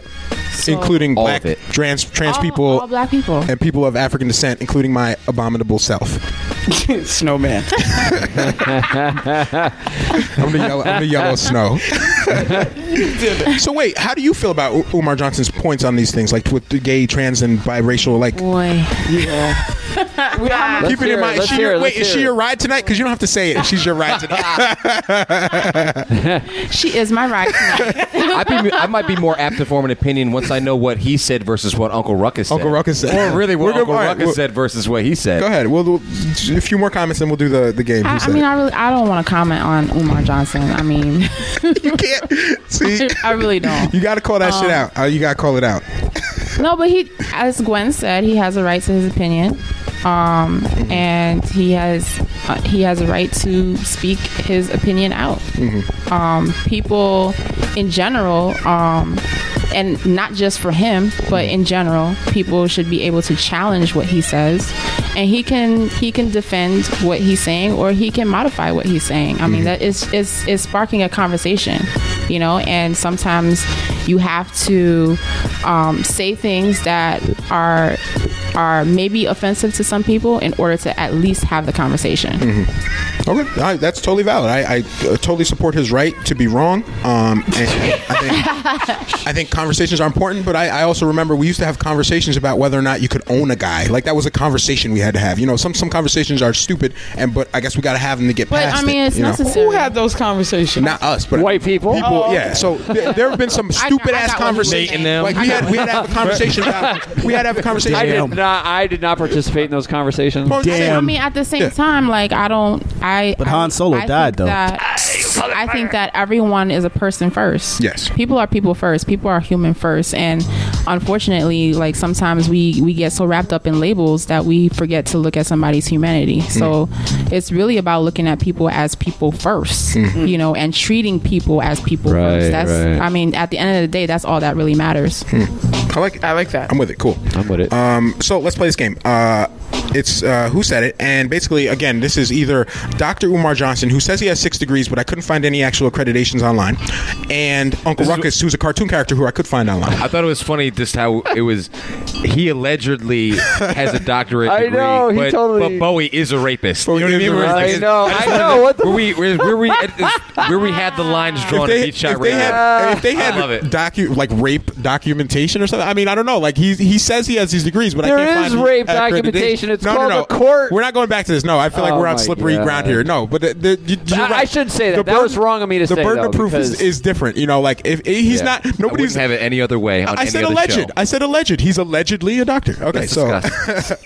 So- including All black of it. trans trans All- people, all black people. and people of African descent, including my abominable self. Snowman. I'm the yellow. I'm the yellow snow. so wait, how do you feel about U- Umar Johnson's points on these things, like with the gay, trans, and biracial? Like, Boy. Yeah. keep it in mind. Is she your, wait, is she your ride tonight? Because you don't have to say it. She's your ride tonight. She is my ride tonight. I, be, I might be more apt to form an opinion once I know what he said versus what Uncle Ruckus said. Uncle Ruckus said. Or really what We're good- Uncle all right, Ruckus well- said versus what he said. Go ahead. We'll do a few more comments, and we'll do the the game. I, I mean. I really, I don't want to comment on Umar Johnson. I mean, you can't. See, I really don't. you got to call that shit Um, out. Uh, you got to call it out. No, but he, as Gwen said, he has a right to his opinion, um, and he has uh, he has a right to speak his opinion out. Um, people in general, um, and not just for him, but in general, people should be able to challenge what he says, and he can he can defend what he's saying, or he can modify what he's saying. I mean, that is is is sparking a conversation, you know, and sometimes you have to um, say things that are are maybe offensive to some people in order to at least have the conversation. Mm-hmm. Okay, I, that's totally valid. I, I uh, totally support his right to be wrong. Um, and I think I think conversations are important, but I, I also remember we used to have conversations about whether or not you could own a guy. Like that was a conversation we had to have. You know, some some conversations are stupid, and but I guess we got to have them to get But past I mean, it. it's you know? necessary. Who had those conversations? Not us, but white people. People, Oh, yeah. So th- there have been some stupid I ass got what he was conversations. saying. Like we had we had to have a conversation about we had to have a conversation. I did not. I did not participate in those conversations. Damn. I mean, at the same time, like I don't. I. But I- Han Solo I died, though. That, I think that everyone is a person first. Yes. People are people first. People are human first, and unfortunately, like sometimes we we get so wrapped up in labels that we forget to look at somebody's humanity. So it's really about looking at people as people 1st Mhm. you know, and treating people as people Right, first. That's. right. I mean, at the end of the day, that's all that really matters. I like it. I like that. I'm with it. Cool. I'm with it. Um, so let's play this game. Uh, it's uh, who said it, and basically, again, this is either Dr. Umar Johnson, who says he has six degrees, but I couldn't find any actual accreditations online, and Uncle This is- Ruckus, who's a cartoon character who I could find online. I thought it was funny just how it was. He allegedly has a doctorate I degree, know, he but, totally- but Bowie is a rapist. you know what I mean? a Where it's like- I know, just I know, what the- where we where, where we where we had the lines drawn if at they, Beat Shot if they had, if they I love had it. docu like rape documentation or something, I mean, I don't know. Like he he says he has these degrees, but There I can't is find rape accreditation. Documentation. It's no, called no, no. the court. We're not going back to this. No, I feel like Oh we're on slippery God. ground here. No, but the, the, you, you're I- I should say that. The That was wrong of me to the say, burden though, of proof is, is different. You know, like if he's Yeah. not, I nobody's wouldn't have it any other way on I any said other alleged. show. I said alleged. He's allegedly a doctor. Okay, Let's so all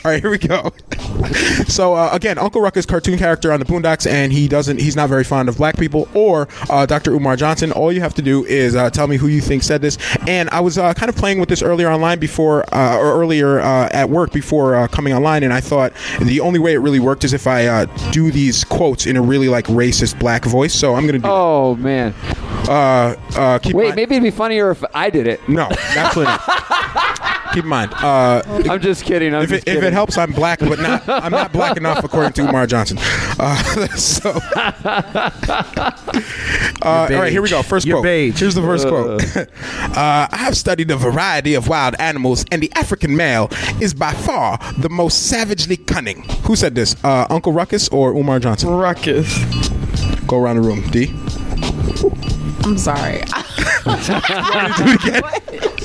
right, here we go. so uh, again, Uncle Ruckus, cartoon character on the Boondocks, and he doesn't. He's not very fond of black people or uh, Dr. Umar Johnson. All you have to do is uh, tell me who you think said this. And I was uh, kind of playing with this earlier online before, uh, or earlier uh, at work before uh, coming online, and I thought the only way it really worked is if I uh, do these quotes in a really like racist black voice. So I'm gonna do. Oh man. Uh, uh, Wait, mind- maybe it'd be funnier if I did it. No, absolutely not. keep in mind. Uh, I'm just kidding. I'm if, just it, if it helps, I'm black, but not. I'm not black enough, according to Umar Johnson. Uh, so, uh, all right, here we go. First Your quote. beige. Here's the first quote. uh, I have studied a variety of wild animals, and the African male is by far the most savagely cunning. Who said this? Uh, Uncle Ruckus or Umar Johnson? Ruckus. Go around the room. D. I'm sorry.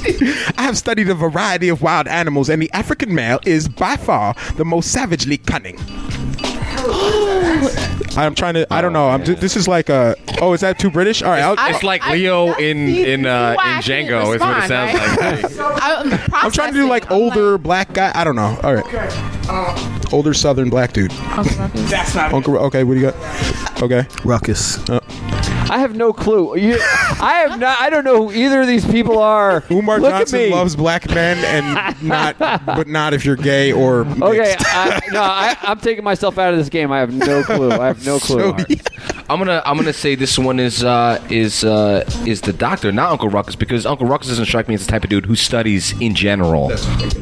I have studied a variety of wild animals, and the African male is by far the most savagely cunning. I'm trying to. I don't know. I'm. This is like a. Oh, is that too British? All right. I'll, It's like Leo in in uh, in Django is what it sounds like. I'm trying to do like older black guy. I don't know. All right. Older Southern black dude. That's not. Uncle. Okay. What do you got? Okay. Ruckus. Uh, I have no clue. You, I have not. I don't know who either of these people are. Umar Look Johnson loves black men and not, but not if you're gay or. Okay. I, no, I, I'm taking myself out of this game. I have no clue. I have no clue. I'm gonna I'm gonna say this one is uh, is uh, is the doctor, not Uncle Ruckus, because Uncle Ruckus doesn't strike me as the type of dude who studies in general.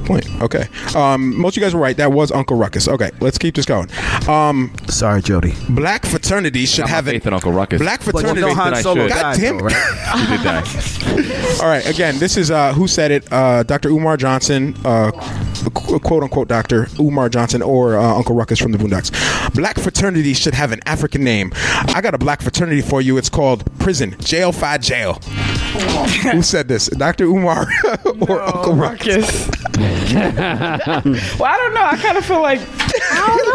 Point. Okay. Um, most of you guys were right. That was Uncle Ruckus. Okay, let's keep this going. Um, Sorry, Jody. black fraternity should have faith an in Uncle Ruckus. black But you fraternity. Han Solo. God died, damn though, it. right? He did die. All right, again, this is uh, who said it? Uh, Dr. Umar Johnson, uh, quote unquote Dr. Umar Johnson, or uh, Uncle Ruckus from the Boondocks. Black fraternity should have an African name. I got a black fraternity for you. It's called Prison Jail Fi Jail. who said this? Dr. Umar or Uncle Ruckus? Well, I don't know. I kind of feel like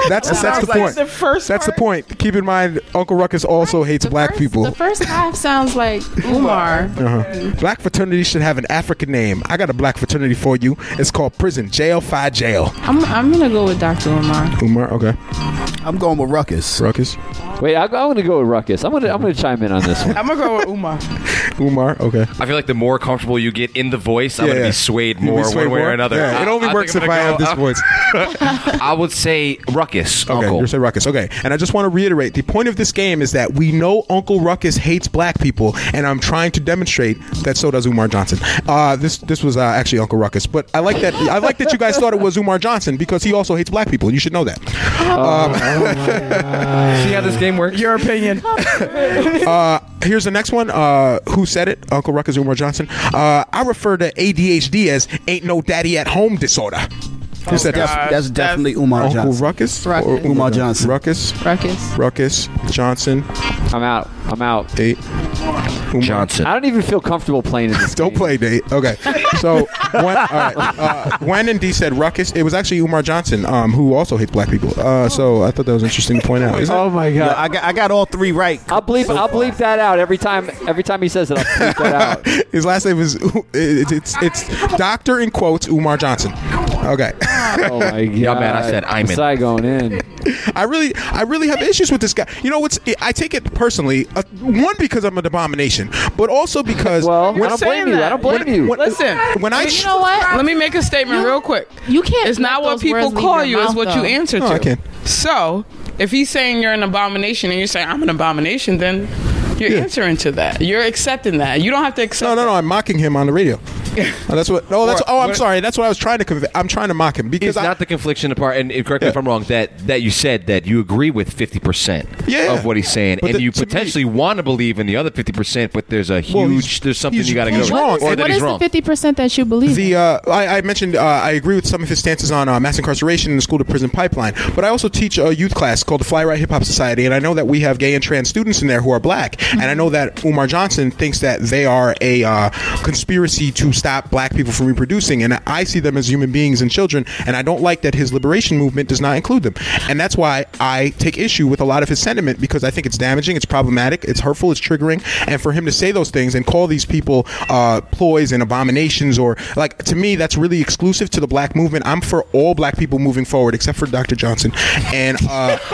That's that's Sounds the like point. the first that's the point. Keep in mind, Uncle Ruckus also hates black people. The first half sounds like Umar. Uh-huh. Black fraternity should have an African name. I got a black fraternity for you. It's called Prison Jail Fi Jail. I'm, I'm gonna go with Dr. Umar. Umar, okay. I'm going with Ruckus. Ruckus. Wait, I, I'm going to go with Ruckus. I'm going to I'm going to chime in on this one. I'm gonna go with Umar. Umar, okay. I feel like the more comfortable you get in the voice, I'm Yeah, gonna yeah. be swayed You'll be more swayed one way more? or another. Yeah, it only I think works I'm if gonna I have go- this voice. I would say Ruckus, Okay, Uncle. you're saying Ruckus. Okay, and I just want to reiterate: the point of this game is that we know Uncle Ruckus hates black people, and I'm trying to demonstrate that so does Umar Johnson. Uh, this this was uh, actually Uncle Ruckus, but I like that. I like that you guys thought it was Umar Johnson because he also hates black people. You should know that. Um, See how this game works? Your opinion. uh, here's the next one. Uh, who said it? Uncle Ruckus, Umar Johnson. Uh, I refer to ADHD as "ain't no daddy at home" disorder. That's, said def- that? that's definitely Umar Uncle Johnson. Ruckus? Ruckus. Or Umar Johnson. Ruckus. Ruckus. Ruckus. Johnson. I'm out. I'm out. Eight. Umar. Johnson. I don't even feel comfortable playing in this. Don't game. play, Nate. Okay. So, when, all right. Uh, when and D said Ruckus, it was actually Umar Johnson, um, who also hates black people. Uh, so I thought that was interesting to point out. Is it? Oh my Yeah, god. I got I got all three right. I'll bleep. I'll bleep that out every time. Every time he says it, I'll bleep that out. His last name is it's it's, it's Doctor in quotes Umar Johnson. Okay. Oh my god. Yeah, man, I said I'm in. Masai going in. I really, I really have issues with this guy. You know, what's I take it personally. Uh, one because I'm an abomination, but also because Well, I when- don't blame saying you. I don't blame when- you. when- Listen, when I You know what? let me make a statement real quick. You can't. It's not what people call you; it's mouth, what you answer No, to. I can't. So, if he's saying you're an abomination and you're saying I'm an abomination, then you're Yeah. answering to that. You're accepting that. You don't have to accept. no, no, no, I'm mocking him on the radio. Oh, that's what. No, that's. Oh, I'm sorry. That's what I was trying to convey. I'm trying to mock him because It's I, not the confliction part, and and correct me Yeah. if I'm wrong. That that you said that you agree with 50 percent Yeah. of what he's saying, But and the- you to me- potentially want to believe in the other 50 percent, but there's a huge, he's- there's something you got to he's go wrong. or that What he's is the fifty percent that you believe? The uh, I, I mentioned uh, I agree with some of his stances on uh, mass incarceration and the school to prison pipeline, but I also teach a youth class called the Fly Right Hip Hop Society, and I know that we have gay and trans students in there who are black, and I know that Umar Johnson thinks that they are a uh, conspiracy to stop black people from reproducing, and I see them as human beings and children, and I don't like that his liberation movement does not include them, and that's why I take issue with a lot of his sentiment because I think it's damaging, it's problematic, it's hurtful, it's triggering, and for him to say those things and call these people uh, ploys and abominations, or like to me, that's really exclusive to the black movement. I'm for all black people moving forward, except for Dr. Johnson, and uh,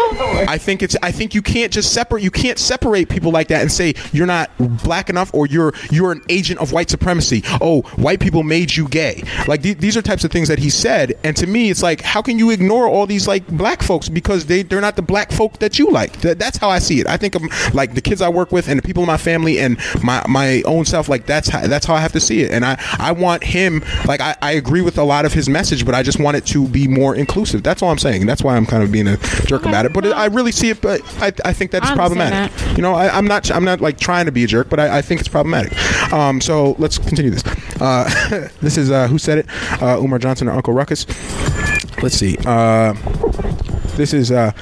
I think it's I think you can't just separate you can't separate people like that and say you're not black enough or you're you're an agent of white supremacy. Oh, white people made you gay. Like th- these are types of things that he said, and to me, it's like how can you ignore all these like black folks because they they're not the black folk that you like. Th- that's how I see it. I think of like the kids I work with and the people in my family and my my own self. Like that's how that's how I have to see it, and I I want him like I, I agree with a lot of his message, but I just want it to be more inclusive. That's all I'm saying. That's why I'm kind of being a jerk about it. But I really see it. But I, I think that's I problematic. You know, I, I'm not I'm not like trying to be a jerk, but I, I think it's problematic. Um, so let's continue this. Uh, this is uh, who said it? Uh, Umar Johnson or Uncle Ruckus? Let's see. Uh, this is uh,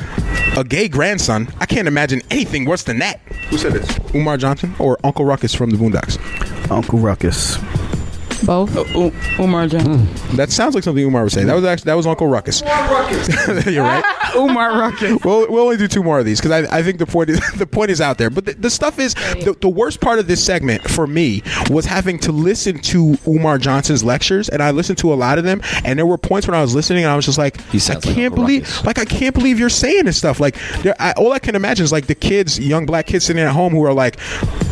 a gay grandson. I can't imagine anything worse than that. Who said this? Umar Johnson or Uncle Ruckus from the Boondocks? Uncle Ruckus. Both. Uh, U- Umar Johnson. Hmm. That sounds like something Umar would say. That was actually that was Uncle Ruckus. Umar Ruckus. You're right. Umar Ruckus. We'll, we'll only do two more of these because I, I think the point is the point is out there. But the, the stuff is the, the worst part of this segment for me was having to listen to Umar Johnson's lectures, and I listened to a lot of them. And there were points when I was listening, and I was just like, I can't Uncle believe, Ruckus. like I can't believe you're saying this stuff. Like I, all I can imagine is like the kids, young black kids sitting at home who are like,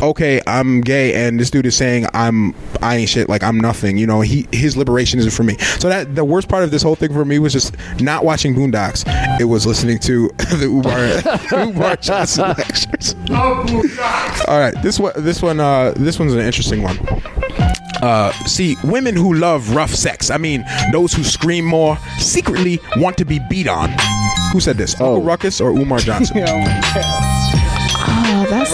okay, I'm gay, and this dude is saying I'm I ain't shit, like I'm nothing. You know, he his liberation isn't for me. So that the worst part of this whole thing for me was just not watching Boondocks. It was listening to the Umar Umar Johnson lectures. All right, this one this one uh, this one's an interesting one. Uh, see, women who love rough sex, I mean, those who scream more, secretly want to be beat on. Who said this? Uncle Ruckus or Umar Johnson? Oh, that's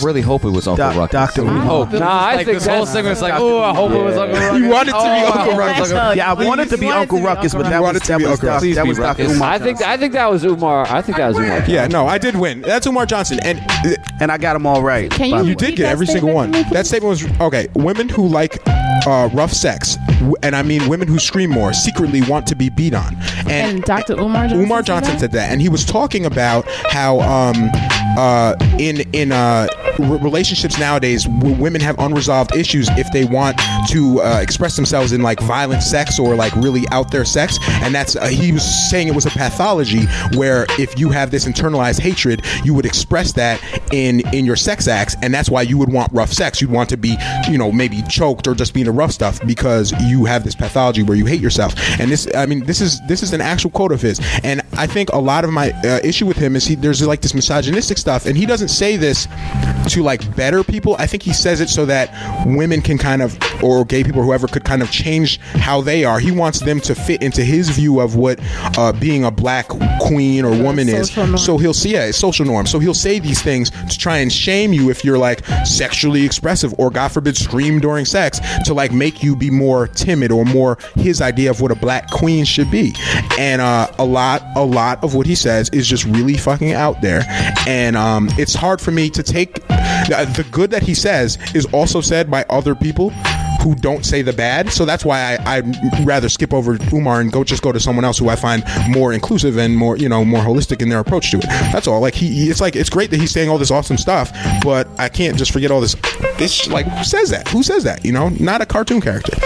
I really hope it was Uncle Doc- Ruckus. Dr. I hope. Nah, I like think this whole that's- segment's like, oh, I hope it was Uncle Ruckus. You wanted to be Oh, Uncle Ruckus. hope it was Yeah, I wanted to be Uncle Ruckus, but that Ruckus. was that was to be Doc- that was Uncle Dr. Ruckus. Umar I think I think that was Umar. I think that was Umar. Yeah, no, I did win. That's Umar Johnson, and and I got him all right. Can you- you did get every single one. That statement was okay. Women who like uh, rough sex, w- and I mean women who scream more, secretly want to be beat on. and Dr. Umar Johnson. Umar said Johnson that? said that, and he was talking about how um, uh, in in uh, re- relationships nowadays, w- women have unresolved issues if they want to uh, express themselves in like violent sex or like really out there sex, and that's uh, he was saying it was a pathology where if you have this internalized hatred, you would express that in in your sex acts, and that's why you would want rough sex. You'd want to be, you know, maybe choked or just being a rough stuff because you have this pathology where you hate yourself. And this, I mean, this is this is an actual quote of his. And I think a lot of my uh, issue with him is he there's like this misogynistic stuff, and he doesn't say this to like better people. I think he says it so that women can kind of or gay people, or whoever, could kind of change how they are. He wants them to fit into his view of what uh, being a black queen or woman is. norm. So he'll see yeah, it's social norm. So he'll say these things to try and shame you if you're like sexually expressive or God forbid scream during sex to like make you be more timid or more his idea of what a black queen should be. And uh, a lot, a lot of what he says is just really fucking out there. And um, it's hard for me to take the, the good that he says is also said by other people who don't say the bad. So that's why I, I'd rather skip over Umar and go just go to someone else who I find more inclusive and more you know more holistic in their approach to it. That's all. Like he- it's like it's great that he's saying all this awesome stuff, but I can't just forget all this. This like who says that? Who says that? You know, not a cartoon character.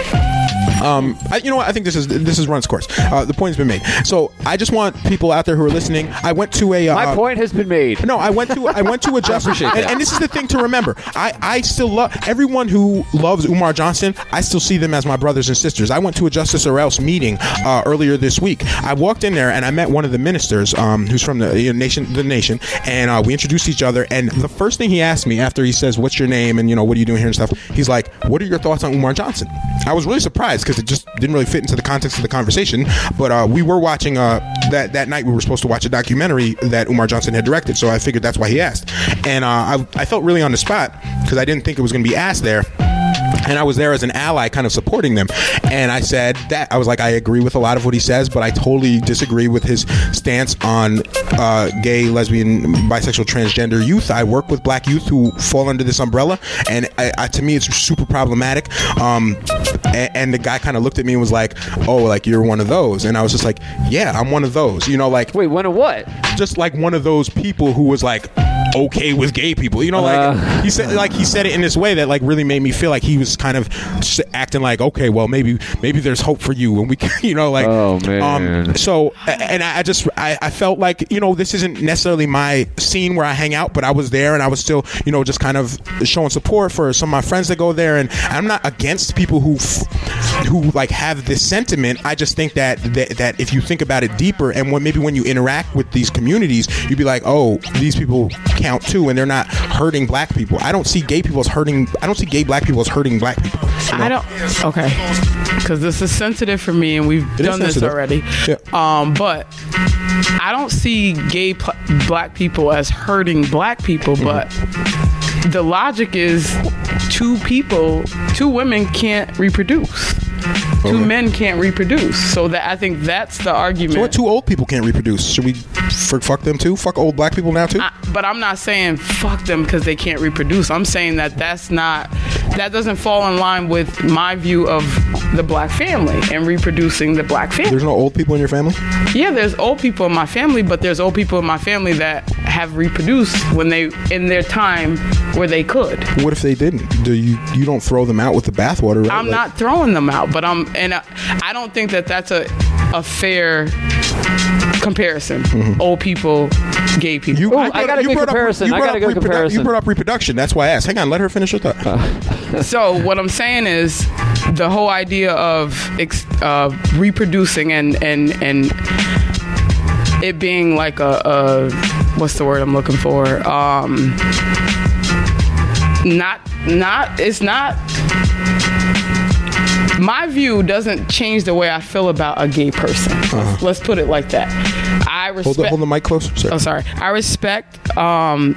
Um, I, you know what? I think this is this is run its course. Uh, the point's been made. So I just want people out there who are listening. I went to a. Uh, My point has been made. No, I went to I went to a justice, and, and this is the thing to remember. I I still love everyone who loves Umar Johnson. I still see them as my brothers and sisters. I went to a Justice or Else meeting uh, earlier this week. I walked in there and I met one of the ministers, um, who's from the you know, nation, the nation, and uh, we introduced each other. And the first thing he asked me after he says, "What's your name?" and you know, "What are you doing here?" and stuff, he's like, "What are your thoughts on Umar Johnson?" I was really surprised because it just didn't really fit into the context of the conversation. But uh, we were watching uh, that that night. We were supposed to watch a documentary that Umar Johnson had directed, so I figured that's why he asked. And uh, I, I felt really on the spot because I didn't think it was going to be asked there. And I was there as an ally, kind of supporting them. And I said that I was like, I agree with a lot of what he says, but I totally disagree with his stance on uh, gay, lesbian, bisexual, transgender youth. I work with black youth who fall under this umbrella, and I, I, to me, it's super problematic. Um, and, and the guy kind of looked at me and was like, "Oh, like you're one of those," and I was just like, "Yeah, I'm one of those." You know, like wait, one of what? Just like one of those people who was like okay with gay people. You know, like Uh. he said, like he said it in this way that like really made me feel like he was kind of just acting like, okay, well maybe maybe there's hope for you, and we, can, you know, like, Oh, man. Um, so and I I just I, I felt like you know this isn't necessarily my scene where I hang out, but I was there and I was still you know just kind of showing support for some of my friends that go there, and I'm not against people who who like have this sentiment. I just think that that, that if you think about it deeper, and when maybe when you interact with these communities, you'd be like, oh, these people count too, and they're not hurting black people. I don't see gay people as hurting. I don't see gay black people as hurting black people. you know? I don't. Okay, because this is sensitive for me, and we've It done this already. Um, but I don't see gay pl- black people as hurting black people, Mm-hmm. but the logic is two people, two women can't reproduce. Two men can't reproduce. So that I think that's the argument. So what? Two old people can't reproduce. Should we f- fuck them too? Fuck old black people now too? but I'm not saying fuck them because they can't reproduce. I'm saying that that's not that doesn't fall in line with my view of the black family and reproducing the black family. There's no old people in your family. Yeah, there's old people in my family, but there's old people in my family that have reproduced when they in their time where they could. What if they didn't? Do you you don't throw them out with the bathwater? Right? I'm Like- not throwing them out, but I'm and I, I don't think that that's a a fair comparison. Old people, gay people. You, I got a good brought up- comparison. you I brought got a up good reprodu- comparison. You brought up reproduction. That's why I asked. Hang on, let her finish her thought. so what I'm saying is the whole idea of ex- uh, reproducing and and and it being like a, a what's the word I'm looking for? Um, not not it's not. My view doesn't change the way I feel about a gay person. Let's, let's put it like that. I respect. Uh-huh. Hold the, hold the mic closer. Sorry. Oh, sorry. I respect um,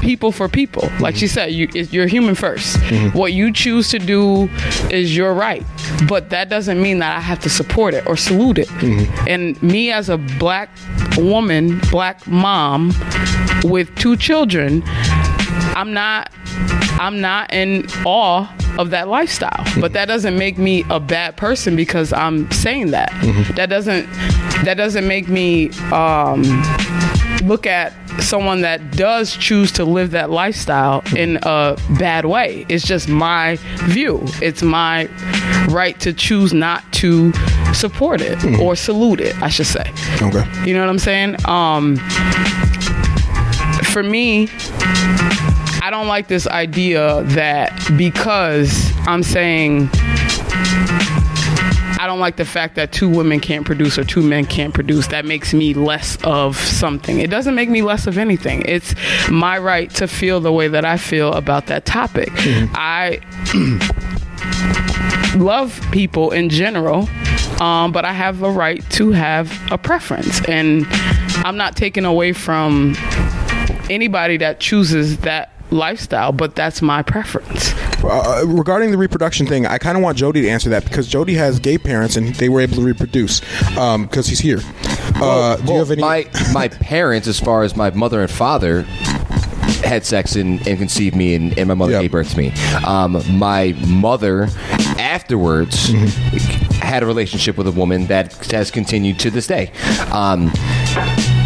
people for people. Like she said, you, you're human 1st What you choose to do is your right, but that doesn't mean that I have to support it or salute it. And me as a black woman, black mom with two children, I'm not I'm not in awe of that lifestyle. But that doesn't make me a bad person because I'm saying that. That doesn't that doesn't make me um, look at someone that does choose to live that lifestyle in a bad way. It's just my view. It's my right to choose not to support it or salute it, I should say. Okay. You know what I'm saying? Um, for me, I don't like this idea that because I'm saying I don't like the fact that two women can't produce or two men can't produce. That makes me less of something. It doesn't make me less of anything. It's my right to feel the way that I feel about that topic. I love people in general, um, but I have a right to have a preference. And I'm not taking away from anybody that chooses that lifestyle, but that's my preference. Uh, regarding the reproduction thing, I kind of want Jody to answer that because Jody has gay parents and they were able to reproduce because he's here. Uh, do you have any? my my parents, as far as my mother and father, had sex and, and conceived me, and, and my mother gave birth to me. Um, my mother, afterwards, had a relationship with a woman that has continued to this day. Um,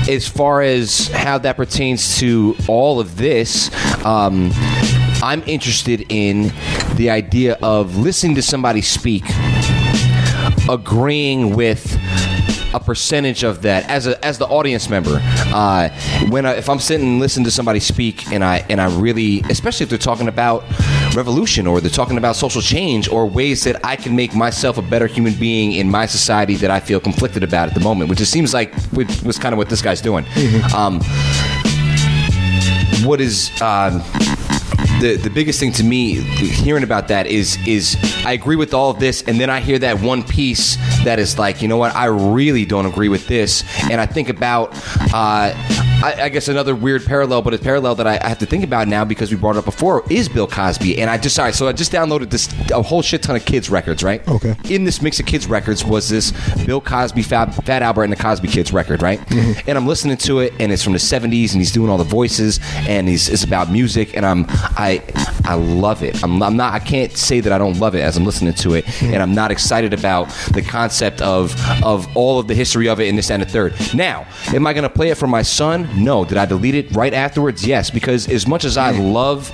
as far as how that pertains to all of this, um, I'm interested in the idea of listening to somebody speak, agreeing with a percentage of that as a as the audience member. Uh, when I, if I'm sitting and listening to somebody speak, and I and I really, especially if they're talking about revolution or they're talking about social change or ways that I can make myself a better human being in my society that I feel conflicted about at the moment, which it seems like was kind of what this guy's doing. Um, what is um, the the biggest thing to me hearing about that is is I agree with all of this, and then I hear that one piece that is like, you know what, I really don't agree with this, and I think about. Uh, I, I guess another weird parallel, but a parallel that I, I have to think about now because we brought it up before is Bill Cosby, and I just sorry, so I just downloaded this a whole shit ton of kids records, right? Okay. In this mix of kids records was this Bill Cosby, Fat, Fat Albert, and the Cosby Kids record, right? Mm-hmm. And I'm listening to it, and it's from the '70s, and he's doing all the voices, and he's it's about music, and I'm I I love it. I'm, I'm not I can't say that I don't love it as I'm listening to it, mm-hmm. and I'm not excited about the concept of of all of the history of it in this and the third. Now, am I going to play it for my son? No. Did I delete it right afterwards? Yes, because as much as I love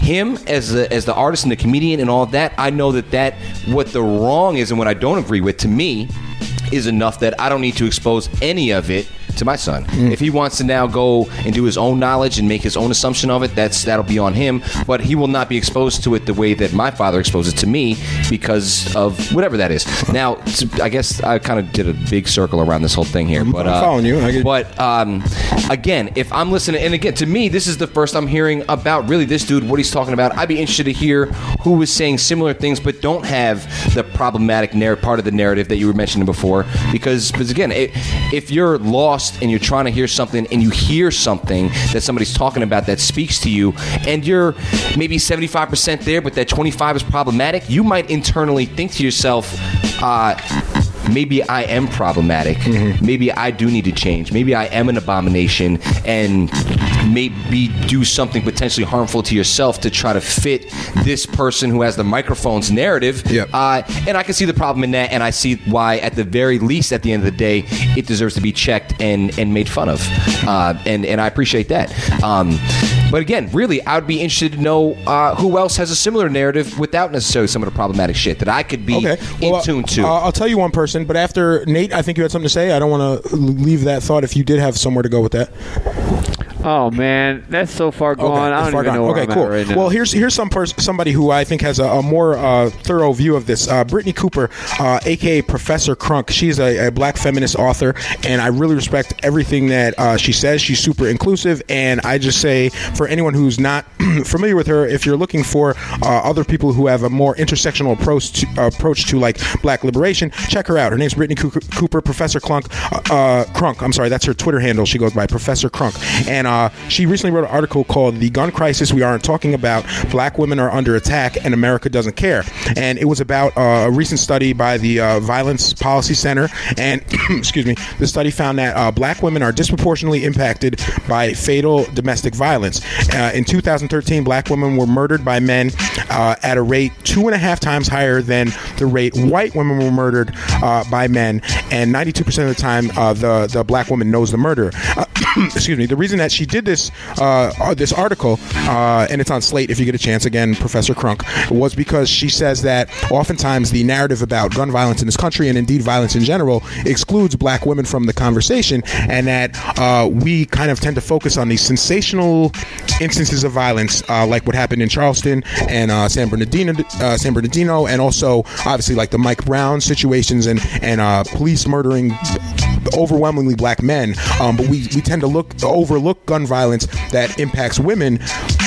him as the, as the artist and the comedian and all that, I know that that what the wrong is and what I don't agree with to me is enough that I don't need to expose any of it to my son. If he wants to now go and do his own knowledge and make his own assumption of it, that's that'll be on him. But he will not be exposed to it the way that my father exposed it to me because of whatever that is. Now, I guess I kind of did a big circle around this whole thing here, but I'm uh, following you. I get- but um, again, if I'm listening, and again, to me, this is the first I'm hearing about really this dude, what he's talking about. I'd be interested to hear who is saying similar things, but don't have the problematic narr- part of the narrative that you were mentioning before. Because, because again, it, if you're lost and you're trying to hear something and you hear something that somebody's talking about that speaks to you, and you're maybe 75% there, but that 25 is problematic, you might internally think to yourself, uh, maybe I am problematic. Maybe I do need to change. Maybe I am an abomination and maybe do something potentially harmful to yourself to try to fit this person who has the microphone's narrative. Uh, and I can see the problem in that, and I see why, at the very least, at the end of the day, it deserves to be checked and, and made fun of. Uh, and, and I appreciate that. Um, but again, really, I would be interested to know uh, who else has a similar narrative without necessarily some of the problematic shit that I could be Okay. Well, in tune to. I'll tell you one person, but after Nate, I think you had something to say. I don't want to leave that thought if you did have somewhere to go with that. Oh man, that's so far gone. I don't far even gone. know where Okay, I'm cool. right now. Well, here's here's some pers- somebody who I think has a, a more uh, thorough view of this. Uh, Brittney Cooper, uh, aka Professor Crunk. She's a, a black feminist author, and I really respect everything that uh, she says. She's super inclusive, and I just say for anyone who's not familiar with her, if you're looking for uh, other people who have a more intersectional approach to, uh, approach to like black liberation, check her out. Her name's Brittney Coo- Cooper, Professor uh, uh, Crunk. I'm sorry, that's her Twitter handle. She goes by Professor Crunk, and uh, she recently wrote an article called "The Gun Crisis We Aren't Talking About: Black Women Are Under Attack and America Doesn't Care," and it was about uh, a recent study by the uh, Violence Policy Center, and excuse me, the study found that uh, black women are disproportionately impacted by fatal domestic violence. Uh, in 2013, black women were murdered by men uh, at a rate two and a half times higher than the rate white women were murdered by men, and 92% of the time, the the black woman knows the murderer. Excuse me. The reason that she did this uh, uh, this article, uh, and it's on Slate if you get a chance. Again, Professor Crunk was because she says that oftentimes the narrative about gun violence in this country and indeed violence in general excludes black women from the conversation, and that uh, we kind of tend to focus on these sensational instances of violence, uh, like what happened in Charleston and uh, San Bernardino, San Bernardino, and also obviously like the Mike Brown situations and and police murdering overwhelmingly black men, um, but we, we tend to look overlook gun violence that impacts women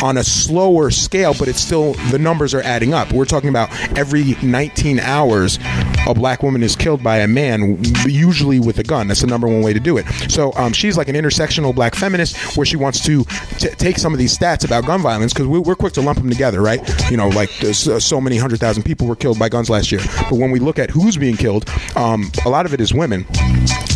on a slower scale, but it's still the numbers are adding up. We're talking about every 19 hours, a black woman is killed by a man, usually with a gun. That's the number one way to do it. So um, she's like an intersectional black feminist where she wants to t- take some of these stats about gun violence because we, we're quick to lump them together, right? You know, like uh, so many hundred thousand people were killed by guns last year. But when we look at who's being killed, um, a lot of it is women.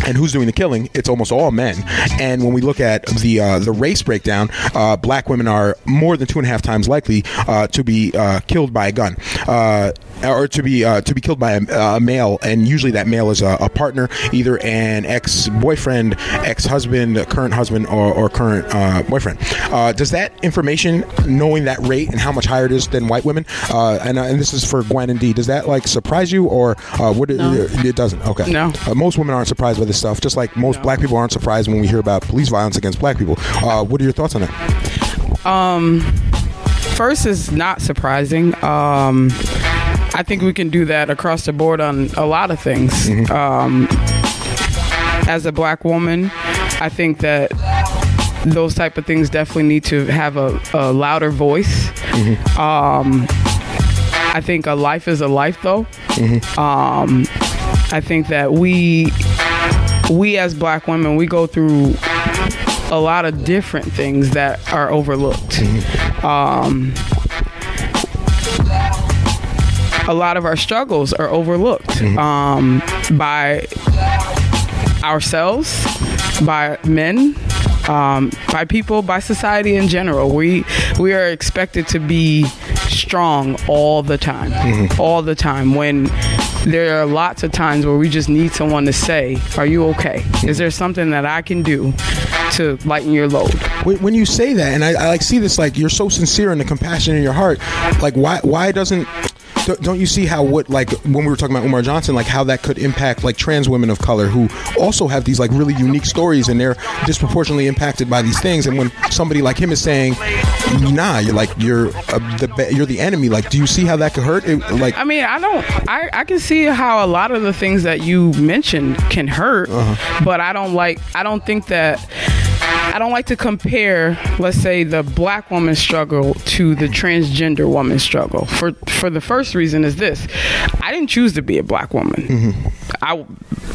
And who's doing the killing? It's almost all men. And when we look at the uh, the race breakdown, uh, black women are more than two and a half times likely uh, to be uh, killed by a gun. Uh, or to be uh, to be killed by a, a male, and usually that male is a, a partner, either an ex boyfriend, ex husband, current husband, or, or current uh, boyfriend. Uh, does that information, knowing that rate and how much higher it is than white women, uh, and, uh, and this is for Gwen and D, does that like surprise you, or uh, would it? It doesn't. Okay. No. Most women aren't surprised by this stuff, just like most black people aren't surprised when we hear about police violence against black people. Uh, what are your thoughts on that? Um, first is not surprising. Um, I think we can do that across the board on a lot of things. Um, as a black woman, I think that those type of things definitely need to have a, a louder voice. Um, I think a life is a life, though. Um, I think that we we as black women we go through a lot of different things that are overlooked. Um, a lot of our struggles are overlooked um, by ourselves, by men, um, by people, by society in general. We we are expected to be strong all the time, all the time. When there are lots of times where we just need someone to say, "Are you okay? Is there something that I can do to lighten your load?" When, you say that, and I, I like see this, like you're so sincere and the compassion in your heart. Like why why doesn't don't- don't you see how what like when we were talking about Umar Johnson, like how that could impact like trans women of color who also have these like really unique stories and they're disproportionately impacted by these things. And when somebody like him is saying, "Nah, you're like you're uh, the be- you're the enemy," like do you see how that could hurt? It, like I mean, I don't. I, I can see how a lot of the things that you mentioned can hurt, but I don't like. I don't think that. I don't like to compare, let's say, the black woman's struggle to the transgender woman's struggle. For for the first reason is this: I didn't choose to be a black woman. Mm-hmm. I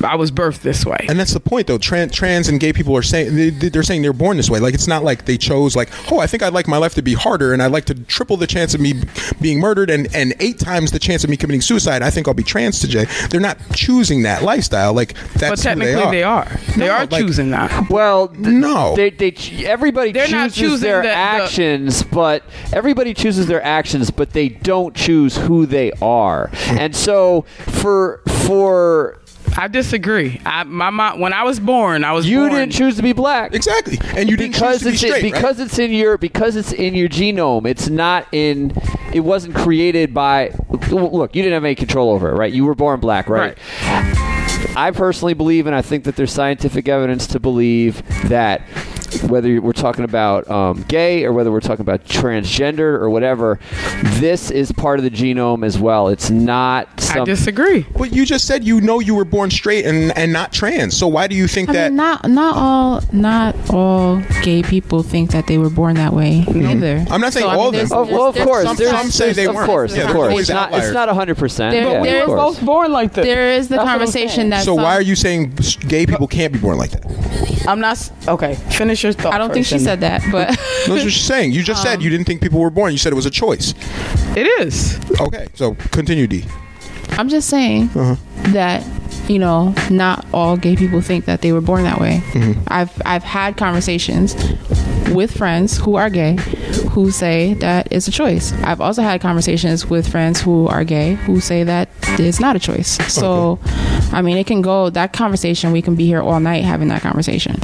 I was birthed this way. And that's the point, though. Trans, trans and gay people are saying they, they're saying they're born this way. Like it's not like they chose like, oh, I think I'd like my life to be harder, and I'd like to triple the chance of me being murdered, and and eight times the chance of me committing suicide. I think I'll be trans today. They're not choosing that lifestyle. Like that's but who technically, they are. they are. They are choosing that. Well, no. They, they everybody They're not choosing their the- the- actions, but everybody chooses their actions, but they don't choose who they are. Mm. And so for for I disagree. I, my mom, when I was born, I was you born, didn't choose to be black. Exactly, and you didn't because choose to be it's straight, right? because it's in your because it's in your genome. It's not in. It wasn't created by. Look, you didn't have any control over it, right? You were born black, right? I personally believe, and I think that there's scientific evidence to believe that whether we're talking about um, gay or whether we're talking about transgender or whatever, this is part of the genome as well. It's not. Some, I disagree. But you just said you know you were born straight and and not trans. So why do you think I that? mean, not not all not all gay people think that they were born that way either. I'm not saying So, I all mean, of them. there's- Oh, well, of course. Some- there's, some say they of weren't. course, Yeah, of course. It's not, it's not 100%. There- yeah, there of is course. both born like this. There is the That's conversation that So some- why are you saying gay people can't be born like that? I'm not okay. Finish your thought. I don't think she said that, but That's what she's saying. You just said you didn't think people were born. You said it was a choice. It is. Okay, so continue, D. I'm just saying Uh-huh. that you know not all gay people think that they were born that way. I've I've had conversations with friends who are gay who say that it's a choice. I've also had conversations with friends who are gay who say that it's not a choice. So, I mean, it can go that conversation. We can be here all night having that conversation.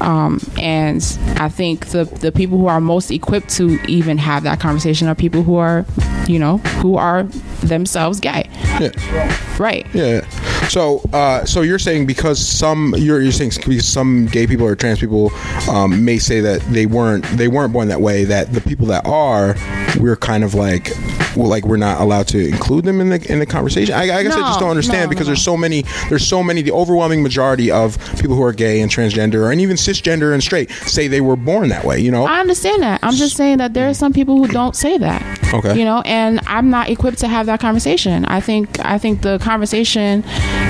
Um, and I think the the people who are most equipped to even have that conversation are people who are, you know, who are themselves gay. Yeah. Right. Yeah. So, uh, so you're saying because some you're you're saying because some gay people or trans people um, may say that they weren't they weren't born that way. That the people that are, we're kind of like well, like we're not allowed to include them in the in the conversation. I, I guess I just don't understand no, because no. there's so many there's so many the overwhelming majority of people who are gay and transgender and even cisgender and straight say they were born that way. You know. I understand that. I'm just saying that there are some people who don't say that. Okay. You know, and I'm not equipped to have that conversation. I think I think the conversation,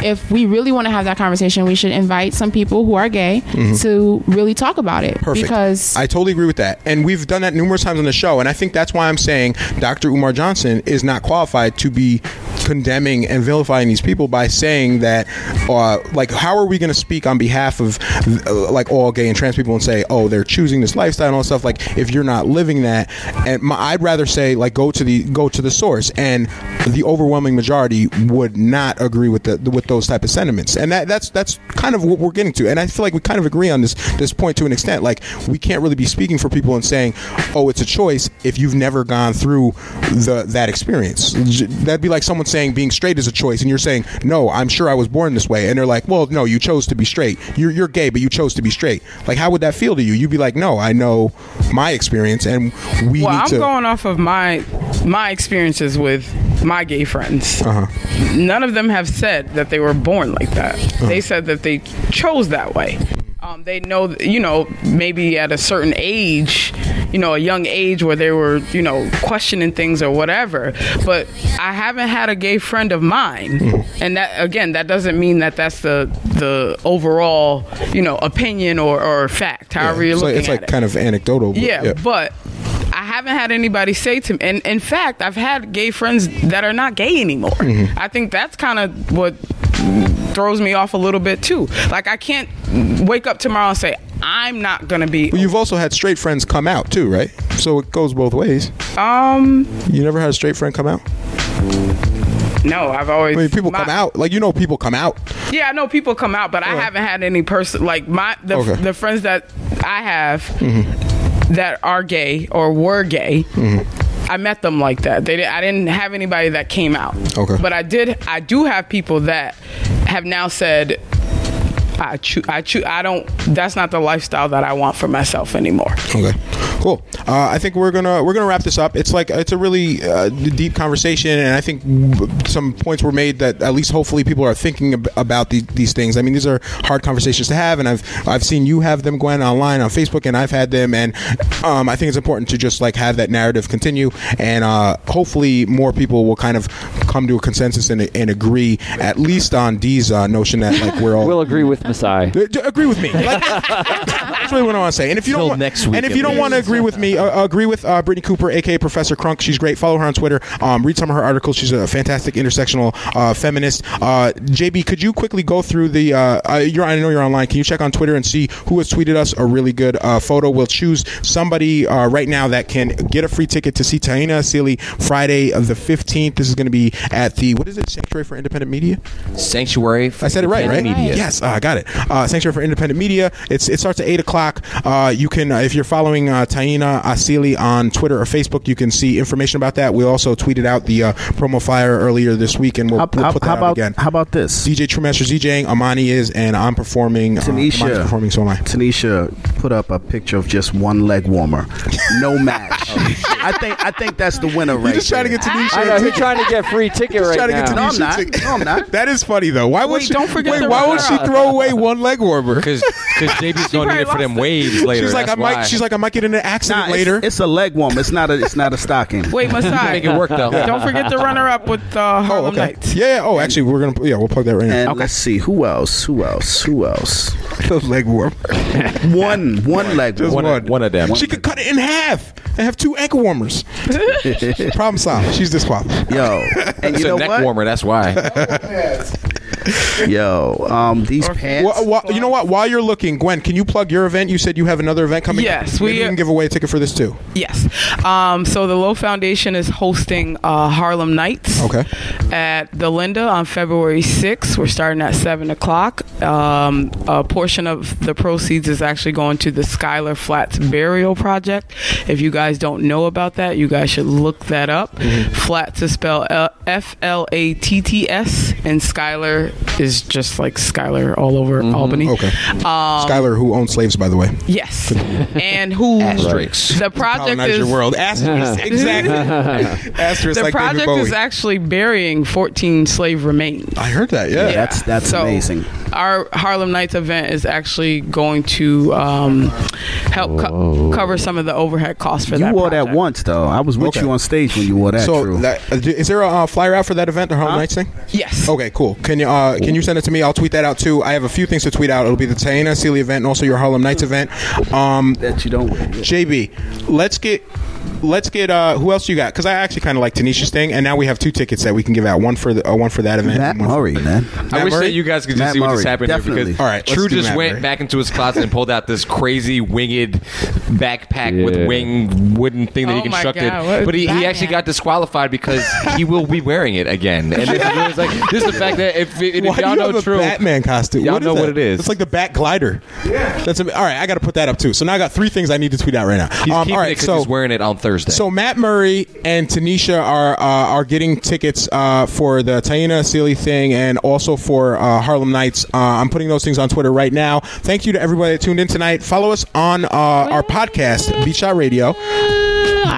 if we really want to have that conversation, we should invite some people who are gay Mhm. to really talk about it. Perfect. Because I totally agree with that. And we've done that numerous times on the show. And I think that's why I'm saying Dr. Umar Johnson is not qualified to be condemning and vilifying these people by saying that, uh, like, how are we going to speak on behalf of, uh, like, all gay and trans people and say, oh, they're choosing this lifestyle and all stuff? Like, if you're not living that, and my, I'd rather say, like, go to the go to the source. And the overwhelming majority would not agree with the with those type of sentiments. And that that's that's kind of what we're getting to. And I feel like we kind of agree on this this point to an extent. Like, we can't really be speaking for people and saying, oh, it's a choice if you've never gone through the that experience. That'd be like someone saying being straight is a choice, and you're saying, no, I'm sure I was born this way, and they're like, well, no, you chose to be straight. You're you're gay, but you chose to be straight. Like, how would that feel to you? You'd be like, no, I know my experience, and we well, need I'm to. going off of my my experiences with my gay friends. Uh-huh. None of them have said that they were born like that. They said that they chose that way. Um, they know, you know, maybe at a certain age, you know, a young age where they were, you know, questioning things or whatever. But I haven't had a gay friend of mine, Mm-hmm. and that again, that doesn't mean that that's the the overall, you know, opinion or, or fact. However you're it's like, looking it's at like it. kind of anecdotal. but Yeah, but I haven't had anybody say to me, and in fact, I've had gay friends that are not gay anymore. Mm-hmm. I think that's kind of what throws me off a little bit too. Like I can't wake up tomorrow and say I'm not gonna be. But you've also had straight friends come out too, right? So it goes both ways. Um, You never had a straight friend come out? no, I've always. I mean, people come out. Like you know, people come out. Yeah, I know people come out, but I haven't had any person like my the, Okay. the friends that I have Mm-hmm. That are gay or were gay. I met them like that. They, I didn't have anybody that came out. Okay. But I did. I do have people that have now said, "I choose. I choose. I don't. That's not the lifestyle that I want for myself anymore." Okay, cool. Uh, I think we're gonna we're gonna wrap this up. It's like it's a really uh, deep conversation, and I think some points were made that at least hopefully people are thinking ab- about the, these things. I mean, these are hard conversations to have, and I've I've seen you have them, Gwen, online on Facebook, and I've had them, and um, I think it's important to just like have that narrative continue, and uh, hopefully more people will kind of come to a consensus and, and agree at least on Dee's uh, notion that like we're all will agree with Masai. agree with me. Like, that's really what I want to say. And if you Till don't want, next week, and if you don't want to agree with me, uh, agree with uh, Brittney Cooper, aka Professor Crunk. She's great. Follow her on Twitter. Um, read some of her articles. She's a fantastic intersectional uh, feminist. Uh, JB, could you quickly go through the? Uh, uh, you're, I know you're online. Can you check on Twitter and see who has tweeted us a really good uh, photo? We'll choose somebody uh, right now that can get a free ticket to see Taina Asili Friday of the 15th. This is going to be at the what is it? Sanctuary for Independent Media. Sanctuary. For I said it right, right? Independent Media. Yes, uh, I got it. Uh, Sanctuary for Independent Media. It's it starts at eight o'clock. Uh, you can, uh, if you're following uh, Taina Asili on Twitter or Facebook, you can see information about that. We also tweeted out the uh, promo flyer earlier this week, and we'll, How, we'll how- put that how out about again. how about this? DJ True Master DJing, Amani is, and I'm performing. Uh, Tanisha, performing, so am I. Tanisha put up a picture of just one leg warmer, no match. I think I think that's the winner right just trying to get Tanisha. I know he's trying to get free ticket Just right trying to now. get No, I'm Tanisha not. No, I'm not. That is funny though. Why would Wait, she? don't forget wait, why would she throw away one leg warmer? Because JB's going to need it for them waves later. She's like, I that's might. She's like, I might get in an accident Nah, it's- later. It's, a leg warmer. It's not a. It's not a stocking. Wait, Masai. Make it work though. Don't forget the runner-up with uh, Harlem oh, okay. Nights. Yeah, yeah. Oh, actually, we're gonna. Yeah, we'll plug that right now. And let's see who else. Who else? Who else? Those leg warmer. One. One leg Just warmer. One, one of them. She could cut it in half and have two ankle warmers. Problem solved. She's disqualified. Yo, and It's you a know neck what? warmer. That's why. Yo, um, these pants. Wha- wha- you know what? While you're looking, Gwen, can you plug your event? You said you have another event coming. Yes, up. Maybe we- we can give away a ticket for this too. Yes. Um, so the Low Foundation is hosting uh, Harlem Nights Okay. at the Linda on February 6th. We're starting at 7 o'clock. Um, a portion of the proceeds is actually going to the Schuyler Flatts Burial Project. If you guys don't know about that, you guys should look that up. Flatts is spelled F L A T T S, and Schuyler is just like Schuyler all over Albany. Okay. Um, Schuyler, who owns slaves, by the way. Yes, and who Asterisks. the project Colonize is your world. Asterisk, exactly. Asterisk the like David project Bowie. is actually burying 14 slave remains. I heard that. Yeah, That's that's So, amazing. Our Harlem Nights event is actually going to um, help co- cover some of the overhead costs for that. You that. wore project. that once though. I was with Okay. you on stage when you wore that. so, True. that, uh, is there a uh, flyer out for that event, the Harlem Nights thing? Yes. Okay, cool. Can you uh, can you send it to me? I'll tweet that out too. I have a few things to tweet out. It'll be the Taina Asili event and also your Harlem Nights event. Um, that you don't. JB, let's get. Let's get uh who else you got? Because I actually kind of like Tanisha's thing, and now we have two tickets that we can give out. One for the uh, one for that event. Matt and one for- Murray, man. I Matt wish Murray? that you guys could just Matt see what just Murray, happened here definitely. because All right, let's True do just Matt went Murray. back into his closet and pulled out this crazy winged backpack with Yeah. wing wooden thing that Oh he my constructed. God, what but he, he Batman. actually got disqualified because he will be wearing it again. And this is, it's like this is the fact that if, if Why y'all you know have a True, Batman costume? Y'all What is know that? what it is. It's like the Bat Glider. Yeah, that's am- all right. I got to put that up too. So now I got three things I need to tweet out right now. he's Um, keeping all it right, 'cause so he's wearing it on Thursday. So Matt Murray and Tanisha are uh, are getting tickets uh, for the Taina Asili thing and also for uh, Harlem Nights. Uh, I'm putting those things on Twitter right now. Thank you to everybody that tuned in tonight. Follow us on uh, our podcast, Beat Shot Radio.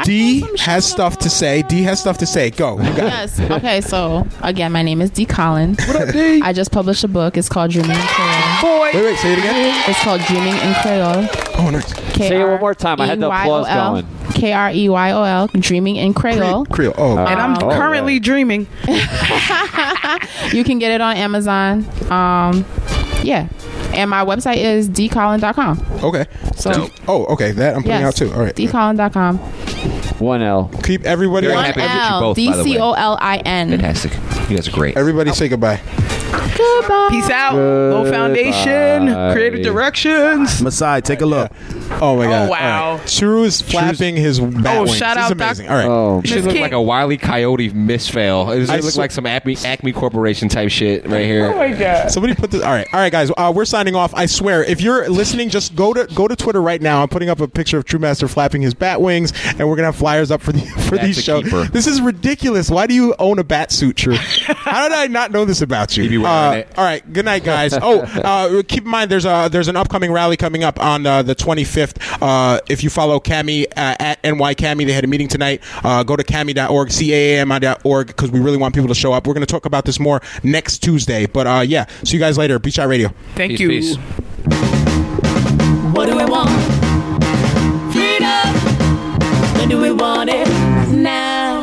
D has stuff to say. D has stuff to say. Go. You got it. Yes. Okay. So again, my name is D Collins. What up, D? I just published a book. It's called Dreaming in Kreyol. Wait, wait. Say it again. It's called Dreaming in Kreyol. Oh, nice. Say it one more time. I had the applause going. K R E Y O L. Dreaming in Kreyol. Kreyol. Oh, And I'm Oh, currently right. dreaming. You can get it on Amazon. Um, yeah. And my website is dcolin.com. okay. So, Oh, okay. That I'm putting yes. out too. All right. dcolin.com. One L. Keep everybody. Very One happy to meet you both, D by the way. C O L I N. Fantastic. You guys are great. Everybody say goodbye. Goodbye. Peace out. Low Foundation. Creative Directions. Masai, take a look. Oh my god! Oh, wow. All right. True is flapping his bat Oh, wings. shout This is out Doc- amazing. All right. Oh, It should Miss look King- like a wily coyote misfail. It I should look sw- like some Acme, Acme Corporation type shit right here. Oh my God. Somebody put this. All right, all right, guys. Uh, we're signing off. I swear, if you're listening, just go to go to Twitter right now. I'm putting up a picture of True Master flapping his bat wings, and we're gonna have flyers up for the for That's these a shows. keeper. This is ridiculous. Why do you own a bat suit, True? How did I not know this about you? Be wearing Uh, it. All right. Good night, guys. oh, uh, keep in mind there's a there's an upcoming rally coming up on uh, the 25th. Uh, if you follow CAAMI uh, at NY CAAMI, they had a meeting tonight. Uh, go to caami.org, c-a-a-m-i.org, because we really want people to show up. We're going to talk about this more next Tuesday. But uh, yeah, see you guys later. Beat Shot Radio. Thank Peace, you. peace. What do we want? Freedom. When do we want it? Now.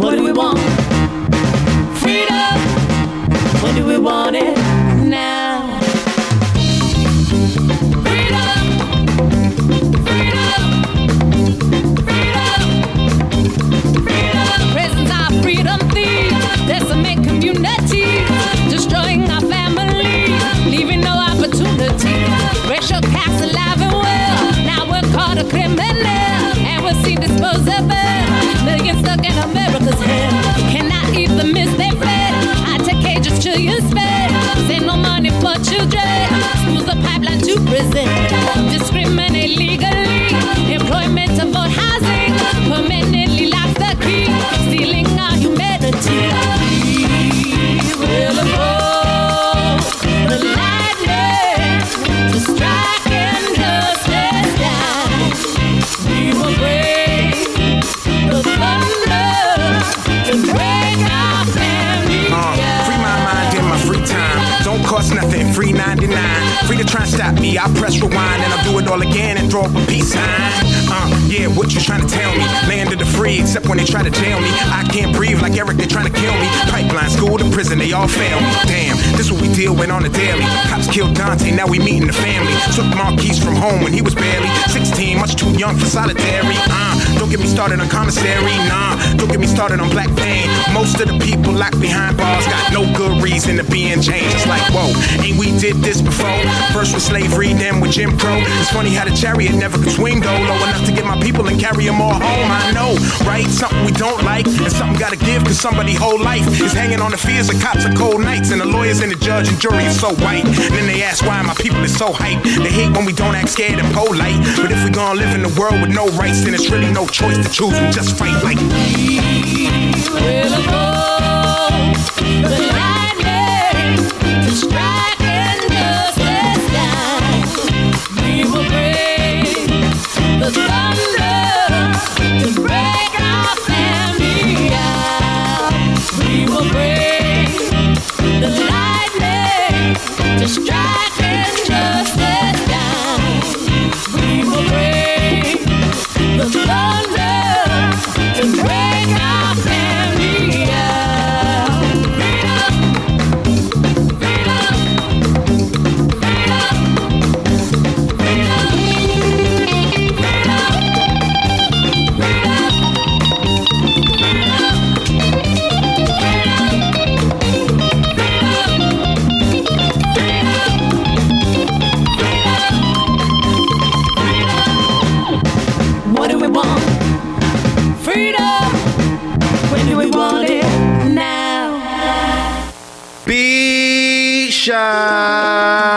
What do we want? Freedom. When do we want it? A criminal. And we're seen disposable. Millions stuck in America's head. Cannot even miss their fed. I take cages trillions fed. Say no money for children. Schools a pipeline to prison. Discriminate legally. Employment to vote. 99. Free to try and stop me, I'll press rewind and I'll do it all again and draw up a peace sign. Uh, yeah, what you trying to tell me? Land of the free, except when they try to jail me. I can't breathe like Eric, they trying to kill me. Pipeline, school to prison, they all fail me. Damn, this what we deal with on the daily. Cops killed Dante, now we meeting the family. Took Marquise from home when he was barely 16, much too young for solitary. Uh, don't get me started. on commissary. Nah, don't get me started on black pain. Most of the people locked behind bars got no good reason to be in chains. It's like, whoa, ain't we did this before? First with slavery, then with Jim Crow. It's funny how the chariot never could swing though, low enough to get my people and carry them all home. I know, right? Something we don't like, and something gotta give, cause somebody whole life is hanging on the fears of cops and cold nights, and the lawyers and the judge and jury is so white. And then they ask why my people is so hype. They hate when we don't act scared and polite. But if we gonna live in a world with no rights, then it's really no choice to choose. We just fight like. will go the lightning to strike. We will bring the thunder to break our family out. We will thunder to break Now. Be shy.